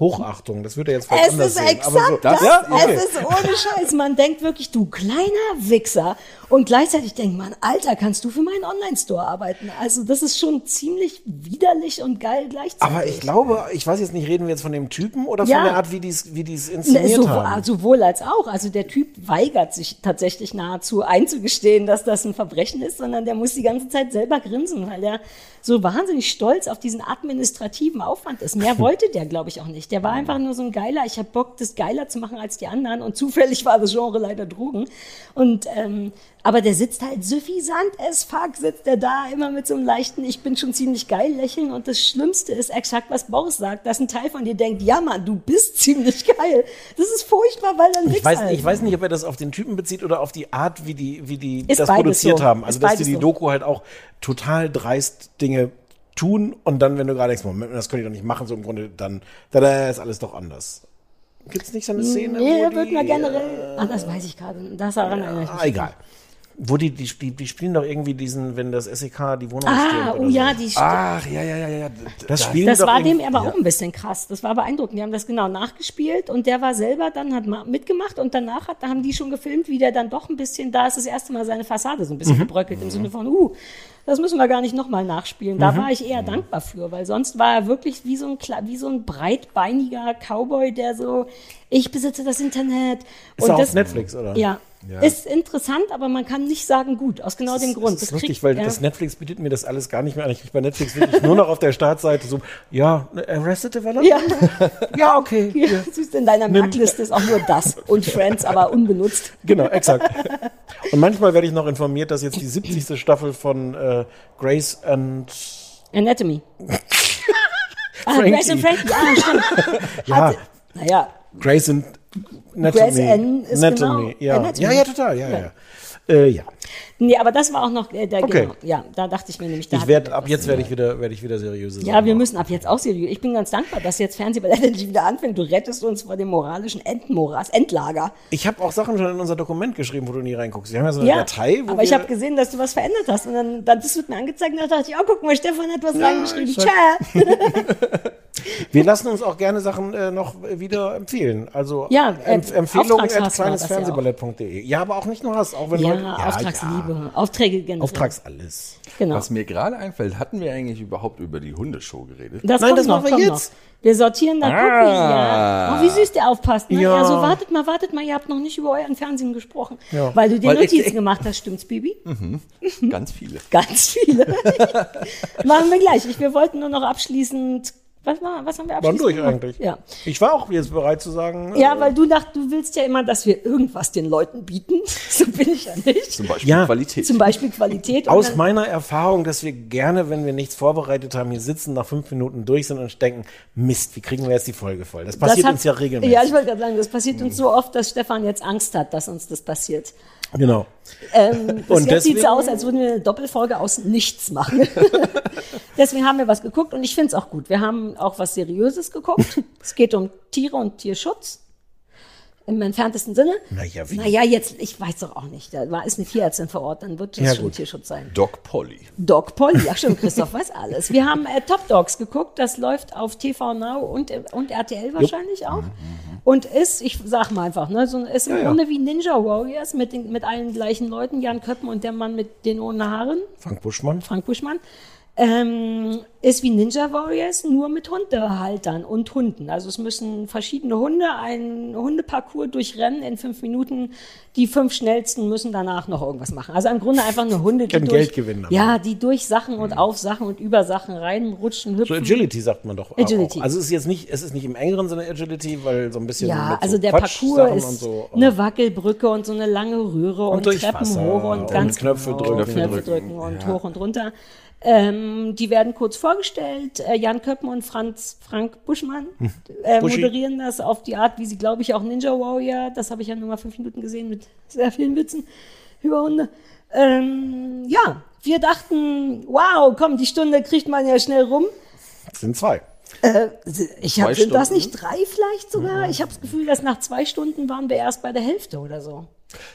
Hochachtung. Das würde er jetzt vielleicht
Es
anders
ist
sehen.
exakt
aber so,
das.
Ja? Okay.
Es ist ohne Scheiß. Man denkt wirklich, du kleiner Wichser. Und gleichzeitig denkt man, Alter, kannst du für meinen Online-Store arbeiten? Also das ist schon ziemlich widerlich und geil gleichzeitig.
Aber ich glaube, ich weiß jetzt nicht, reden wir jetzt von dem Typen oder von
Ja.
der Art, wie die es wie die's
Ne,
inszeniert
sowohl,
haben?
sowohl als auch. Also der Typ weigert sich tatsächlich nahezu einzugestehen, dass das ein Verbrechen ist, sondern der muss die ganze Zeit selber grinsen, weil er so wahnsinnig stolz auf diesen administrativen Aufwand ist. Mehr wollte der, glaube ich, auch nicht. Der war einfach nur so ein Geiler. Ich habe Bock, das geiler zu machen als die anderen. Und zufällig war das Genre leider Drogen. Und ähm, aber der sitzt halt suffisant as fuck, sitzt der da immer mit so einem leichten, ich bin schon ziemlich geil lächeln. Und das Schlimmste ist exakt, was Boris sagt, dass ein Teil von dir denkt, ja Mann, du bist ziemlich geil. Das ist furchtbar, weil dann
Ich weiß,
halt.
ich weiß nicht, ob er das auf den Typen bezieht oder auf die Art, wie die, wie die
Ist
das produziert
so.
haben. Also,
Ist
dass die die
so.
Doku halt auch total dreist Dinge tun und dann, wenn du gerade denkst, Moment, das können die doch nicht machen, so im Grunde, dann, da ist alles doch anders. Gibt's nicht so eine Szene?
Nee, wird mir generell. Ah, das weiß ich gerade. Das daran erinnere ich mich.
Egal. Wo die, die, die, die spielen doch irgendwie diesen, wenn das SEK die Wohnung
Ah,
stürmt
oh ja,
so.
die
Ach, ja, ja, ja, ja.
Das
da-
spielen
Das war dem aber auch ein bisschen krass. Das war beeindruckend. Die haben das genau nachgespielt und der war selber dann, hat ma- mitgemacht und danach hat, da haben die schon gefilmt, wie der dann doch ein bisschen, da ist das erste Mal seine Fassade so ein
Mhm.
bisschen gebröckelt im Sinne von, uh, das müssen wir gar nicht nochmal nachspielen.
Mhm.
Da war ich eher dankbar für, weil sonst war er wirklich wie so ein, wie so ein breitbeiniger Cowboy, der so, ich besitze das Internet.
Ist
und
er auf
das,
Netflix, oder?
Ja. Ist interessant, aber man kann nicht sagen gut, aus genau dem Grund.
Das ist
kriegt-
lustig, weil
ja.
das Netflix bietet mir das alles gar nicht mehr an. Ich krieg bei Netflix wirklich nur noch auf der Startseite so, ja, Arrested Development?
Ja.
Ja, okay.
Ja, du, in deiner Merkliste ist auch nur das und Friends, aber unbenutzt.
Genau, exakt. Und manchmal werde ich noch informiert, dass jetzt die 70. Staffel von äh, Grace and
Anatomy. ah,
Frankie.
Grace and Frankie, ah, stimmt.
ja,
Hatte, naja,
Grace and Anatomy.
Grace N ist
Anatomy.
genau
Ja.
Anatomy.
ja, ja, total, ja, ja. Äh, ja.
nee, aber das war auch noch äh, der,
Okay.
genau, ja, da dachte ich mir nämlich, da
Ich werde ab jetzt werde ich wieder werde ich wieder seriöse
ja,
Sachen
wir müssen ab jetzt auch seriös. Ich bin ganz dankbar, dass jetzt Fernsehballett endlich wieder anfängt. Du rettest uns vor dem moralischen Endmoras, Endlager.
Ich habe auch Sachen schon in unser Dokument geschrieben, wo du nie reinguckst. Wir haben ja so eine
Ja,
Datei, wo
aber ich habe gesehen, dass du was verändert hast. Und dann, dann das wird mir angezeigt und dann dachte ich, oh, guck mal, Stefan hat was reingeschrieben.
ich
Tja.
Wir lassen uns auch gerne Sachen äh, noch wieder empfehlen. Also
Ja, äh,
Empf Empfehlungen at
ja
kleinesfernsehballett.de. Ja, aber auch nicht nur Hass, auch wenn Leute.
Ja, Auftragsliebe, Aufträge generell.
Auftrags alles.
Genau.
Was mir gerade einfällt, hatten wir eigentlich überhaupt über die Hundeshow geredet?
Das
Nein, das
noch,
machen wir jetzt.
Noch. Wir sortieren da Cookie, ja. Oh, wie süß der aufpasst. Ne?
Ja.
Ja. so wartet mal, wartet mal, ihr habt noch nicht über euren Fernsehen gesprochen.
Ja.
Weil du dir
Weil ich-
Notizen gemacht hast, stimmt's, Bibi?
Ganz viele.
Ganz viele. Machen wir gleich. Ich, wir wollten nur noch abschließend, was, war, was haben wir
Waren
abschließend
durch
gemacht?
eigentlich.
Ja.
Ich war auch jetzt bereit zu sagen.
Ja,
äh,
weil du dacht, du willst ja immer, dass wir irgendwas den Leuten bieten. So bin ich ja nicht.
Zum Beispiel
Ja.
Qualität.
Zum Beispiel Qualität.
aus
dann-
meiner Erfahrung, dass wir gerne, wenn wir nichts vorbereitet haben, hier sitzen, nach fünf Minuten durch sind und denken, Mist, wie kriegen wir jetzt die Folge voll? Das passiert
das hat-
uns ja regelmäßig.
Ja, ich wollte gerade sagen, das passiert uns so oft, dass Stefan jetzt Angst hat, dass uns das passiert.
Genau.
Ähm, bis
Und
jetzt sieht es aus, als würden wir eine Doppelfolge aus nichts machen. deswegen haben wir was geguckt und ich finde es auch gut. Wir haben auch was Seriöses geguckt. es geht um Tiere und Tierschutz. Im entferntesten Sinne.
Naja, wie?
Naja, jetzt, ich weiß doch auch nicht. Da war, ist eine Tierärztin vor Ort, dann wird das
Ja,
schon
gut.
Tierschutz sein.
Doc Polly.
Dog Polly, ja stimmt, Christoph weiß alles. Wir haben äh, Top Dogs geguckt, das läuft auf TV Now und, äh, und RTL wahrscheinlich auch. Und ist, ich sag mal einfach, ne, so, ist im
ja.
Grunde wie Ninja Warriors mit, den, mit allen gleichen Leuten, Jan Köppen und der Mann mit den ohne Haaren,
Frank Buschmann.
Frank Buschmann. Ähm, ist wie Ninja Warriors, nur mit Hundehaltern und Hunden. Also es müssen verschiedene Hunde einen Hundeparcours durchrennen in fünf Minuten. Die fünf schnellsten müssen danach noch irgendwas machen. Also im Grunde einfach nur Hunde, die durch,
Geld gewinnen damit.
Ja, die durch Sachen und auf Sachen und über Sachen reinrutschen,
So
hüpfen.
Agility sagt man doch.
Agility.
Auch. Also es ist jetzt nicht, es ist nicht im engeren Sinne Agility, weil so ein bisschen
ja,
mit so
also der Parcours
und
ist
so.
eine Wackelbrücke und so eine lange Röhre und,
durch
Treppen hoch und
und
ganz
Knöpfe
genau,
drücken.
Knöpfe drücken und hoch und runter. Ähm, die werden kurz vorgestellt. Äh, Jan Köppen und Franz Frank Buschmann äh,
Hm. Buschi.
moderieren das auf die Art, wie sie, glaube ich, auch Ninja Warrior. Das habe ich ja nur mal fünf Minuten gesehen mit sehr vielen Witzen über Hunde. Ähm, ja, wir dachten, wow, komm, die Stunde kriegt man ja schnell rum.
Es sind zwei.
Ich habe das nicht drei vielleicht sogar. Ich habe das Gefühl, dass nach zwei Stunden waren wir erst bei der Hälfte oder so.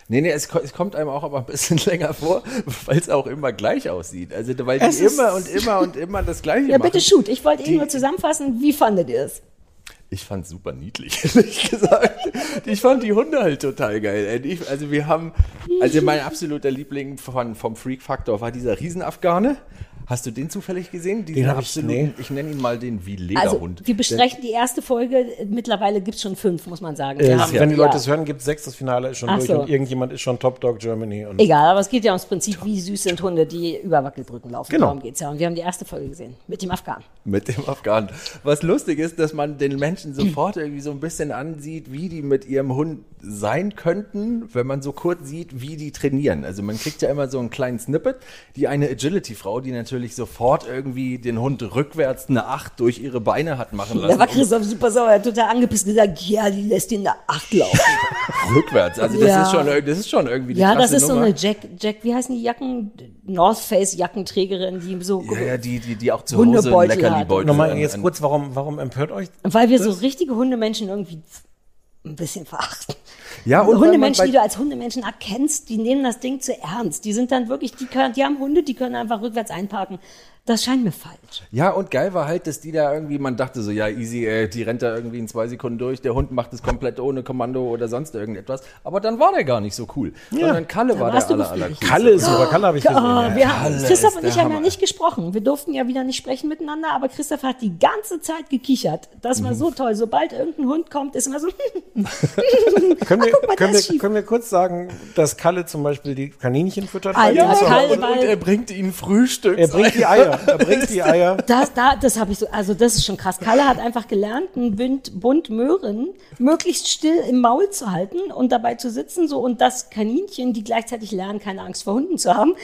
Nee, nee, es, es kommt einem auch aber ein bisschen länger vor, weil es auch immer gleich aussieht. Also, weil die
Es ist-
immer und immer und immer das Gleiche
Ja,
machen.
bitte shoot. Ich wollte eh
Die-
nur zusammenfassen. Wie fandet ihr es?
Ich fand super niedlich, ehrlich gesagt. Ich fand die Hunde halt total geil. Ich, also wir haben, also mein absoluter Liebling von, vom Freak Factor war dieser Riesenafghane. Hast du den zufällig gesehen? Diesen
Den hab ich- nee.
ich nenne ihn mal den wie
Also,
Lederhund.
wir besprechen die erste Folge. Mittlerweile gibt es schon fünf, muss man sagen.
Äh,
haben-
wenn die Leute
ja.
es hören, gibt es sechs, das Finale ist schon
Ach
durch
so.
und irgendjemand ist schon Top Dog Germany. Und
Egal, aber es geht ja ums Prinzip, wie süß sind Hunde, die über Wackelbrücken laufen.
Genau.
Darum geht's ja. Und wir haben die erste Folge gesehen mit dem Afghan.
Mit dem Afghanen. Was lustig ist, dass man den Menschen sofort irgendwie so ein bisschen ansieht, wie die mit ihrem Hund sein könnten, wenn man so kurz sieht, wie die trainieren. Also man kriegt ja immer so einen kleinen Snippet. Die eine Agility-Frau, die natürlich sofort irgendwie den Hund rückwärts eine Acht durch ihre Beine hat machen lassen.
Da war Christoph super sauer, er hat total angepisst gesagt, ja, die lässt ihn da acht laufen.
rückwärts. Also das,
Ja.
ist schon, das ist schon irgendwie die
ja, das ist so
Nummer.
eine Jack, Jack, wie heißen die Jacken? North Face Jackenträgerin, die so,
Ja, ja, die, die, die auch zu Hause
Hundebeutel
Leckerli-Beutel
Nochmal jetzt kurz, warum, warum empört euch?
weil wir so richtige Hundemenschen irgendwie ein bisschen verachten.
Ja, und weil man
Hundemenschen, die du als Hundemenschen erkennst, die nehmen das Ding zu ernst. Die sind dann wirklich, die können, die haben Hunde, die können einfach rückwärts einparken. Das scheint mir falsch.
Ja, und geil war halt, dass die da irgendwie, man dachte so, ja, easy, äh, die rennt da irgendwie in zwei Sekunden durch, der Hund macht es komplett ohne Kommando oder sonst irgendetwas. Aber dann war der gar nicht so cool. Sondern Kalle war der aller, aller.
Kalle ist super, Kalle habe ich gesehen.
Oh,
ja.
wir haben,
Kalle
Christoph
ist
und ich haben ja nicht gesprochen. Wir durften ja wieder nicht sprechen miteinander, aber Christoph hat die ganze Zeit gekichert. Das
Mhm.
war so toll. Sobald irgendein Hund kommt, ist immer so.
Können wir,
Ach, guck mal,
können, wir, können wir kurz sagen, dass Kalle zum Beispiel die Kaninchen füttert?
Alter, Kalle war-
Und er bringt ihnen Frühstück.
Er bringt die Eier. Er bringt die Eier.
Das, da, das habe ich so, also das ist schon krass. Kalle hat einfach gelernt, einen Bund, Bund Möhren möglichst still im Maul zu halten und dabei zu sitzen, so und das Kaninchen, die gleichzeitig lernen, keine Angst vor Hunden zu haben,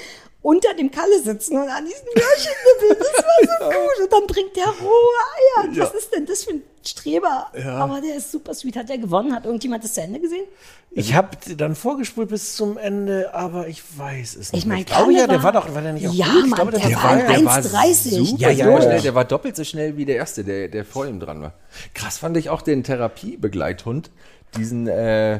unter dem Kalle sitzen und an diesen Möhrchen nippeln. Das war so gut. Und dann bringt der rohe Eier. Was ist denn das für ein Streber? Aber der ist super sweet. Hat der gewonnen? Hat irgendjemand das zu Ende gesehen?
Ich habe dann vorgespult bis zum Ende, aber ich weiß es nicht.
Ich meine,
glaube ja, der war doch, war der nicht auch
Ja,
gut? Ich
Mann,
glaube,
der,
der
war
war-
ein
der war
1,30.
super
Ja, ja, ja.
schnell. Der war doppelt so schnell wie der erste, der, der vor ihm dran war. Krass fand ich auch den Therapiebegleithund, diesen äh,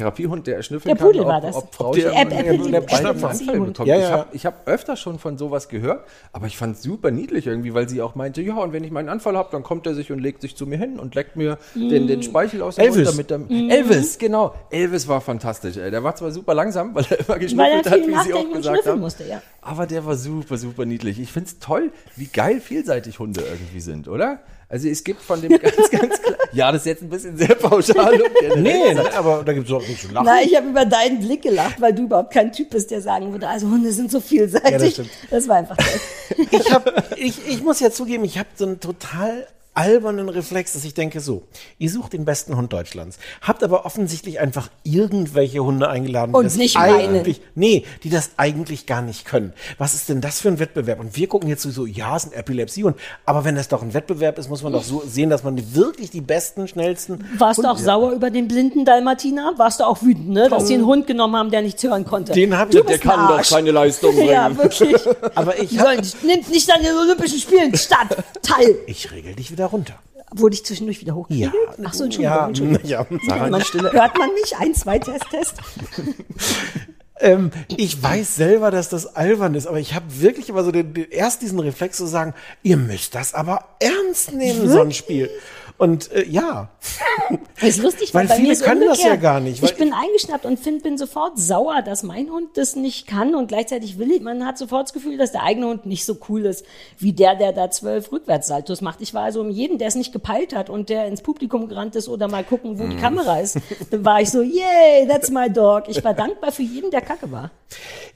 Therapiehund, der schnüffeln
Der Pudel
kann,
war
ob,
das.
ob Frau
der-
einen Anfall
Ziehhund.
bekommt.
Ja,
Ich
ja.
habe ich hab öfter schon von sowas gehört, aber ich fand es super niedlich irgendwie, weil sie auch meinte, ja, und wenn ich meinen Anfall habe, dann kommt er sich und legt sich zu mir hin und leckt mir den, den Speichel aus dem
Elvis.
Mund. Damit er, Elvis, genau. Elvis war fantastisch. Ey. Der war zwar super langsam, weil er immer geschnüffelt hat, wie sie auch gesagt haben.
musste, ja.
Aber der war super, super niedlich. Ich find's toll, wie geil vielseitig Hunde irgendwie sind, oder? Also es gibt von dem ganz, ganz klar. Ja, das ist jetzt ein bisschen sehr pauschal. generell.
Nee, ne, aber da gibt es auch nicht zu lachen.
Na, ich habe über deinen Blick gelacht, weil du überhaupt kein Typ bist, der sagen würde, also Hunde sind so vielseitig.
Ja, das stimmt.
das war einfach toll.
ich, hab, ich, ich muss ja zugeben, ich habe so einen total albernen Reflex, dass ich denke so, ihr sucht den besten Hund Deutschlands, habt aber offensichtlich einfach irgendwelche Hunde eingeladen, die
Und
das
nicht meine.
eigentlich, nee, die das eigentlich gar nicht können. Was ist denn das für ein Wettbewerb? Und wir gucken jetzt so, ja, es ist ein Epilepsiehund, aber wenn das doch ein Wettbewerb ist, muss man doch so sehen, dass man die wirklich die besten, schnellsten
Warst du auch sauer über den blinden Dalmatiner? Warst du auch wütend, ne? dass sie einen Hund genommen haben, der nichts hören konnte?
Den hab
du
ich-
bist
der kann doch keine Leistung
Ja,
bringen.
wirklich.
Aber ich
Die
hab-
sollen, nimmt nicht an den Olympischen Spielen statt. Teil.
Ich regel dich wieder runter.
Wurde ich zwischendurch wieder hochgekriegt?
Ja,
Ach so, Entschuldigung.
ja,
Entschuldigung.
ja.
Man, hört man mich? Ein, zwei, Test, Test.
Ähm, ich weiß selber, dass das albern ist, aber ich habe wirklich immer so den, den, erst diesen Reflex zu sagen, ihr müsst das aber ernst nehmen, so ein Spiel. Und äh, ja,
Das ist lustig,
Weil
bei
viele können das
umgekehrt.
ja gar nicht, weil
Ich bin eingeschnappt und find, bin sofort sauer, dass mein Hund das nicht kann und gleichzeitig will ich. Man hat sofort das Gefühl, dass der eigene Hund nicht so cool ist wie der, der da zwölf Rückwärtssaltos macht. Ich war also um jeden, der es nicht gepeilt hat und der ins Publikum gerannt ist oder mal gucken, wo die
Mhm.
Kamera ist, dann war ich so, yay, that's my dog. Ich war dankbar für jeden, der kacke war.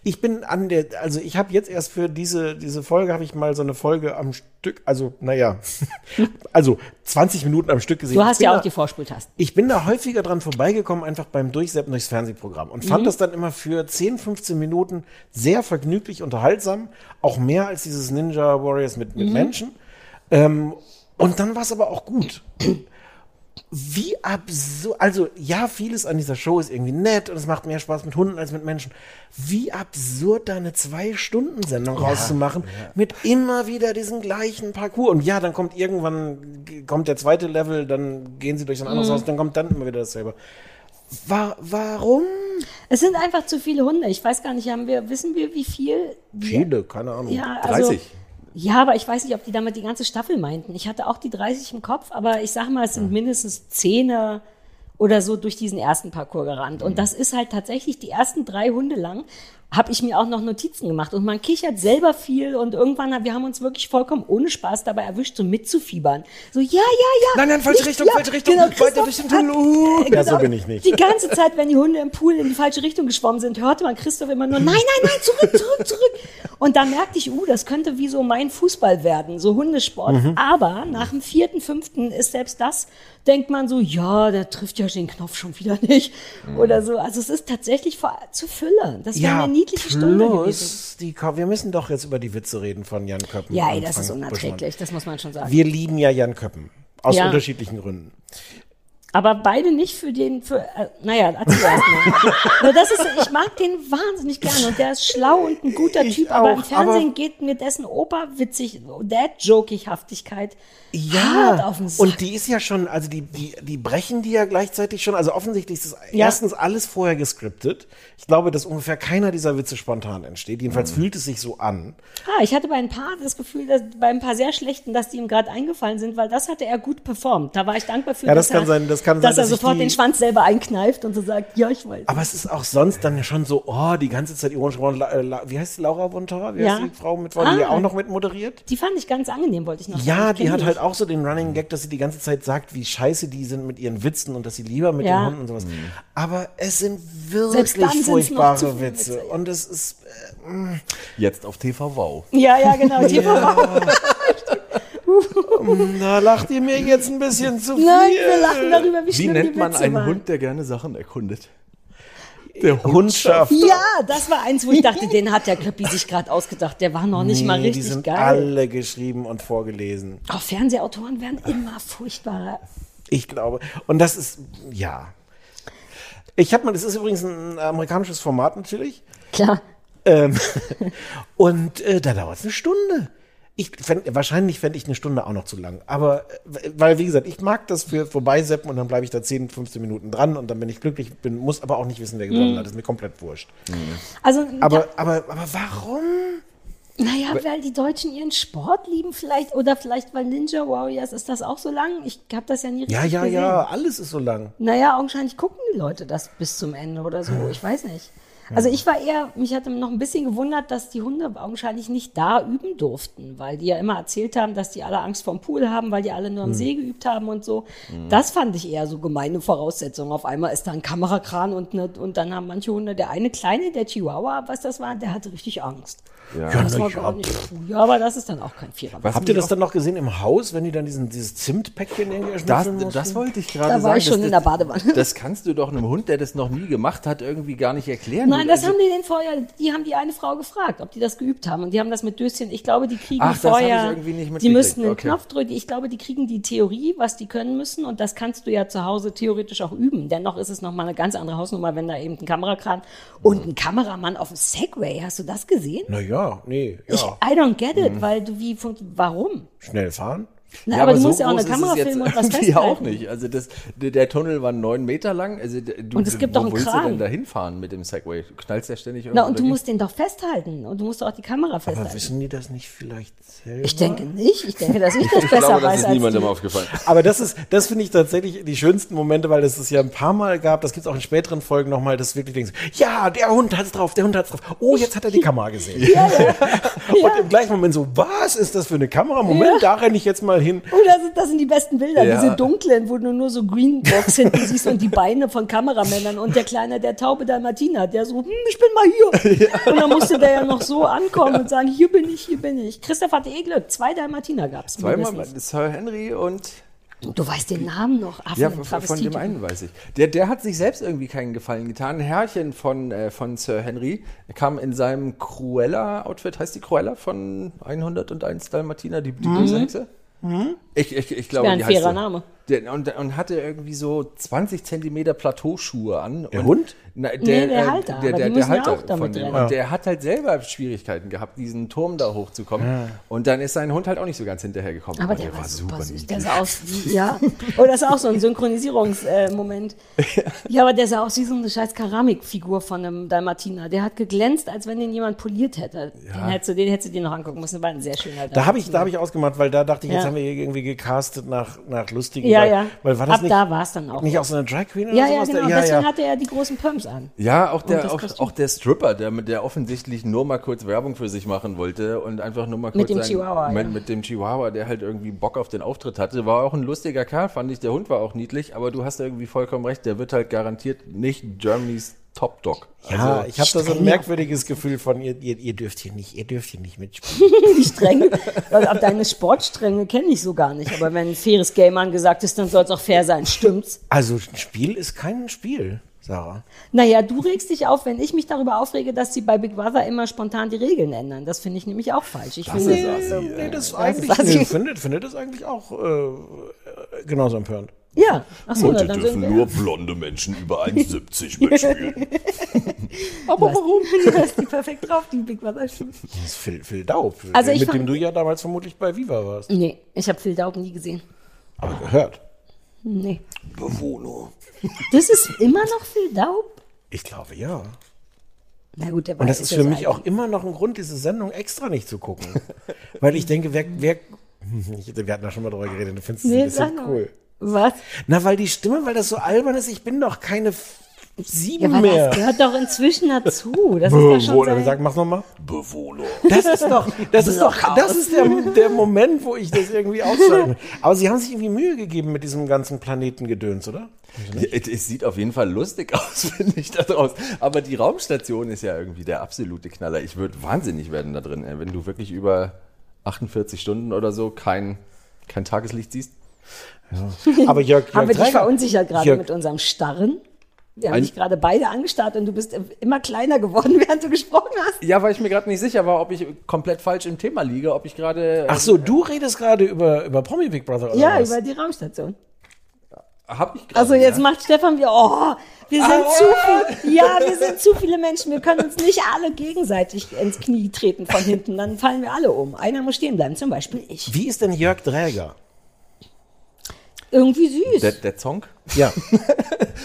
ich bin an der, also ich habe jetzt erst für diese diese Folge habe ich mal so eine Folge am Stück, also naja, also 20 Minuten am Stück gesehen.
Du hast ja
da-
auch die Vorspultasten.
Ich bin da häufiger dran vorbeigekommen, einfach beim Durchseppen durchs Fernsehprogramm und
Mhm.
fand das dann immer für 10, 15 Minuten sehr vergnüglich, unterhaltsam, auch mehr als dieses Ninja Warriors mit,
Mhm.
mit Menschen. Ähm, und dann war es aber auch gut. Wie absurd, also ja, vieles an dieser Show ist irgendwie nett und es macht mehr Spaß mit Hunden als mit Menschen. Wie absurd da eine Zwei-Stunden-Sendung rauszumachen mit immer wieder diesem gleichen Parcours. Und ja, dann kommt irgendwann, kommt der zweite Level, dann gehen sie durch ein
Mhm.
anderes Haus, dann kommt dann immer wieder dasselbe. Wa warum?
Es sind einfach zu viele Hunde. Ich weiß gar nicht, haben wir, wissen wir, wie viel?
Viele, keine Ahnung.
Ja, also,
30.
Ja, aber ich weiß nicht, ob die damit die ganze Staffel meinten. Ich hatte auch die 30 im Kopf, aber ich sag mal, es sind mindestens Zehner oder so durch diesen ersten Parcours gerannt. Und das ist halt tatsächlich die ersten drei Hunde lang habe ich mir auch noch Notizen gemacht und man kichert selber viel und irgendwann haben wir haben uns wirklich vollkommen ohne Spaß dabei erwischt, so mitzufiebern. So ja, ja, ja.
Nein, nein, falsche
nicht-
Richtung,
ja,
falsche Richtung,
Genau,
weiter durch den Tunnel. Uh.
äh,
Ja, so bin ich nicht.
Die ganze Zeit, wenn die Hunde im Pool in die falsche Richtung geschwommen sind, hörte man Christoph immer nur, nein, nein, nein, zurück, zurück, zurück. Und da merkte ich, uh, das könnte wie so mein Fußball werden, so Hundesport.
Mhm.
Aber nach dem vierten, fünften ist selbst das, denkt man so, ja, der trifft ja den Knopf schon wieder nicht.
Mhm.
Oder so. Also es ist tatsächlich zu Fülle. Das wäre eine niedliche Stunde gewesen.
plus die, wir müssen doch jetzt über die Witze reden von Jan Köppen.
Ja, ey, das ist unerträglich, das muss man schon sagen.
Wir lieben ja Jan Köppen. Aus
Ja.
unterschiedlichen Gründen.
Aber beide nicht für den, für, äh, naja, erzähl erst mal. Nur das ist, ich mag den wahnsinnig gerne und der ist schlau und ein guter
Ich
Typ, aber im
auch,
Fernsehen
aber-
geht mir dessen Operwitzig, Dad-Jokig-Haftigkeit hart auf den Sack.
und die ist ja schon, also die, die, die brechen die ja gleichzeitig schon, also offensichtlich ist das
Ja.
erstens alles vorher gescriptet. Ich glaube, dass ungefähr keiner dieser Witze spontan entsteht. Jedenfalls
Mhm.
fühlt es sich so an.
Ah, ich hatte bei ein paar das Gefühl, dass bei ein paar sehr schlechten, dass die ihm gerade eingefallen sind, weil das hatte er gut performt. Da war ich dankbar für,
Ja, das
dass,
kann
er,
sein, das kann
dass
sein,
er
dass ich
sofort
die-
den Schwanz selber einkneift und so sagt, ja, ich weiß.
Aber es ist auch sonst dann schon so, oh, die ganze Zeit ironisch geworden. Äh, wie heißt die Laura Torra? Wie
Ja.
heißt die Frau mit, die ja
Ah.
auch noch mit moderiert?
Die fand ich ganz angenehm, wollte ich noch sagen.
Ja,
Ich
die hat halt. Auch so den Running Gag, dass sie die ganze Zeit sagt, wie scheiße die sind mit ihren Witzen und dass sie lieber mit
Ja.
den Hunden und sowas. Aber es sind wirklich furchtbare Witze.
Witze.
Und es ist, äh,
Jetzt auf TV Wow.
Ja, ja, genau. TV
da lacht ihr mir jetzt ein bisschen zu viel.
Nein, wir lachen darüber, wie
Wie nennt
die
man einen
waren.
Hund, der gerne Sachen erkundet? Der
Hundschaft.
Ja, das war eins, wo ich dachte, den hat der Klöppi sich gerade ausgedacht. Der war noch nicht mal
Nee,
richtig
die sind
geil.
alle geschrieben und vorgelesen.
Auch Fernsehautoren werden immer furchtbarer.
Ich glaube. Und das ist, ja. Ich habe mal, das ist übrigens ein amerikanisches Format natürlich.
Klar.
Ähm, und äh, da dauert es eine Stunde. Ich fänd, wahrscheinlich fände ich eine Stunde auch noch zu lang. Aber, äh, weil, wie gesagt, ich mag das für vorbeiseppen und dann bleibe ich da 10, 15 Minuten dran und dann bin ich glücklich, bin, muss aber auch nicht wissen, wer gewonnen hat. Das ist mir komplett wurscht.
Also,
Aber, aber, aber warum?
naja, weil die Deutschen ihren Sport lieben vielleicht oder vielleicht weil Ninja Warriors ist das auch so lang. Ich habe das ja nie richtig
Ja, ja,
gesehen.
ja, alles ist so lang.
Naja, augenscheinlich gucken die Leute das bis zum Ende oder so. Ich weiß nicht. Also ich war eher, mich hatte noch ein bisschen gewundert, dass die Hunde augenscheinlich nicht da üben durften, weil die ja immer erzählt haben, dass die alle Angst vorm Pool haben, weil die alle nur am See geübt haben und so. Das fand ich eher so gemeine Voraussetzungen. Auf einmal ist da ein Kamerakran und, ne, und dann haben manche Hunde, der eine kleine, der Chihuahua, was das war, der hatte richtig Angst.
Ja.
Ja,
Das
ja,
gar nicht cool. Ja, aber das ist dann auch kein Vierer.
Was
Habt ihr das dann noch gesehen im Haus, wenn die dann diesen, dieses Zimtpäckchen irgendwie
Das, das wollte ich gerade
Da
sagen.
war ich schon
das,
in der Badewanne.
Das kannst du doch einem Hund, der das noch nie gemacht hat, irgendwie gar nicht erklären.
Nein, das
Also-
haben die den vorher, die haben die eine Frau gefragt, ob die das geübt haben. Und die haben das mit Döschen, ich glaube, die kriegen
Ach, das hab ich
vorher,
irgendwie nicht
die müssen den
Okay.
Knopf drücken. Ich glaube, die kriegen die Theorie, was die können müssen. Und das kannst du ja zu Hause theoretisch auch üben. Dennoch ist es nochmal eine ganz andere Hausnummer, wenn da eben ein Kamerakran und ein Kameramann auf dem Segway, hast du das gesehen?
Naja, nee,
Ich,
ja.
I don't get it, weil du wie, warum?
Schnell fahren?
Na, aber, du
so
musst ja auch eine
ist
Kamera filmen und was festhalten.
auch nicht. Also das, der, der Tunnel war neun Meter lang. Also du,
Und es gibt
wo
doch einen
willst
Kran.
du denn da hinfahren mit dem Segway? Du knallst ja ständig irgendwo
Na, und du musst den doch festhalten. Und du musst auch die Kamera
Aber
festhalten.
wissen die das nicht vielleicht selber?
Ich denke nicht. Ich denke, dass ich das
Ich
besser
glaube, das
weiß
ist
als
niemandem
die.
aufgefallen.
Aber das ist, das finde ich tatsächlich die schönsten Momente, weil es es ja ein paar Mal gab. Das gibt es auch in späteren Folgen nochmal, dass wirklich denkst, ja, der Hund hat's drauf, der Hund hat's drauf. Oh, jetzt hat er die Kamera gesehen. Und im gleichen Moment so, was ist das für eine Kamera? Moment, da renne ich jetzt mal hin.
Oh, das sind, das sind die besten Bilder,
Ja.
diese dunklen, wo du nur so Greenbox hinten siehst und die Beine von Kameramännern und der Kleine, der taube Dalmatiner, der so, hm, ich bin mal hier. Und dann musste der ja noch so ankommen und sagen, hier bin ich, hier bin ich. Christoph hatte eh Glück, zwei Dalmatiner gab's
Zweimal
mindestens.
Sir Henry und
Du weißt den Namen noch. Ah,
ja,
von dem
von, dem einen weiß ich. Der, der hat sich selbst irgendwie keinen Gefallen getan. Ein Herrchen von, äh, von Sir Henry kam in seinem Cruella-Outfit, heißt die Cruella von 101 Dalmatiner, die, die böse Hexe? Ich, ich, ich glaube,
Wäre ein fairer. Name.
Der, und, und hatte irgendwie so 20 Zentimeter Plateauschuhe an.
Der
und,
Hund?
Na, der,
Nee, der
äh,
Halter,
Der,
aber
der, der
ja
Halter
auch damit
von dem. Und der hat halt selber Schwierigkeiten gehabt, diesen Turm da hochzukommen. Und dann ist sein Hund halt auch nicht so ganz hinterhergekommen.
Aber der, war super süß.
niedlich.
Der sah aus wie, ja. Oh, das ist auch so ein Synchronisierungsmoment. ja, aber der sah aus wie so eine scheiß Keramikfigur von einem Dalmatiner. Der hat geglänzt, als wenn den jemand poliert hätte. Den, hättest du, den hättest du dir noch angucken müssen. War ein sehr schöner
Da habe ich, da hab ich ausgemacht, weil da dachte ich, jetzt
Ja.
haben wir irgendwie gecastet nach, nach lustigen.
Ja,
weil,
ja.
Weil war das
Ab
nicht,
da war es dann auch.
nicht auch so eine Drag Queen oder
ja, ja,
sowas?
genau.
ja,
Deswegen
ja.
hatte er die großen Pumps an.
Ja, auch der, auch, auch der Stripper, der, mit- der offensichtlich nur mal kurz Werbung für sich machen wollte und einfach nur mal kurz
Mit dem
sein-
Chihuahua,
mit,
ja.
mit dem Chihuahua, der halt irgendwie Bock auf den Auftritt hatte, war auch ein lustiger Kerl, fand ich. Der Hund war auch niedlich, aber du hast irgendwie vollkommen recht, der wird halt garantiert nicht Germany's Top Dog.
Ja,
Also,
ich habe da so ein merkwürdiges Gefühl von, ihr, ihr, ihr dürft hier nicht, ihr dürft hier nicht mitspielen.
Die Stränge, also ab deine Sportstränge kenne ich so gar nicht. Aber wenn ein faires Game angesagt ist, dann soll es auch fair sein. Stimmt's?
Also ein Spiel ist kein Spiel, Sarah.
Naja, du regst dich auf, wenn ich mich darüber aufrege, dass sie bei Big Brother immer spontan die Regeln ändern. Das finde ich nämlich auch falsch. Ich finde,
nee, das ist eigentlich,
assi.
nee, findet, findet das eigentlich auch äh, genauso empörend.
Ja, ach so,
Heute
dann
dürfen
sind
nur blonde Menschen über 1,70 mitspielen.
Aber warum? Du hast die perfekt drauf, die Big Brother Schuhe.
Das ist Phil, Phil Daub,
Also ich
mit dem du ja damals vermutlich bei Viva warst.
Nee, ich habe Phil Daub nie gesehen.
Aber gehört.
Nee.
Bewohner.
Das ist immer noch Phil Daub?
Ich glaube ja.
Na gut, der
Und das ist für mich auch immer noch ein Grund, diese Sendung extra nicht zu gucken. Weil ich denke, wer, wer ich, wir hatten da schon mal drüber geredet, du findest es
Nee,
ein bisschen cool.
Was?
Na, weil die Stimme, weil das so albern ist, ich bin doch keine
Ja,
sieben
weil
mehr.
das gehört doch inzwischen dazu. Das ist doch schon
Bewohner,
sein-
sag, mach's nochmal.
Bewohner.
Das ist doch, das ist doch, das ist der, der Moment, wo ich das irgendwie ausschalten. Aber sie haben sich irgendwie Mühe gegeben mit diesem ganzen Planetengedöns, oder?
Ja, es, es sieht auf jeden Fall lustig aus, finde ich, da draus. Aber die Raumstation ist ja irgendwie der absolute Knaller. Ich würde wahnsinnig werden da drin, wenn du wirklich über 48 Stunden oder so kein, kein Tageslicht siehst.
Aber Jörg, Jörg
Haben wir dich
Träger-
verunsichert gerade
Jörg-
mit unserem Starren? Wir haben
Ein-
dich gerade beide angestarrt und du bist immer kleiner geworden, während du gesprochen hast.
Ja, weil ich mir gerade nicht sicher war, ob ich komplett falsch im Thema liege, ob ich gerade.
Ach so, du redest gerade über, über Promi Big Brother oder
Ja,
was?
über die Raumstation.
Hab ich gerade.
Also jetzt
ja?
macht Stefan wieder, oh, wir sind zu viel, ja, wir sind zu viele Menschen, wir können uns nicht alle gegenseitig ins Knie treten von hinten, dann fallen wir alle um. Einer muss stehen bleiben, zum Beispiel ich.
Wie ist denn Jörg Dräger?
Irgendwie süß.
Der, der Zonk?
Ja.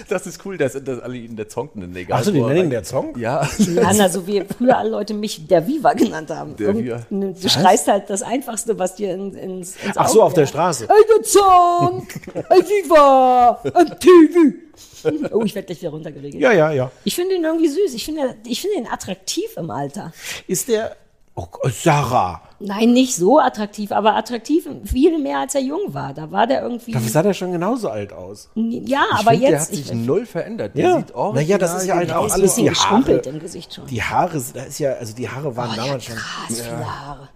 Das ist cool, dass, dass alle ihn der Zonk nennen. Egal,
Ach so, die nennen ihn der Zonk?
Ja.
Ja, na, so wie früher alle Leute mich der Viva genannt haben.
Der Viva.
ne, Du schreist halt das Einfachste, was dir in, ins, ins
Ach so, auf der Straße.
Hey, der Zonk! Hey, Viva! Ein TV! Oh, ich werde gleich wieder runtergeregelt.
Ja, ja, ja.
Ich finde ihn irgendwie süß. Ich finde, ich finde ihn attraktiv im Alter.
Ist der. Oh, Sarah.
Nein, nicht so attraktiv, aber attraktiv viel mehr, als er jung war. Da war der irgendwie.
Dafür sah der schon genauso alt aus.
ja,
Ich
aber
find, Der
jetzt.
hat sich
ich,
null verändert. Der
Ja.
sieht original
Naja, das ist ja halt
er
auch alles
bisschen
die Haare.
im Gesicht schon.
Die Haare, da ist ja, also die Haare waren
oh, ja,
damals schon.
krass, viele Haare.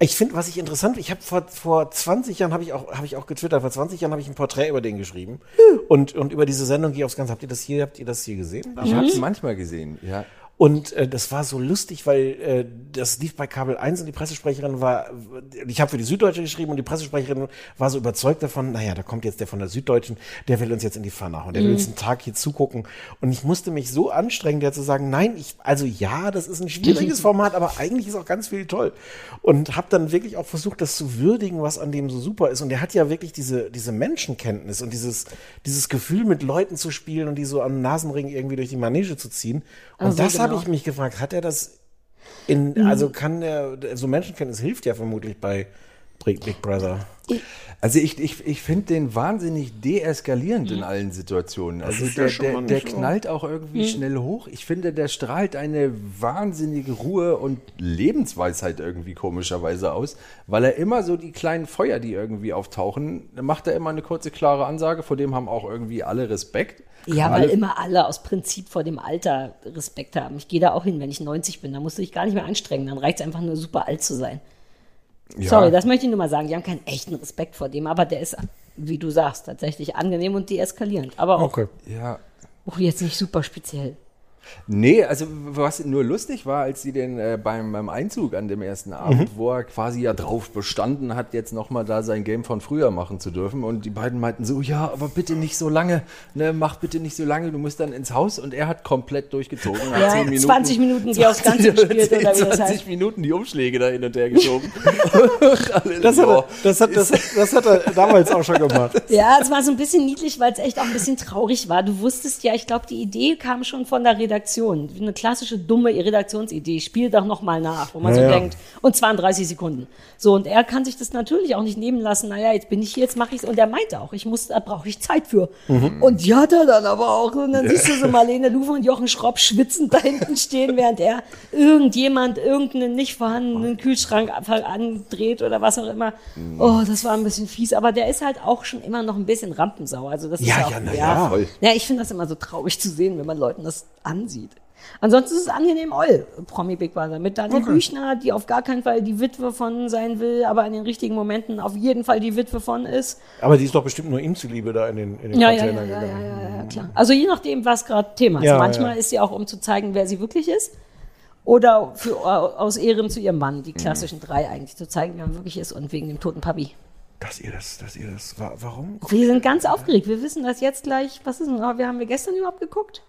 Ich finde, was ich interessant, ich habe vor, vor 20 Jahren habe ich auch habe ich auch getwittert, vor 20 Jahren habe ich ein Porträt über den geschrieben und und über diese Sendung gehe aufs Ganze. Habt ihr das hier habt ihr das hier gesehen?
Ich habe es manchmal gesehen, ja.
Und äh, das war so lustig, weil äh, das lief bei Kabel 1 und die Pressesprecherin war, ich habe für die Süddeutsche geschrieben und die Pressesprecherin war so überzeugt davon, naja, da kommt jetzt der von der Süddeutschen, der will uns jetzt in die Pfanne hauen, der will uns einen Tag hier zugucken. Und ich musste mich so anstrengen, der zu sagen, nein, ich, also ja, das ist ein schwieriges Format, aber eigentlich ist auch ganz viel toll. Und habe dann wirklich auch versucht, das zu würdigen, was an dem so super ist. Und der hat ja wirklich diese, diese Menschenkenntnis und dieses, dieses Gefühl, mit Leuten zu spielen und die so am Nasenring irgendwie durch die Manege zu ziehen. Und
Also
das habe
genau.
ich mich gefragt, hat er das in, also kann der, so Menschenkenntnis hilft ja vermutlich bei Big Brother.
Also ich, ich, ich finde den wahnsinnig deeskalierend in allen Situationen. Also der, der, der knallt auch irgendwie schnell hoch. Ich finde, der strahlt eine wahnsinnige Ruhe und Lebensweisheit irgendwie komischerweise aus, weil er immer so die kleinen Feuer, die irgendwie auftauchen, da macht er immer eine kurze, klare Ansage, vor dem haben auch irgendwie alle Respekt.
Ja,
alle,
weil immer alle aus Prinzip vor dem Alter Respekt haben. Ich gehe da auch hin, wenn ich 90 bin. Da musst du dich gar nicht mehr anstrengen. Dann reicht es einfach nur super alt zu sein.
Ja.
Sorry, das möchte ich nur mal sagen. Die haben keinen echten Respekt vor dem, aber der ist, wie du sagst, tatsächlich angenehm und deeskalierend. Aber auch
Okay.
Ja,
oh, jetzt nicht super speziell.
Nee, also was nur lustig war, als sie den äh, beim, beim Einzug an dem ersten Abend, wo er quasi ja drauf bestanden hat, jetzt nochmal da sein Game von früher machen zu dürfen. Und die beiden meinten so, ja, aber bitte nicht so lange, ne, mach bitte nicht so lange, du musst dann ins Haus. Und er hat komplett durchgezogen.
Ja,
10 Minuten,
20 Minuten die aufs Ganze gespielt,
10,
oder wie das
20
heißt.
Minuten die Umschläge da hin und her geschoben.
Das hat, er, das, hat, das, das hat er damals auch schon gemacht.
Ja, es war so ein bisschen niedlich, weil es echt auch ein bisschen traurig war. Du wusstest ja, ich glaube, die Idee kam schon von der Redaktion. Eine klassische dumme Redaktionsidee. Spiel doch noch mal nach, wo man
Ja,
so
ja.
denkt. Und zwar in 30 Sekunden. So, und er kann sich das natürlich auch nicht nehmen lassen. Naja, jetzt bin ich hier, jetzt mache ich's. Und er meinte auch, ich muss, da brauche ich Zeit für.
Mhm.
Und die hat er dann aber auch. Und dann siehst du so Marlene Lufe und Jochen Schropp schwitzend da hinten stehen, während er irgendjemand irgendeinen nicht vorhandenen Kühlschrank andreht oder was auch immer.
Mhm.
Oh, das war ein bisschen fies. Aber der ist halt auch schon immer noch ein bisschen Rampensau. Also das ist
Ja,
ja, auch,
ja, na ja.
Ja, ich finde das immer so traurig zu sehen, wenn man Leuten das ansieht. Ansonsten ist es angenehm Oll, Promi Big Brother. Mit Dani Büchner, die auf gar keinen Fall die Witwe von sein will, aber in den richtigen Momenten auf jeden Fall die Witwe von ist.
Aber die ist doch bestimmt nur ihm zuliebe da in den, in den
Ja, ja, ja,
Container
ja, ja,
gegangen.
ja, ja, klar. Also je nachdem, was gerade Thema ist.
Ja,
Manchmal
ja.
ist sie auch, um zu zeigen, wer sie wirklich ist. Oder für, aus Ehren zu ihrem Mann, die klassischen drei eigentlich, zu zeigen, wer man wirklich ist und wegen dem toten Papi.
Dass ihr das, dass ihr das, wa- warum?
Wir sind ganz aufgeregt. Wir wissen das jetzt gleich. Was ist denn? Wir haben wir gestern überhaupt geguckt?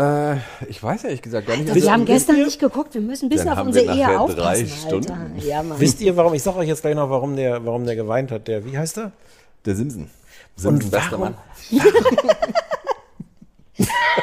Äh, ich weiß ehrlich gesagt gar nicht.
Wir
Also,
haben gestern nicht geguckt. Wir müssen ein bisschen
Dann
auf unsere
wir
Ehe aufpassen,
drei
Alter.
Stunden.
Ja, Mann.
Wisst ihr, warum? Ich sag euch jetzt gleich noch, warum der, warum der geweint hat. Der, wie heißt er?
Der Simpson.
Und
Simpson, bester
warum?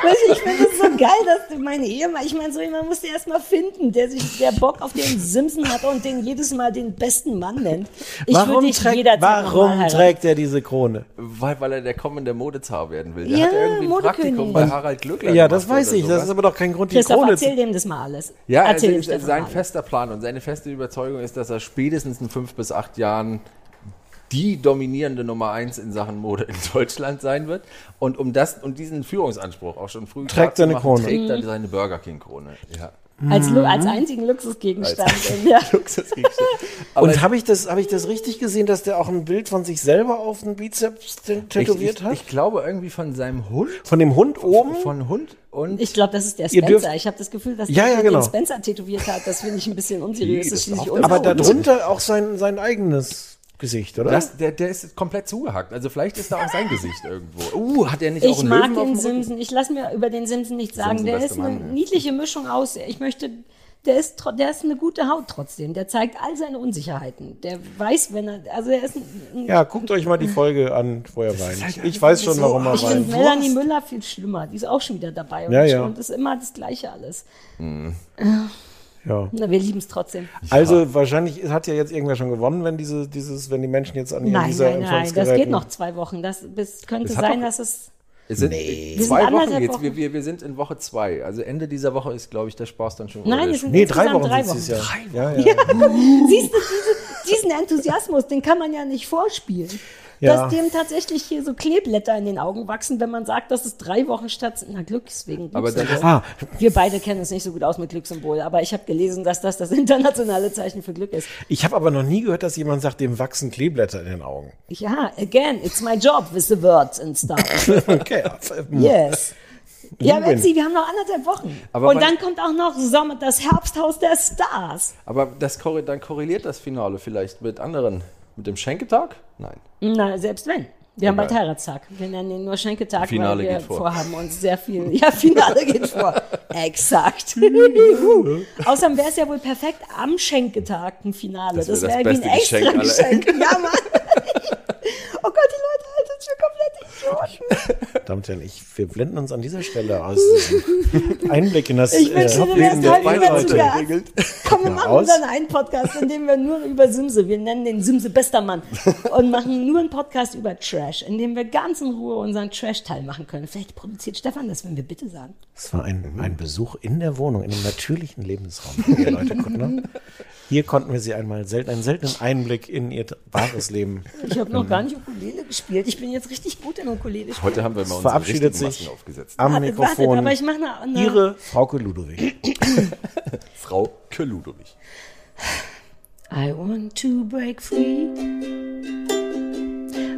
Weißt du, ich finde es so geil, dass du meine Ehemann, ich meine, so jemand musst du erst mal finden, der sich, der Bock auf den Simpson hat und den jedes Mal den besten Mann nennt. Ich würde
warum
dich
trägt, warum trägt er diese Krone?
Weil, weil er der kommende Modezar werden will. Der
Ja,
hat ja irgendwie ein
Modekönig.
Praktikum bei Harald Glückler
Ja, das weiß ich. Das ist aber doch kein Grund, die
Christoph,
Krone
erzähl
zu...
dem das mal alles.
Ja,
erzähl
also
Stefan
sein fester Plan und seine feste Überzeugung ist, dass er spätestens in fünf bis acht Jahren die dominierende Nummer eins in Sachen Mode in Deutschland sein wird. Und um das und diesen Führungsanspruch auch schon früh
Trägt seine
zu machen,
Krone.
trägt er seine Burger King Krone. Ja.
Als,
Mhm.
als einzigen Luxusgegenstand. in der,
Luxusgegenstand.
Und habe ich, das, hab ich das richtig gesehen, dass der auch ein Bild von sich selber auf den Bizeps t-
ich,
tätowiert
ich,
hat?
ich glaube irgendwie von seinem Hund,
von dem Hund oben?
von Hund und
ich glaube, das ist der Spencer. Ich habe das Gefühl, dass
Ja,
der
ja,
den
genau.
Spencer tätowiert hat. Das finde ich ein bisschen unseriös.
Nee,
Das
das
aber darunter auch sein, sein eigenes Gesicht, oder?
das, der, der ist komplett zugehackt. Also vielleicht ist da auch sein Gesicht irgendwo. Uh, hat er nicht auch
Ich
einen
mag
Löwen auf
den? Simpson. Ich lasse mir über den Simpson nichts sagen.
Simpson,
Der ist eine
Mann, ja.
niedliche Mischung aus. Ich möchte, der ist, der ist eine gute Haut trotzdem. Der zeigt all seine Unsicherheiten. Der weiß, wenn er, also er ist ein, ein
ja, guckt euch mal die Folge an, wo er weint. Ich weiß schon, warum er
ich finde
weint.
Melanie Müller viel schlimmer. Die ist auch schon wieder dabei. Und,
Ja,
ich-
ja.
und ist immer das Gleiche alles.
Ja.
Na, wir lieben es trotzdem.
Also wahrscheinlich hat ja jetzt irgendwer schon gewonnen, wenn diese, dieses, wenn die Menschen jetzt an ihren
Nein,
dieser
nein, nein. Das geht noch zwei Wochen. Das bis, könnte
Das
sein, dass es.
Es sind
Wir
zwei
sind
Wochen jetzt.
Wochen.
Wir, wir, wir sind in Woche zwei. Also Ende dieser Woche ist, glaube ich, der Spaß dann schon.
Nein, wir sind
Nee, drei Wochen
drei
sind
Wochen.
es ja. Ja, ja.
Siehst du, diese, diesen Enthusiasmus, den kann man ja nicht vorspielen.
Ja.
Dass dem tatsächlich hier so Kleeblätter in den Augen wachsen, wenn man sagt, dass es drei Wochen statt, na Glücks wegen
Aber dann
Glückssymbol.
Ah,
Wir beide kennen uns nicht so gut aus mit Glückssymbol, aber ich habe gelesen, dass das das internationale Zeichen für Glück ist.
ich habe aber noch nie gehört, dass jemand sagt, dem wachsen Kleeblätter in den Augen.
Ja, again, it's my job with the words and stuff.
Okay.
Yes. Ja. Betsy, wir haben noch anderthalb Wochen.
Aber
Und dann kommt auch noch Sommer, das Herbsthaus der Stars.
Aber das, dann korreliert das Finale vielleicht mit anderen. Mit dem Schenketag? Nein.
Na, selbst wenn. Wir haben bald Heiratstag. Wir nennen ihn nur Schenketag,
Finale
weil wir
vor.
vorhaben uns sehr viel. Ja, Finale geht vor. Exakt. Außerdem wäre es ja wohl perfekt am Schenketag ein Finale.
Das
Das,
wär das
wäre wie ein extra
Geschenk
Geschenk. Ja, Mann. Oh Gott, die Leute uns für komplette Idioten.
Und Herren, ich, wir blenden uns an dieser Stelle aus diesem Einblick in das
Ich wünsche dir,
Leben
du wärst
der
heute
Leute.
wieder zu Gast. Komm, wir machen dann einen Podcast, in dem wir nur über Simse, wir nennen den Simse bester Mann und machen nur einen Podcast über Trash, in dem wir ganz in Ruhe unseren Trash-Teil machen können. Vielleicht produziert Stefan das, wenn wir bitte sagen.
Es war ein, ein Besuch in der Wohnung, in einem natürlichen Lebensraum, ihr Leute Kuttner. Hier konnten wir sie einmal selten, einen seltenen Einblick in ihr wahres Leben.
Ich habe noch gar nicht Ukulele gespielt. Ich bin jetzt richtig gut in Ukulele spielen.
Heute haben wir mal unsere
Verabschiedet
richtigen
sich
Masken aufgesetzt.
am
Wartet, wartet,
Mikrofon
aber ich mache eine, eine
Ihre Frauke Ludwig.
Frau Keludowich.
I want to break free.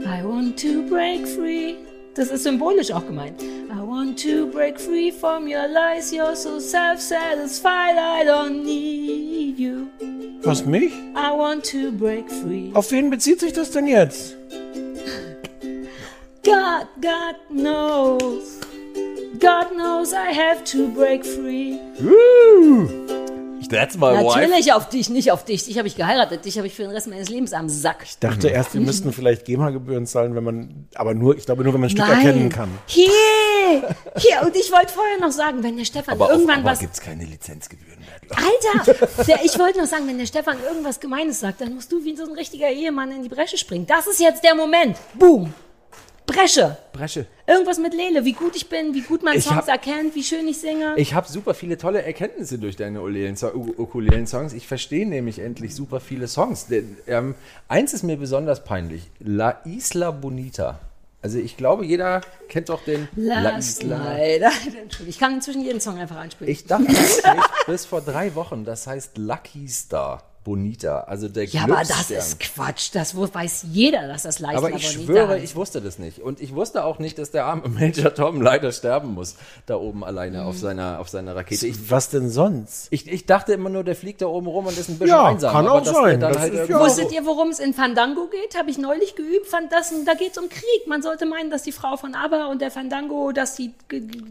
I want to break free. Das ist symbolisch auch gemeint. I want to break free from your lies. You're so self-satisfied. I don't need you.
Was, mich?
I want to break free.
Auf wen bezieht sich das denn jetzt?
God, God knows. God knows I have to break free.
That's my wife.
Natürlich auf dich, nicht auf dich. Dich habe ich geheiratet. Dich habe ich für den Rest meines Lebens am Sack.
Ich dachte erst, wir müssten vielleicht GEMA-Gebühren zahlen, wenn man, aber nur, ich glaube nur, wenn man ein Stück erkennen kann.
Hier, hier. Und ich wollte vorher noch sagen, wenn der Stefan
Aber,
irgendwann
auf, aber
was
gibt's keine Lizenzgebühren mehr. ich.
Alter, der, ich wollte noch sagen, wenn der Stefan irgendwas Gemeines sagt, dann musst du wie so ein richtiger Ehemann in die Bresche springen. Das ist jetzt der Moment. Boom. Bresche.
Bresche.
Irgendwas mit Lele, wie gut ich bin, wie gut man
Ich
Songs
hab-
erkennt, wie schön ich singe.
Ich habe super viele tolle Erkenntnisse durch deine Ukulelen-Songs. Ich verstehe nämlich endlich super viele Songs. Denn, ähm, eins ist mir besonders peinlich. La Isla Bonita. Also ich glaube, jeder kennt doch den La Isla.
Entschuldigung, ich kann inzwischen jeden Song einfach anspielen.
Ich dachte bis vor drei Wochen, das heißt Lucky Star Bonita. Also der
ja, aber das ist Quatsch. Das weiß jeder, dass das leicht
Aber ich schwöre, ich wusste das nicht. Und ich wusste auch nicht, dass der arme Major Tom leider sterben muss, da oben alleine auf, seiner, auf seiner Rakete. Ich,
Was denn sonst?
ich, ich dachte immer nur, der fliegt da oben rum und ist ein bisschen
Ja,
einsam.
kann
aber
auch sein.
Dann
Das
halt
ist ja-
Wusstet ihr, worum es in Fandango geht? Habe ich neulich geübt. Fand das, da geht es um Krieg. Man sollte meinen, dass die Frau von ABBA und der Fandango, dass die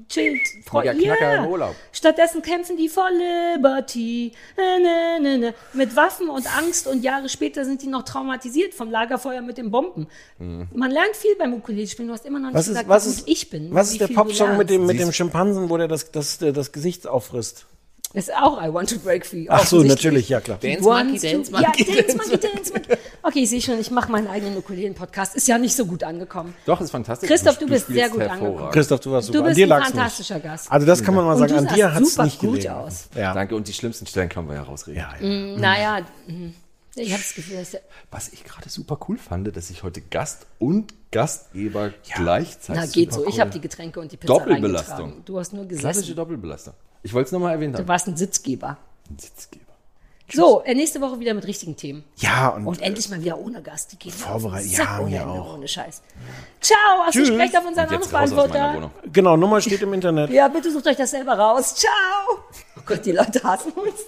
chillt. Freu-
Mega Knacker im Urlaub.
Stattdessen kämpfen die for Liberty. Ne, ne, ne. Mit Waffen und Angst und Jahre später sind die noch traumatisiert vom Lagerfeuer mit den Bomben. Man lernt viel beim Ukulele spielen. Du hast immer noch nicht
Was
gesagt,
ist, was ist,
ich bin.
was ist der Popsong mit dem, mit dem Schimpansen, wo der das, das, das Gesicht auffrisst?
Ist auch I Want to Break Free.
Ach so, natürlich, ja klar.
Dance Monkey, Dance
ja,
Monkey,
Dance Monkey, Dance Monkey. Okay, ich sehe schon, ich mache meinen eigenen Ukulelen-Podcast. Ist ja nicht so gut angekommen.
Doch, ist fantastisch.
Christoph, du bist
spielst
sehr gut angekommen.
Christoph, du warst super.
Du
an
bist
dir
ein fantastischer
nicht.
Gast.
Also das kann man mal
Und
sagen,
du
an dir hat es nicht
gut
gelegen.
aus.
Ja.
Danke, und die schlimmsten Stellen können wir ja rausreden.
Ja, ja.
Naja, mhm. ich habe das Gefühl, dass der,
Was ich gerade super cool fand, dass ich heute Gast und Gastgeber gleichzeitig.
na geht so.
super
Ich
cool.
habe die Getränke und die Pizza
Doppelbelastung.
Du hast nur
Klassische
gesessen.
Doppelbelastung. Ich wollte es nochmal erwähnt
Du
haben.
warst ein Sitzgeber.
Ein Sitzgeber.
So, äh, nächste Woche wieder mit richtigen Themen.
Ja, und,
Und endlich mal wieder ohne Gast. Die gehen mir auf den
Vorbereit-
Sack
ja,
ohne
mir
Ende,
auch.
Ohne Scheiß. Ciao, hast du
Tschüss.
sprecht auf unseren Anrufbeantworter.
Wohnung.
genau, Nummer steht im Internet.
Ja, bitte sucht euch das selber raus. Ciao. Oh Gott, die Leute hassen uns.